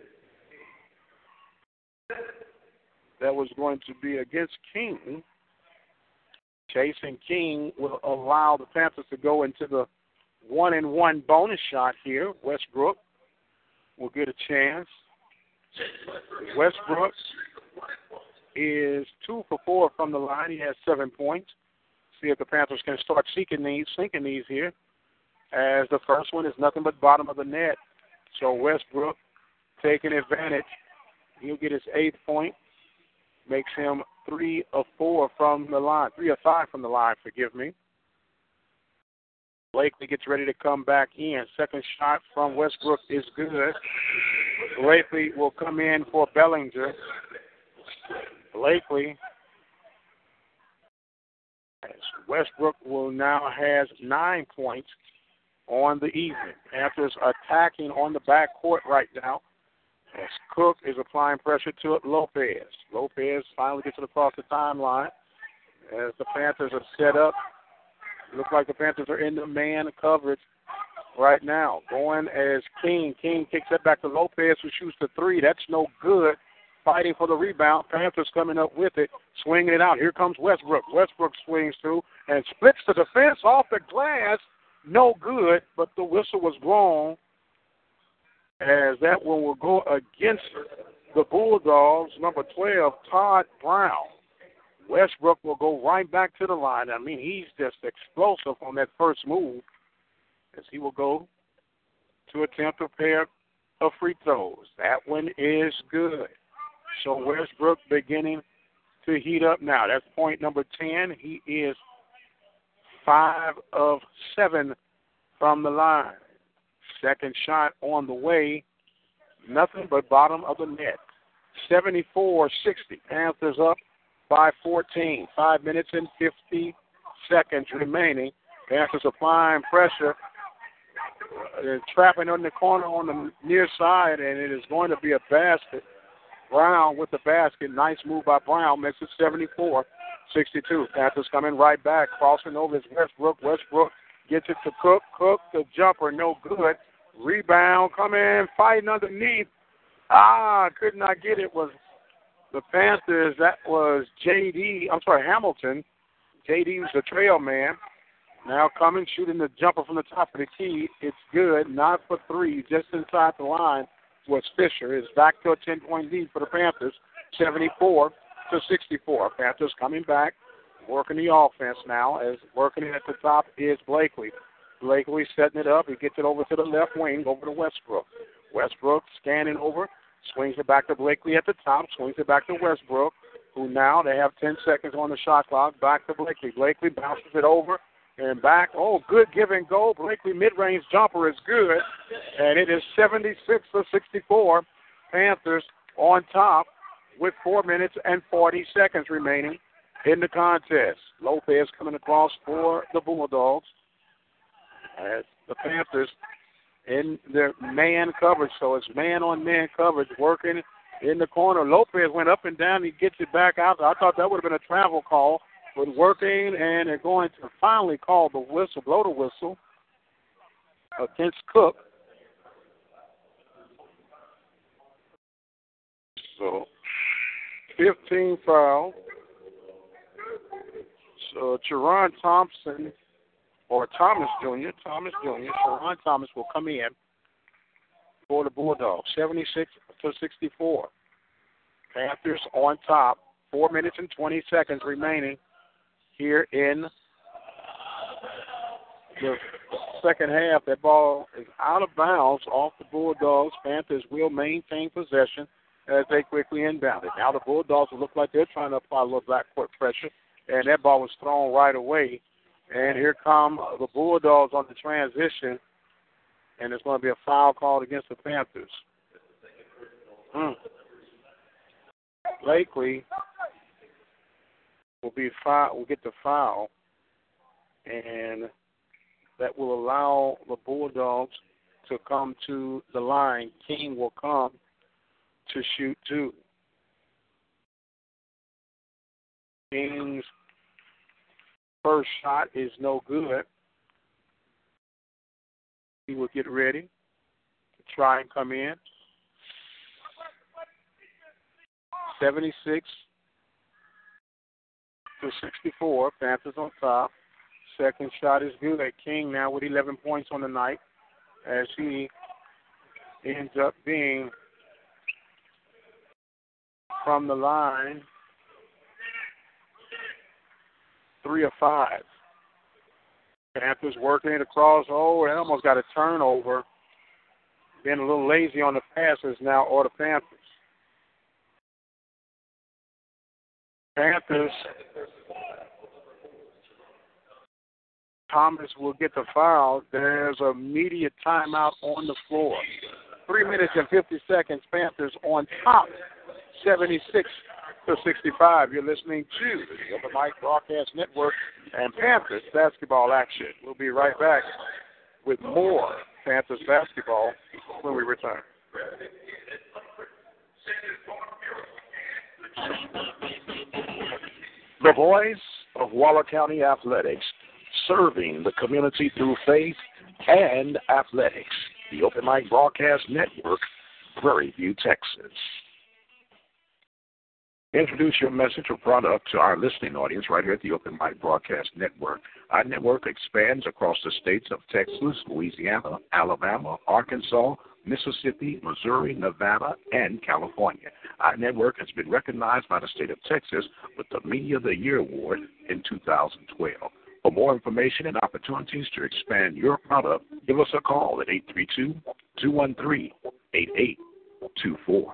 that was going to be against King. Chase and King will allow the Panthers to go into the one and one bonus shot here. Westbrook will get a chance. Westbrook is two for four from the line. He has seven points. See if the Panthers can start seeking these, sinking these here. As the first one is nothing but bottom of the net. So Westbrook taking advantage. He'll get his eighth point. Makes him three of four from the line, three of five from the line, forgive me. Blakely gets ready to come back in. Second shot from Westbrook is good. Blakely will come in for Bellinger. Blakely. Westbrook will now has nine points on the evening. Panthers attacking on the back court right now. As Cook is applying pressure to it, Lopez. Lopez finally gets it across the timeline. As the Panthers are set up, Looks like the Panthers are in the man coverage right now. Going as King. King kicks it back to Lopez, who shoots the three. That's no good. Fighting for the rebound. Panthers coming up with it, swinging it out. Here comes Westbrook. Westbrook swings through and splits the defense off the glass. No good, but the whistle was blown as that one will go against the Bulldogs, number 12, Todd Brown. Westbrook will go right back to the line. I mean, he's just explosive on that first move as he will go to attempt a pair of free throws. That one is good. So Westbrook beginning to heat up now. That's point number 10. He is five of seven from the line. Second shot on the way. Nothing but bottom of the net. 74 60. Panthers up by 14. Five minutes and 50 seconds remaining. Panthers applying pressure. They're trapping on the corner on the near side, and it is going to be a basket. Brown with the basket. Nice move by Brown. Makes it 74 62. Panthers coming right back. Crossing over is Westbrook. Westbrook gets it to Cook. Cook, the jumper, no good. Rebound, coming, in, fighting underneath. Ah, could not get it. Was the Panthers? That was JD. I'm sorry, Hamilton. JD was the trail man. Now coming, shooting the jumper from the top of the key. It's good. Not for three, just inside the line was Fisher. It's back to a 10 point lead for the Panthers, 74 to 64. Panthers coming back, working the offense now. As working it at the top is Blakely. Blakely setting it up. He gets it over to the left wing, over to Westbrook. Westbrook scanning over, swings it back to Blakely at the top, swings it back to Westbrook, who now they have 10 seconds on the shot clock. Back to Blakely. Blakely bounces it over and back. Oh, good give and go. Blakely mid range jumper is good, and it is 76 to 64. Panthers on top with four minutes and 40 seconds remaining in the contest. Lopez coming across for the Bulldogs as the Panthers in their man coverage. So it's man on man coverage working in the corner. Lopez went up and down. He gets it back out. I thought that would have been a travel call, but working, and they're going to finally call the whistle, blow the whistle against Cook. So 15 foul. So Jerron Thompson or Thomas Jr., Thomas Jr., Sharon Thomas will come in for the Bulldogs, 76 to 64. Panthers on top, 4 minutes and 20 seconds remaining here in the second half. That ball is out of bounds off the Bulldogs. Panthers will maintain possession as they quickly inbound it. Now the Bulldogs look like they're trying to apply a little backcourt pressure, and that ball was thrown right away and here come the Bulldogs on the transition. and there's going to be a foul called against the Panthers. Hmm. Blakely will be foul, will get the foul, and that will allow the Bulldogs to come to the line. King will come to shoot too. King's first shot is no good. He will get ready to try and come in. 76 to 64. Panthers on top. Second shot is good. King now with 11 points on the night as he ends up being from the line three of five. Panthers working oh, it across. Oh, and almost got a turnover. Being a little lazy on the passes now, or the Panthers. Panthers. Thomas will get the foul. There's a media timeout on the floor. Three minutes and 50 seconds. Panthers on top, 76 to 65. You're listening to the Open Mic Broadcast Network and Panthers basketball action. We'll be right back with more Panthers basketball when we return. The voice of Waller County Athletics, serving the community through faith and athletics. The Open Mic Broadcast Network, Prairie View, Texas. Introduce your message or product to our listening audience right here at the Open Mic Broadcast Network. Our network expands across the states of Texas, Louisiana, Alabama, Arkansas, Mississippi, Missouri, Nevada, and California. Our network has been recognized by the state of Texas with the Media of the Year Award in 2012. For more information and opportunities to expand your product, give us a call at 832 213 8824.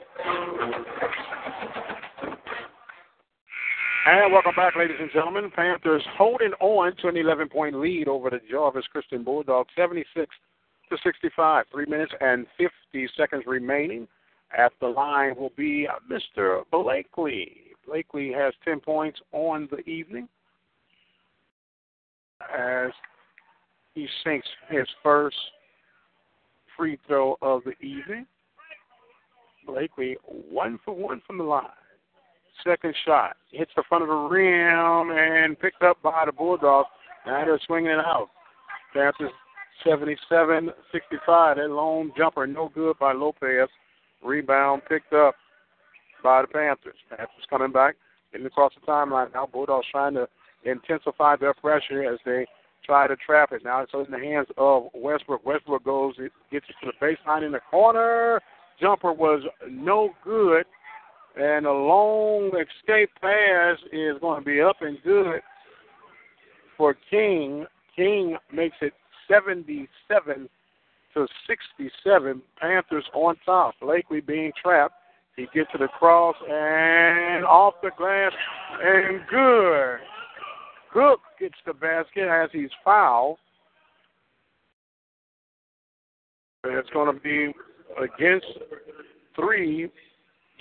And welcome back, ladies and gentlemen. Panthers holding on to an 11 point lead over the Jarvis Christian Bulldogs, 76 to 65. Three minutes and 50 seconds remaining. At the line will be uh, Mr. Blakely. Blakely has 10 points on the evening as he sinks his first free throw of the evening. Blakely, one for one from the line. Second shot hits the front of the rim and picked up by the Bulldogs. Now they're swinging it out. Panthers 77 65. That lone jumper, no good by Lopez. Rebound picked up by the Panthers. Panthers coming back, getting across the timeline now. Bulldogs trying to intensify their pressure as they try to trap it. Now it's in the hands of Westbrook. Westbrook goes, gets it to the baseline in the corner. Jumper was no good. And a long escape pass is going to be up and good for King. King makes it 77 to 67. Panthers on top. Blakely being trapped. He gets to the cross and off the glass and good. Cook gets the basket as he's fouled. It's going to be against three.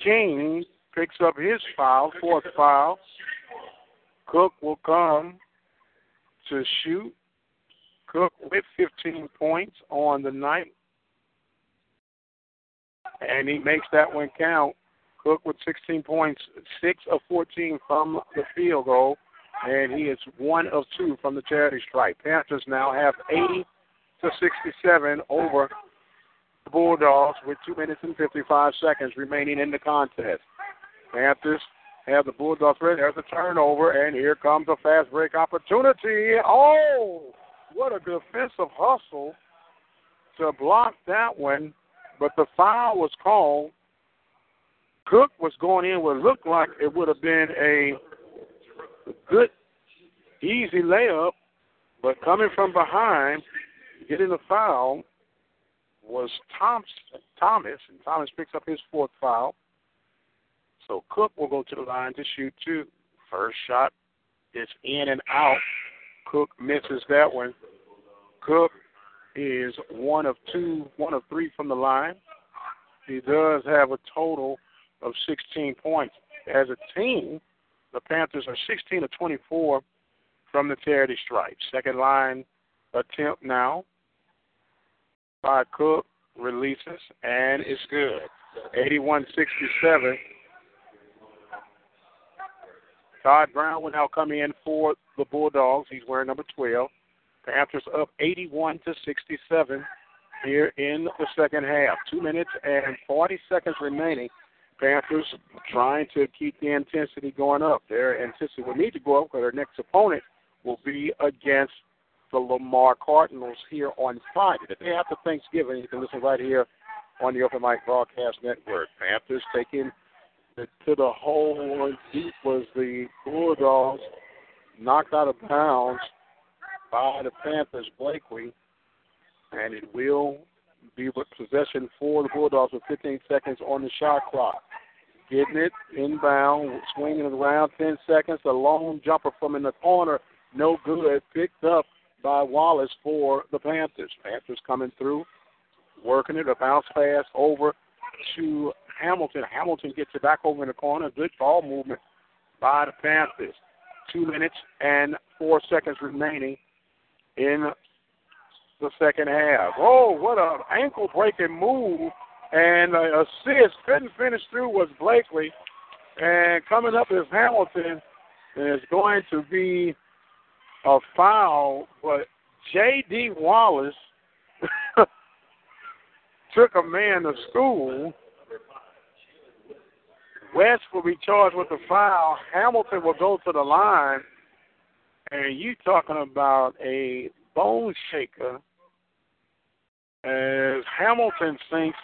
King picks up his foul, fourth foul. Cook will come to shoot. Cook with 15 points on the night. And he makes that one count. Cook with 16 points, 6 of 14 from the field goal, and he is 1 of 2 from the charity stripe. Panthers now have 80 to 67 over Bulldogs with 2 minutes and 55 seconds remaining in the contest. Panthers have the Bulldogs ready. There's a turnover, and here comes a fast break opportunity. Oh, what a defensive hustle to block that one but the foul was called. Cook was going in what looked like it would have been a good, easy layup, but coming from behind, getting the foul was Thomas. Thomas, and Thomas picks up his fourth foul. So Cook will go to the line to shoot two. First shot is in and out. Cook misses that one. Cook is one of two, one of three from the line. He does have a total of 16 points. As a team, the Panthers are 16 of 24 from the charity stripe. Second line attempt now by Cook releases and it's good. 81-67. Todd Brown will now come in for the Bulldogs. He's wearing number 12. Panthers up 81 to 67 here in the second half. Two minutes and 40 seconds remaining. Panthers trying to keep the intensity going up. Their intensity will need to go up because their next opponent will be against the Lamar Cardinals here on Friday. The day after Thanksgiving, you can listen right here on the Open Mic Broadcast Network. Panthers taking it to the hole and deep was the Bulldogs knocked out of bounds by the Panthers, Blakely, and it will be with possession for the Bulldogs with 15 seconds on the shot clock. Getting it inbound, swinging it around 10 seconds. A long jumper from in the corner, no good. Picked up by Wallace for the Panthers. Panthers coming through, working it, a bounce pass over to Hamilton. Hamilton gets it back over in the corner. Good ball movement by the Panthers. Two minutes and four seconds remaining in the second half. Oh, what an ankle breaking move and uh, assist. Couldn't finish through was Blakely. And coming up is Hamilton. And it's going to be a foul, but J.D. Wallace took a man to school. West will be charged with a foul. Hamilton will go to the line. And you talking about a bone shaker as Hamilton sinks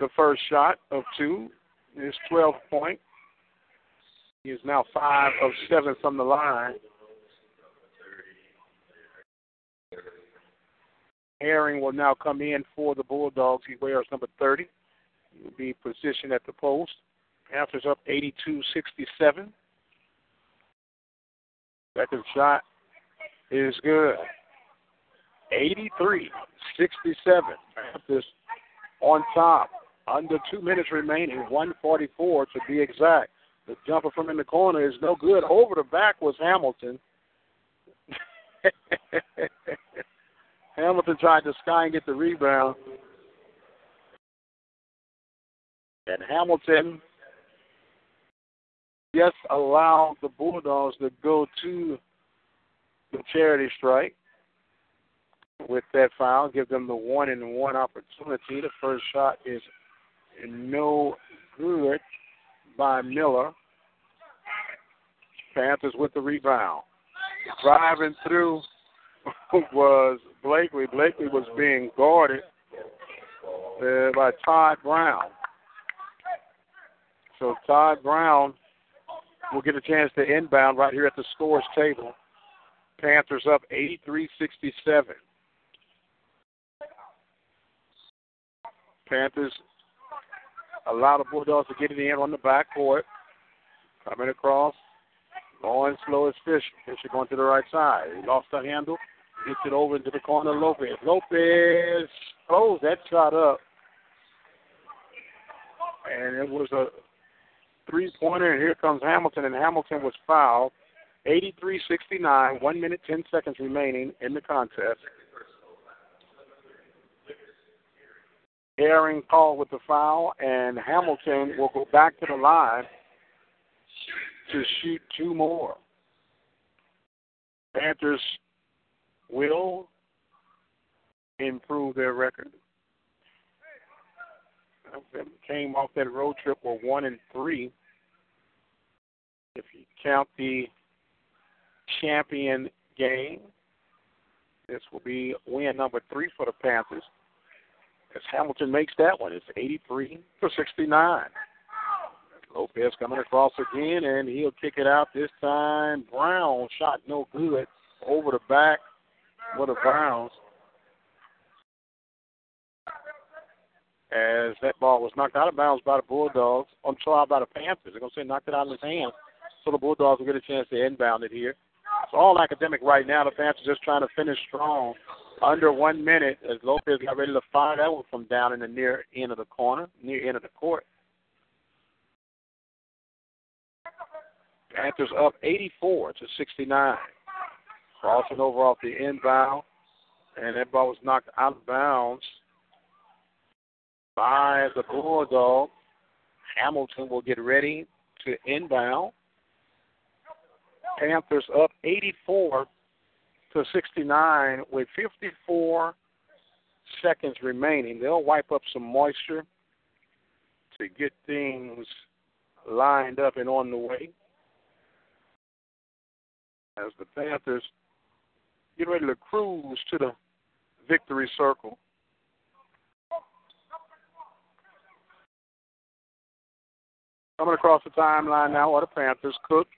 the first shot of two. His 12 point. He is now five of seven from the line. Herring will now come in for the Bulldogs. He wears number 30. He will be positioned at the post. Panthers up 82 67. Second shot is good. 83 67. Panthers on top. Under two minutes remaining, 144 to be exact. The jumper from in the corner is no good. Over the back was Hamilton. Hamilton tried to sky and get the rebound. And Hamilton just allowed the Bulldogs to go to the charity strike with that foul, give them the one and one opportunity. The first shot is no good by Miller. Panthers with the rebound. Driving through was Blakely. Blakely was being guarded uh, by Todd Brown. So Todd Brown will get a chance to inbound right here at the scores table. Panthers up 83 67. Panthers allow the Bulldogs to get it in on the back court. Coming across. Going slow as Fisher. Fisher going to the right side. He lost the handle. Gets it over into the corner. Lopez. Lopez closed that shot up. And it was a three pointer. And here comes Hamilton. And Hamilton was fouled. 83 69. One minute, 10 seconds remaining in the contest. Herring called with the foul, and Hamilton will go back to the line to shoot two more. Panthers will improve their record. Came off that road trip with one and three. If you count the champion game, this will be win number three for the Panthers. as Hamilton makes that one. It's 83 to 69. Lopez coming across again, and he'll kick it out this time. Brown shot no good over the back for the Browns. As that ball was knocked out of bounds by the Bulldogs, I'm sorry, by the Panthers. They're going to say knocked it out of his hand, so the Bulldogs will get a chance to inbound it here. It's all academic right now. The Panthers just trying to finish strong. Under one minute as Lopez got ready to fire that one from down in the near end of the corner, near end of the court. Panthers up 84 to 69. Crossing over off the inbound, and that ball was knocked out of bounds by the Bulldog. Hamilton will get ready to inbound. Panthers up 84 to 69 with 54 seconds remaining. They'll wipe up some moisture to get things lined up and on the way. As the Panthers get ready to cruise to the victory circle. Coming across the timeline now are the Panthers. Cook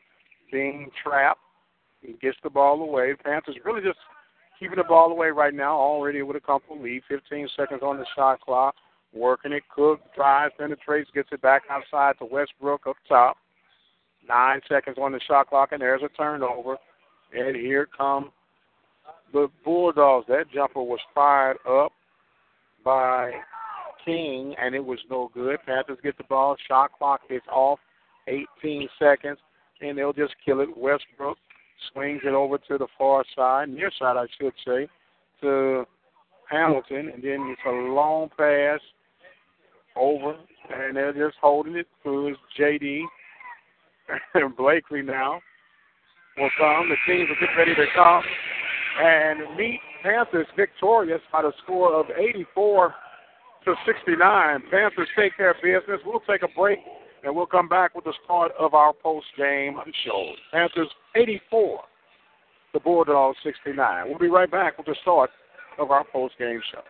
being trapped. He gets the ball away. Panthers really just keeping the ball away right now, already with a comfortable lead. 15 seconds on the shot clock. Working it. Cook drives, penetrates, gets it back outside to Westbrook up top. Nine seconds on the shot clock, and there's a turnover. And here come the Bulldogs. That jumper was fired up by King, and it was no good. Panthers get the ball. Shot clock is off. 18 seconds, and they'll just kill it. Westbrook swings it over to the far side, near side, I should say, to Hamilton, and then it's a long pass over, and they're just holding it through JD and Blakely now will come. The teams will get ready to come and meet Panthers victorious by the score of 84 to 69. Panthers take care of business. We'll take a break and we'll come back with the start of our post game show. Panthers 84, the Bulldogs 69. We'll be right back with the start of our post game show.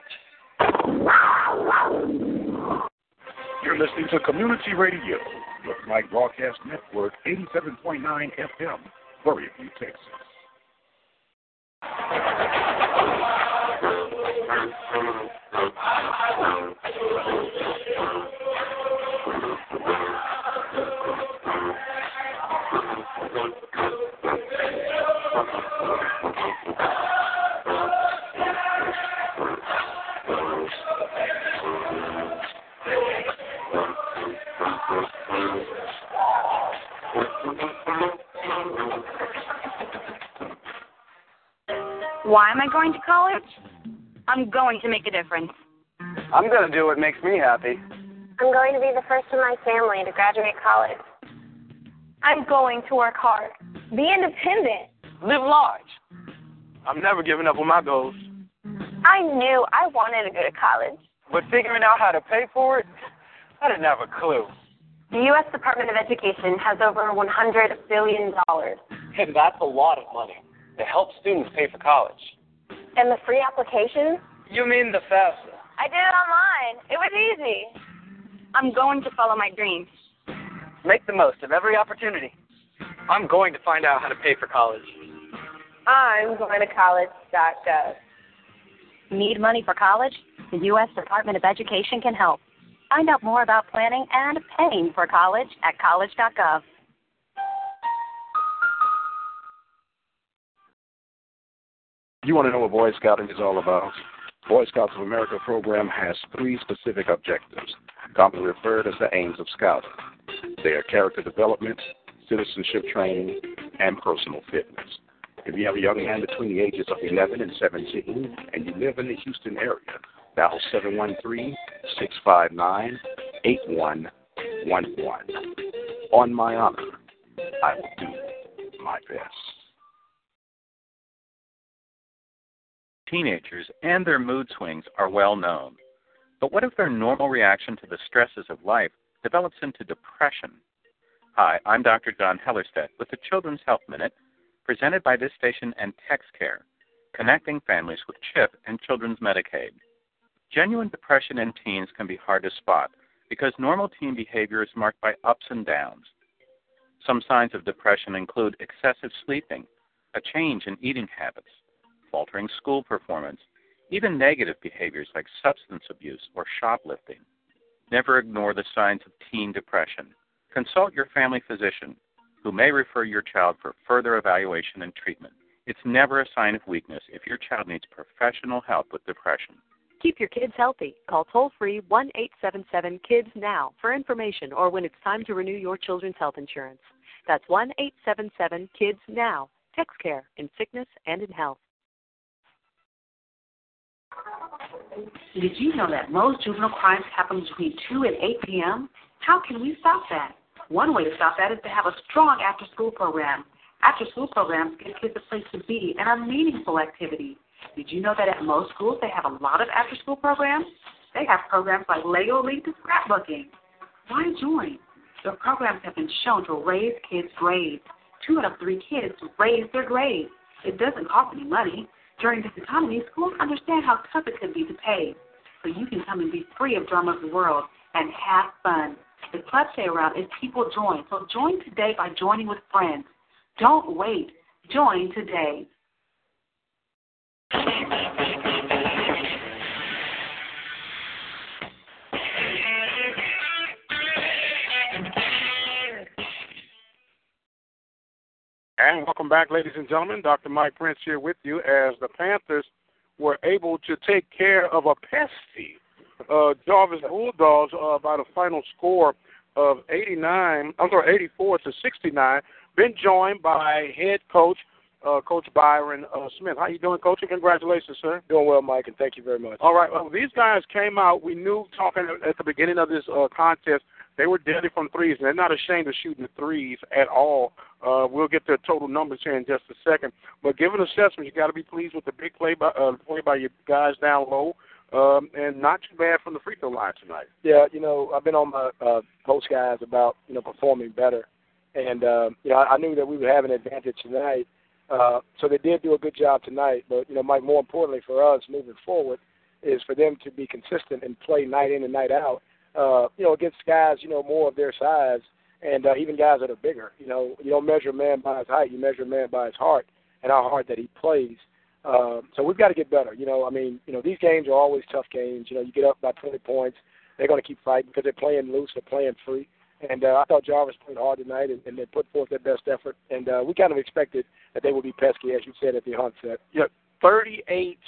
You're listening to Community Radio, with Mike Broadcast Network, 87.9 FM, Prairie View, Texas. Why am I going to college? I'm going to make a difference. I'm going to do what makes me happy. I'm going to be the first in my family to graduate college. I'm going to work hard. Be independent. Live large. I'm never giving up on my goals. I knew I wanted to go to college. But figuring out how to pay for it, I didn't have a clue. The U.S. Department of Education has over $100 billion. And that's a lot of money to help students pay for college. And the free application? You mean the FAFSA? I did it online. It was easy. I'm going to follow my dreams. Make the most of every opportunity. I'm going to find out how to pay for college. I'm going to college.gov. Need money for college? The U.S. Department of Education can help. Find out more about planning and paying for college at college.gov. You want to know what Boy Scouting is all about? Boy Scouts of America program has three specific objectives, commonly referred as the aims of scouting. They are character development, citizenship training, and personal fitness. If you have a young man between the ages of 11 and 17 and you live in the Houston area, dial 713 659 8111. On my honor, I will do my best. Teenagers and their mood swings are well known. But what if their normal reaction to the stresses of life develops into depression? Hi, I'm Dr. John Hellerstedt with the Children's Health Minute, presented by this station and TexCare, connecting families with CHIP and Children's Medicaid. Genuine depression in teens can be hard to spot because normal teen behavior is marked by ups and downs. Some signs of depression include excessive sleeping, a change in eating habits, faltering school performance, even negative behaviors like substance abuse or shoplifting. Never ignore the signs of teen depression. Consult your family physician, who may refer your child for further evaluation and treatment. It's never a sign of weakness if your child needs professional help with depression. Keep your kids healthy. Call toll free 1 877 KIDS now for information or when it's time to renew your children's health insurance. That's 1 877 KIDS now. TexCare in sickness and in health. Did you know that most juvenile crimes happen between 2 and 8 p.m.? How can we stop that? One way to stop that is to have a strong after school program. After school programs give kids a place to be and a meaningful activity. Did you know that at most schools they have a lot of after school programs? They have programs like Lego League to scrapbooking. Why join? The programs have been shown to raise kids' grades. Two out of three kids raise their grades. It doesn't cost any money. During this economy, schools understand how tough it can be to pay. So you can come and be free of drama of the world and have fun. The club stay around is people join. So join today by joining with friends. Don't wait. Join today. And welcome back, ladies and gentlemen. Dr. Mike Prince here with you as the Panthers were able to take care of a pesky uh, Jarvis Bulldogs uh, by the final score of 89, I'm sorry, 84 to 69. Been joined by head coach uh, Coach Byron uh, Smith. How you doing, Coach? And congratulations, sir. Doing well, Mike, and thank you very much. All right. Well, these guys came out. We knew talking at the beginning of this uh, contest they were deadly from threes, and they're not ashamed of shooting the threes at all. Uh, we'll get their total numbers here in just a second. But given assessment, you got to be pleased with the big play by uh, play by your guys down low. Um, and not too bad from the free throw line tonight. Yeah, you know, I've been on my uh, post guys about you know performing better, and uh, you know I, I knew that we would have an advantage tonight. Uh, so they did do a good job tonight. But you know, Mike, more importantly for us moving forward is for them to be consistent and play night in and night out uh, you know, against guys, you know, more of their size and uh, even guys that are bigger. You know, you don't measure a man by his height, you measure a man by his heart and how hard that he plays. Um, so we've got to get better. You know, I mean, you know, these games are always tough games. You know, you get up by 20 points, they're going to keep fighting because they're playing loose, they're playing free. And uh, I thought Jarvis played hard tonight, and, and they put forth their best effort. And uh, we kind of expected that they would be pesky, as you said at the onset. Yeah, 38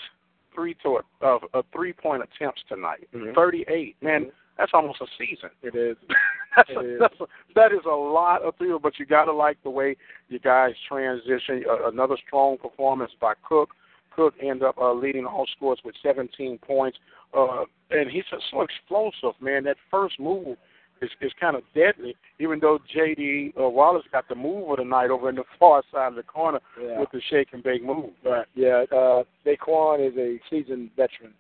three to uh, uh, three point attempts tonight. Mm-hmm. 38, man. Mm-hmm. That's almost a season. It is. that's it a, is. That's a, that is a lot of three, but you got to like the way you guys transition. Uh, another strong performance by Cook. Cook ended up uh, leading all scores with 17 points, uh, and he's just so explosive, man. That first move is is kind of deadly. Even though J.D. Uh, Wallace got the move of the night over in the far side of the corner Yeah. with the shake and bake move. Right. Yeah. Uh, Daquan is a seasoned veteran,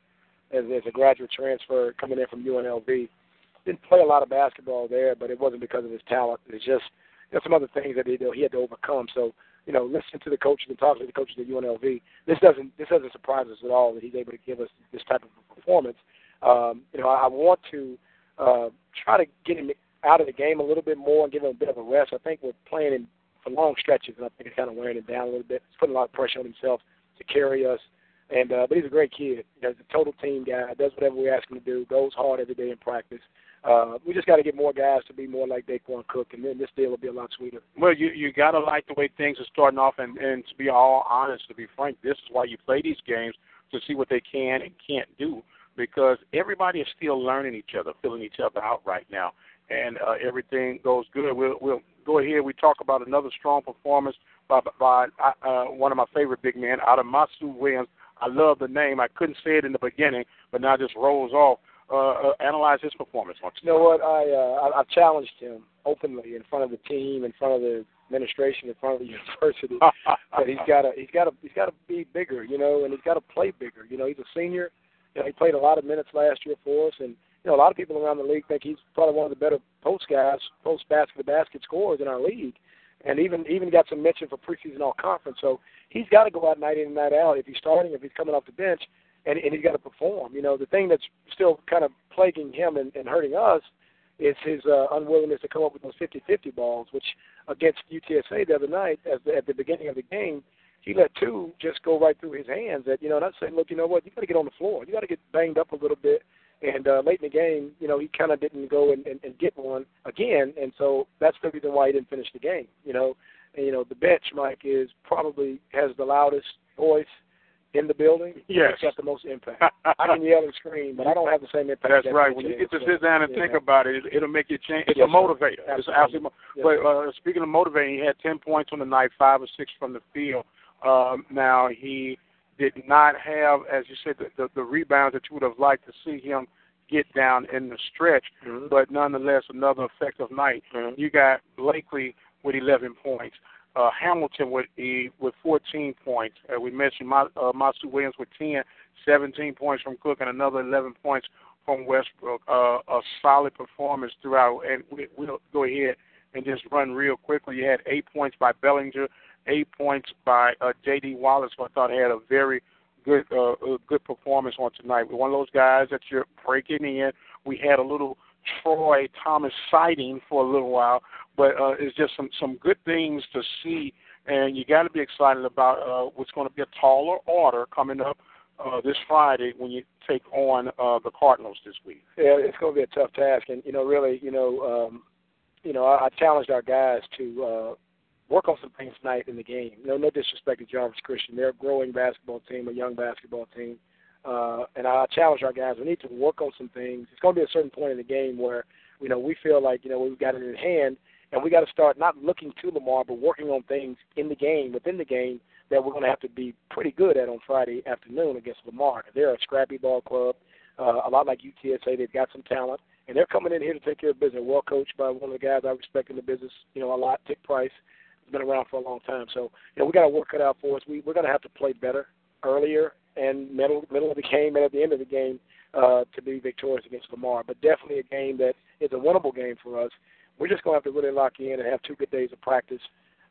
as, as a graduate transfer coming in from UNLV. Didn't play a lot of basketball there, but it wasn't because of his talent. It's just you know, some other things that he, he had to overcome. So you know, listening to the coaches and talking to the coaches at UNLV, this doesn't this doesn't surprise us at all that he's able to give us this type of performance. Um, you know, I, I want to uh, try to get him out of the game a little bit more and give him a bit of a rest. I think we're playing him for long stretches, and I think it's kind of wearing him down a little bit. He's putting a lot of pressure on himself to carry us. And uh, but he's a great kid. He's a total team guy. Does whatever we ask him to do. Goes hard every day in practice. Uh, we just got to get more guys to be more like Daquan Cook, and then this deal will be a lot sweeter. Well, you you gotta like the way things are starting off, and and to be all honest, to be frank, this is why you play these games to see what they can and can't do, because everybody is still learning each other, filling each other out right now, and uh, everything goes good. We'll we'll go ahead. We talk about another strong performance by by uh, one of my favorite big men, out of Masu Williams. I love the name. I couldn't say it in the beginning, but now it just rolls off. Uh, uh, analyze his performance. You know what? I uh, I, I've challenged him openly in front of the team, in front of the administration, in front of the university. that he's got to he's got to he's got to be bigger, you know, and he's got to play bigger. You know, he's a senior. You know, he played a lot of minutes last year for us, and you know, a lot of people around the league think he's probably one of the better post guys, post basket to basket scorers in our league, and even even got some mention for preseason all conference. So he's got to go out night in and night out. If he's starting, if he's coming off the bench, and and he's got to perform. You know, the thing that's still kind of plaguing him and, and hurting us is his uh, unwillingness to come up with those 50-50 balls, which against UTSA the other night, as the, at the beginning of the game, he let two just go right through his hands. That you know, not saying, look, you know what, you got to get on the floor, you got to get banged up a little bit. And uh, late in the game, you know, he kind of didn't go and, and, and get one again, and so that's the reason why he didn't finish the game. You know, and, you know, the bench, Mike, is probably has the loudest voice in the building. Yes. It's got the most impact. I can yell and scream, but I don't have the same impact. That's that right. When you get to So, sit down and yeah. think about it, it'll make you change. It's Yes, a motivator. It's Absolutely. absolutely. Yes, but uh, speaking of motivating, he had ten points on the night, five or six from the field. Um, now he did not have, as you said, the, the, the rebounds that you would have liked to see him get down in the stretch. Mhm. But nonetheless, another effective night. Mhm. You got Blakely with 11 points. Uh, Hamilton with e, with 14 points. Uh, we mentioned Ma, uh, Masu Williams with 10, 17 points from Cook, and another 11 points from Westbrook. Uh, a solid performance throughout. And we, we'll go ahead and just run real quickly. You had eight points by Bellinger, eight points by uh, J.D. Wallace, who I thought had a very good uh, good performance on tonight. One of those guys that you're breaking in. We had a little Troy Thomas sighting for a little while, but uh, it's just some some good things to see, and you got to be excited about uh, what's going to be a taller order coming up uh, this Friday when you take on uh, the Cardinals this week. Yeah, it's going to be a tough task, and you know, really, you know, um, you know, I, I challenged our guys to uh, work on some things tonight in the game. No, no disrespect to Jarvis Christian, they're a growing basketball team, a young basketball team, uh, and I challenged our guys. We need to work on some things. It's going to be a certain point in the game where you know we feel like you know we've got it in hand, and we got to start not looking to Lamar, but working on things in the game, within the game, that we're going to have to be pretty good at on Friday afternoon against Lamar. They're a scrappy ball club, uh, a lot like UTSA. They've got some talent, and they're coming in here to take care of business. Well coached by one of the guys I respect in the business, you know, a lot. Tic Price been around for a long time, so you know we got to work it out for us. We we're going to have to play better earlier and middle middle of the game and at the end of the game uh, to be victorious against Lamar. But definitely a game that is a winnable game for us. We're just going to have to really lock in and have two good days of practice,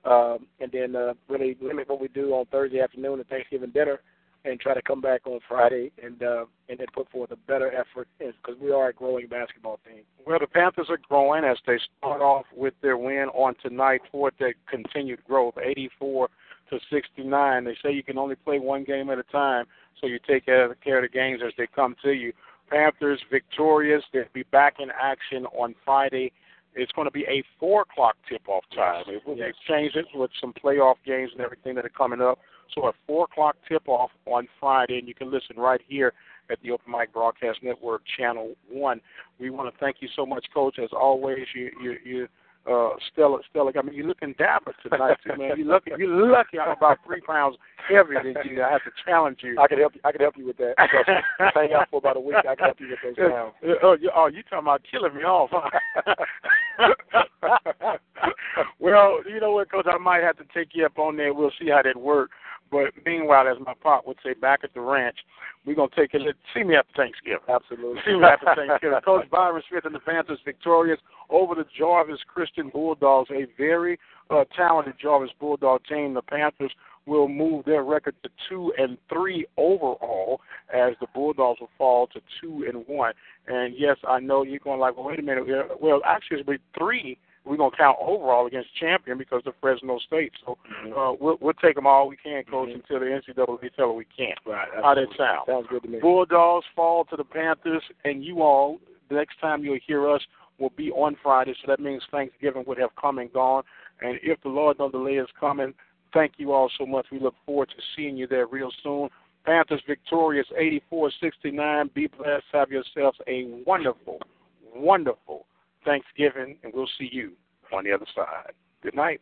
um, and then uh, really limit what we do on Thursday afternoon and Thanksgiving dinner, and try to come back on Friday and uh, and then put forth a better effort because we are a growing basketball team. Well, the Panthers are growing as they start off with their win on tonight toward their continued growth, 84 to 69. They say you can only play one game at a time, so you take care of care of the games as they come to you. Panthers victorious. They'll be back in action on Friday. It's going to be a four o'clock tip-off time. It will Yes. change it with some playoff games and everything that are coming up. So a four o'clock tip-off on Friday, and you can listen right here at the Open Mic Broadcast Network, Channel One. We want to thank you so much, Coach. As always, you you you uh Stella Stella. I mean, you're looking dapper tonight, too, man. You're lucky. You're lucky. I'm about three pounds heavier than you. I have to challenge you. I can help you. I can help you with that. Hang out for about a week. I can help you with those pounds. Oh, you, oh, you talking about killing me off? Huh? well, you know what, Coach? I might have to take you up on there. We'll see how that works. But meanwhile, as my pop would say, back at the ranch, we're gonna take it. See me after Thanksgiving. Absolutely. See me after Thanksgiving. Coach Byron Smith and the Panthers victorious over the Jarvis Christian Bulldogs, a very uh, talented Jarvis Bulldog team. The Panthers will move their record to two and three overall, as the Bulldogs will fall to two and one. And yes, I know you're going like, well, wait a minute. Well, actually, it'll be three. We're gonna count overall against champion because of Fresno State. So uh, we'll, we'll take them all we can, coach, until the NCAA tell us we can't. Right. How that sound? Sounds good to me. Bulldogs fall to the Panthers, and you all, the next time you'll hear us will be on Friday, so that means Thanksgiving would have come and gone. And if the Lord no delay is coming, thank you all so much. We look forward to seeing you there real soon. Panthers victorious 84-69. Be blessed. Have yourselves a wonderful, wonderful Thanksgiving, and we'll see you on the other side. Good night.